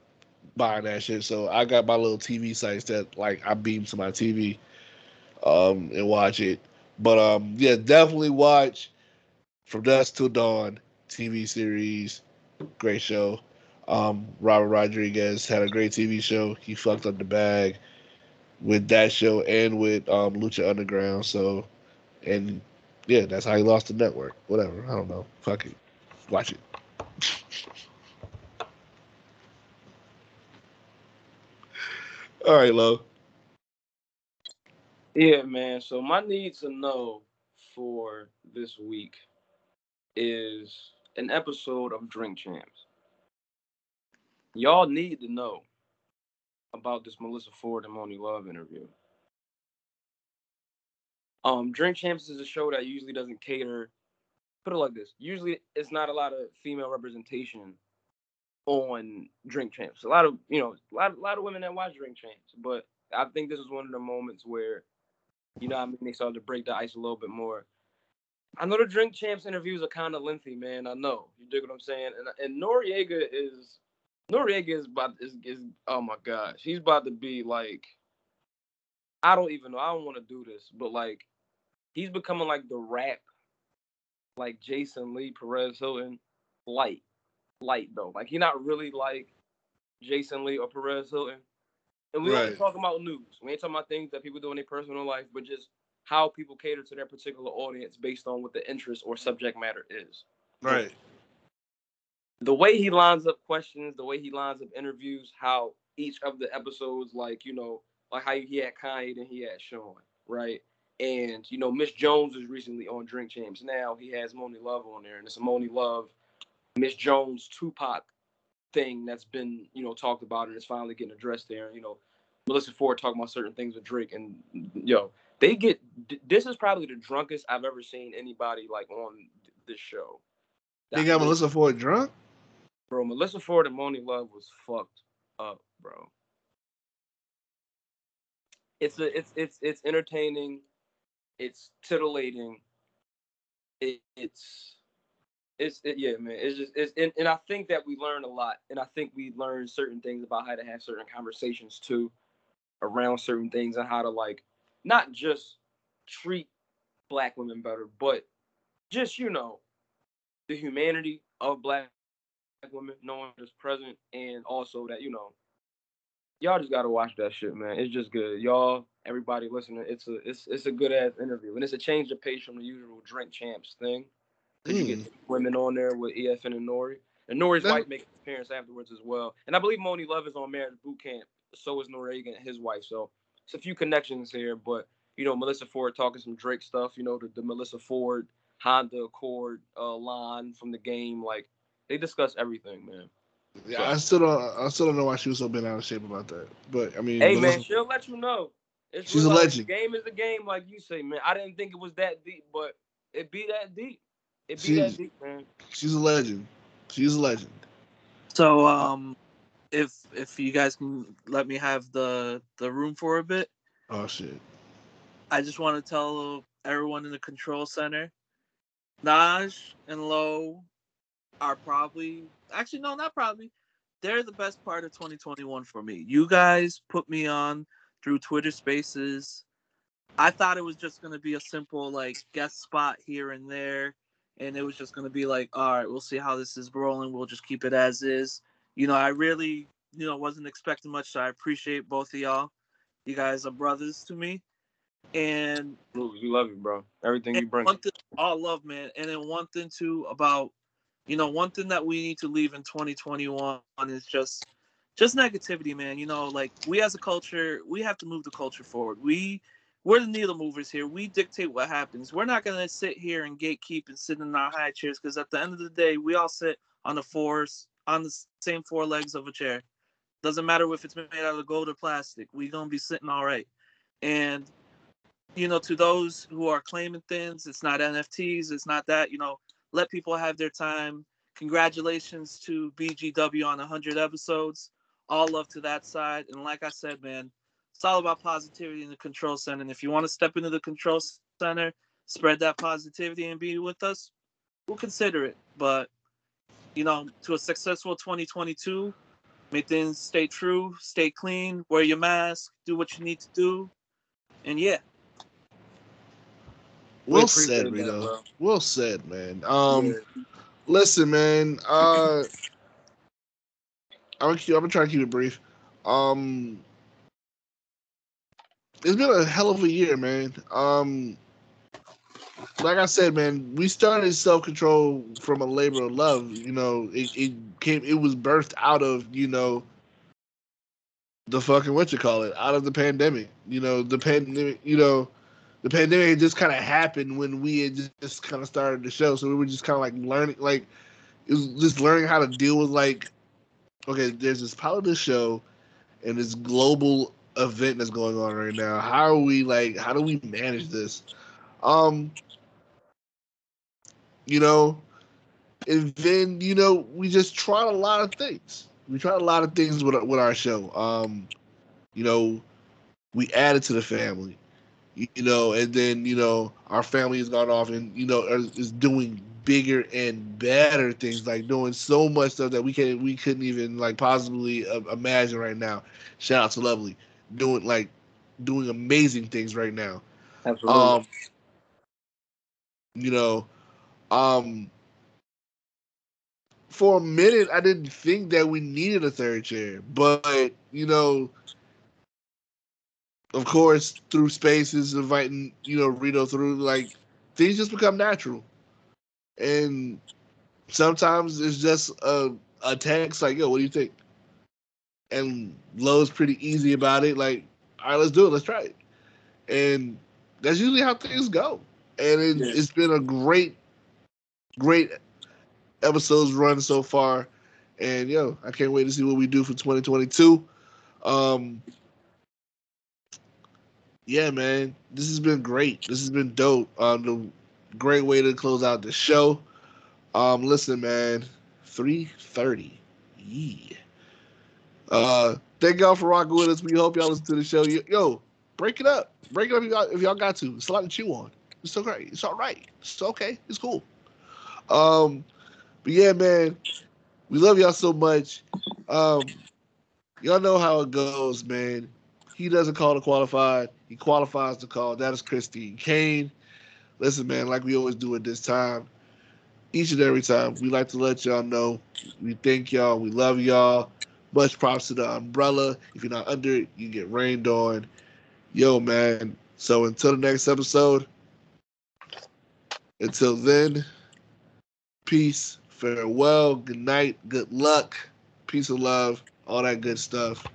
buying that shit, so I got my little TV sites that like I beam to my TV, um, and watch it. But um, yeah, definitely watch From Dusk Till Dawn TV series. Great show. Um, Robert Rodriguez had a great TV show. He fucked up the bag with that show and with um, Lucha Underground. So, and yeah, that's how he lost the network. Whatever. I don't know. Fuck it. Watch it. *laughs* All right, Lo. Yeah, man. So my need to know for this week is an episode of Drink Champs. Y'all need to know about this Melyssa Ford and Monie Love interview. Um, Drink Champs is a show that usually doesn't cater. Put it like this: usually, it's not a lot of female representation on Drink Champs. A lot of you know, a lot, a lot of women that watch Drink Champs, but I think this was one of the moments where, you know, I mean, they started to break the ice a little bit more. I know the Drink Champs interviews are kind of lengthy, man. I know you dig what I'm saying, and and Noreaga is Noreaga is about is is oh my gosh, he's about to be like, I don't even know. I don't want to do this, but like, he's becoming like the rap, like Jason Lee, Perez Hilton, light, light though. Like he's not really like Jason Lee or Perez Hilton. And we Right. ain't talking about news. We ain't talking about things that people do in their personal life, but just how people cater to their particular audience based on what the interest or subject matter is. Right. The way he lines up questions, the way he lines up interviews, how each of the episodes, like you know, like how he had Kanye and he had Sean, right? And you know, Miss Jones was recently on Drink Champs. Now he has Monie Love on there, and it's a Monie Love, Miss Jones, Tupac thing that's been you know talked about and it's finally getting addressed there. You know, Melyssa Ford talking about certain things with Drake, and yo, they get this is probably the drunkest I've ever seen anybody like on this show. They got Melyssa Ford drunk? Bro, Melyssa Ford and Monie Love was fucked up, bro. It's a, it's it's it's entertaining, it's titillating, it, it's it's it, yeah, man. It's just it's and, and I think that we learn a lot, and I think we learn certain things about how to have certain conversations too, around certain things and how to like not just treat black women better, but just you know the humanity of black women, knowing it's present, and also that you know y'all just gotta watch that shit, man. It's just good, y'all. Everybody listening, it's a it's it's a good ass interview, and it's a change of pace from the usual drink champs thing. Cause mm. you get women on there with EFN and Nori, and Nori's that, wife making appearance afterwards as well. And I believe Monie Love is on Marriage Boot Camp. So is Noreaga and his wife. So it's a few connections here, but you know Melyssa Ford talking some Drake stuff. You know the, the Melyssa Ford Honda Accord uh, line from the game. Like they discuss everything, man. Yeah, so, I still don't. I still don't know why she was so bent out of shape about that. But I mean, hey Melyssa, man, she'll let you know. It's she's a legend. The game is the game, like you say, man. I didn't think it was that deep, but it be that deep. It be she's, that deep, man. She's a legend. She's a legend. So, um, if if you guys can let me have the the room for a bit. Oh shit. I just want to tell everyone in the control center, Naj and Low are probably actually no, not probably. They're the best part of 2021 for me. You guys put me on through Twitter Spaces. I thought it was just gonna be a simple like guest spot here and there, and it was just gonna be like, all right, we'll see how this is rolling. We'll just keep it as is. You know, I really, you know, wasn't expecting much, so I appreciate both of y'all. You guys are brothers to me. And we love you, bro. Everything you bring. All love, man. And then one thing too about, you know, one thing that we need to leave in 2021 is just, just negativity, man. You know, like we as a culture, we have to move the culture forward. We, we're the needle movers here. We dictate what happens. We're not gonna sit here and gatekeep and sit in our high chairs because at the end of the day, we all sit on the fours on the same four legs of a chair. Doesn't matter if it's made out of gold or plastic. We gonna be sitting all right. And you know, to those who are claiming things, it's not NFTs, it's not that, you know, let people have their time. Congratulations to BGW on 100 episodes. All love to that side. And like I said, man, it's all about positivity in the control center. And if you want to step into the control center, spread that positivity and be with us, we'll consider it. But, you know, to a successful 2022, make things stay true, stay clean, wear your mask, do what you need to do. And yeah, well said, Rito. well said, man. Um, yeah. listen, man. Uh, I'm gonna, keep, I'm gonna try to keep it brief. Um, it's been a hell of a year, man. Um, like I said, man, we started self control from a labor of love. You know, it, it came, it was birthed out of you know the fucking what you call it, out of the pandemic. You know, the pandemic. You know, the pandemic just kind of happened when we had just, kind of started the show. So we were just kind of like learning, like it was just learning how to deal with like, okay, there's this pilot of the show, and this global event that's going on right now. How are we like? How do we manage this? Um, you know, and then you know we just tried a lot of things. We tried a lot of things with with our show. Um, you know, we added to the family you know, and then you know our family has gone off and you know is doing bigger and better things, like doing so much stuff that we can we couldn't even like possibly uh, imagine right now. Shout out to Lovely, doing like doing amazing things right now. Absolutely. Um, you know, um, for a minute I didn't think that we needed a third chair, but you know of course, through spaces, inviting you know Rito through, like things just become natural, and sometimes it's just a a text like, "Yo, what do you think?" And Low's pretty easy about it. Like, all right, let's do it. Let's try it. And that's usually how things go. And it, yeah. it's been a great, great episodes run so far. And yo, I can't wait to see what we do for 2022. Um, yeah, man, this has been great. This has been dope. Um, the great way to close out the show. Um, listen, man, three thirty. Yeah. Uh, thank y'all for rocking with us. We hope y'all listen to the show. Yo, break it up. Break it up if y'all, if y'all got to. It's a lot to chew on. It's okay. It's all right. It's okay. It's cool. Um, But yeah, man, we love y'all so much. Um, y'all know how it goes, man. He doesn't call to qualified. He qualifies to call. That is Christine Caine. Listen, man, like we always do at this time, each and every time, we like to let y'all know we thank y'all. We love y'all. Much props to the umbrella. If you're not under it, you get rained on. Yo, man. So until the next episode, until then, peace, farewell, good night, good luck, peace and love, all that good stuff.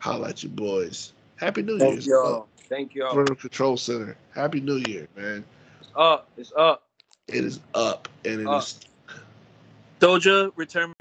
Holla at you boys. Happy New Year. Thank y'all. Thank y'all. Parental Control Center. Happy New Year, man. It's up. It's up. It is up and it is Up. Doja, return.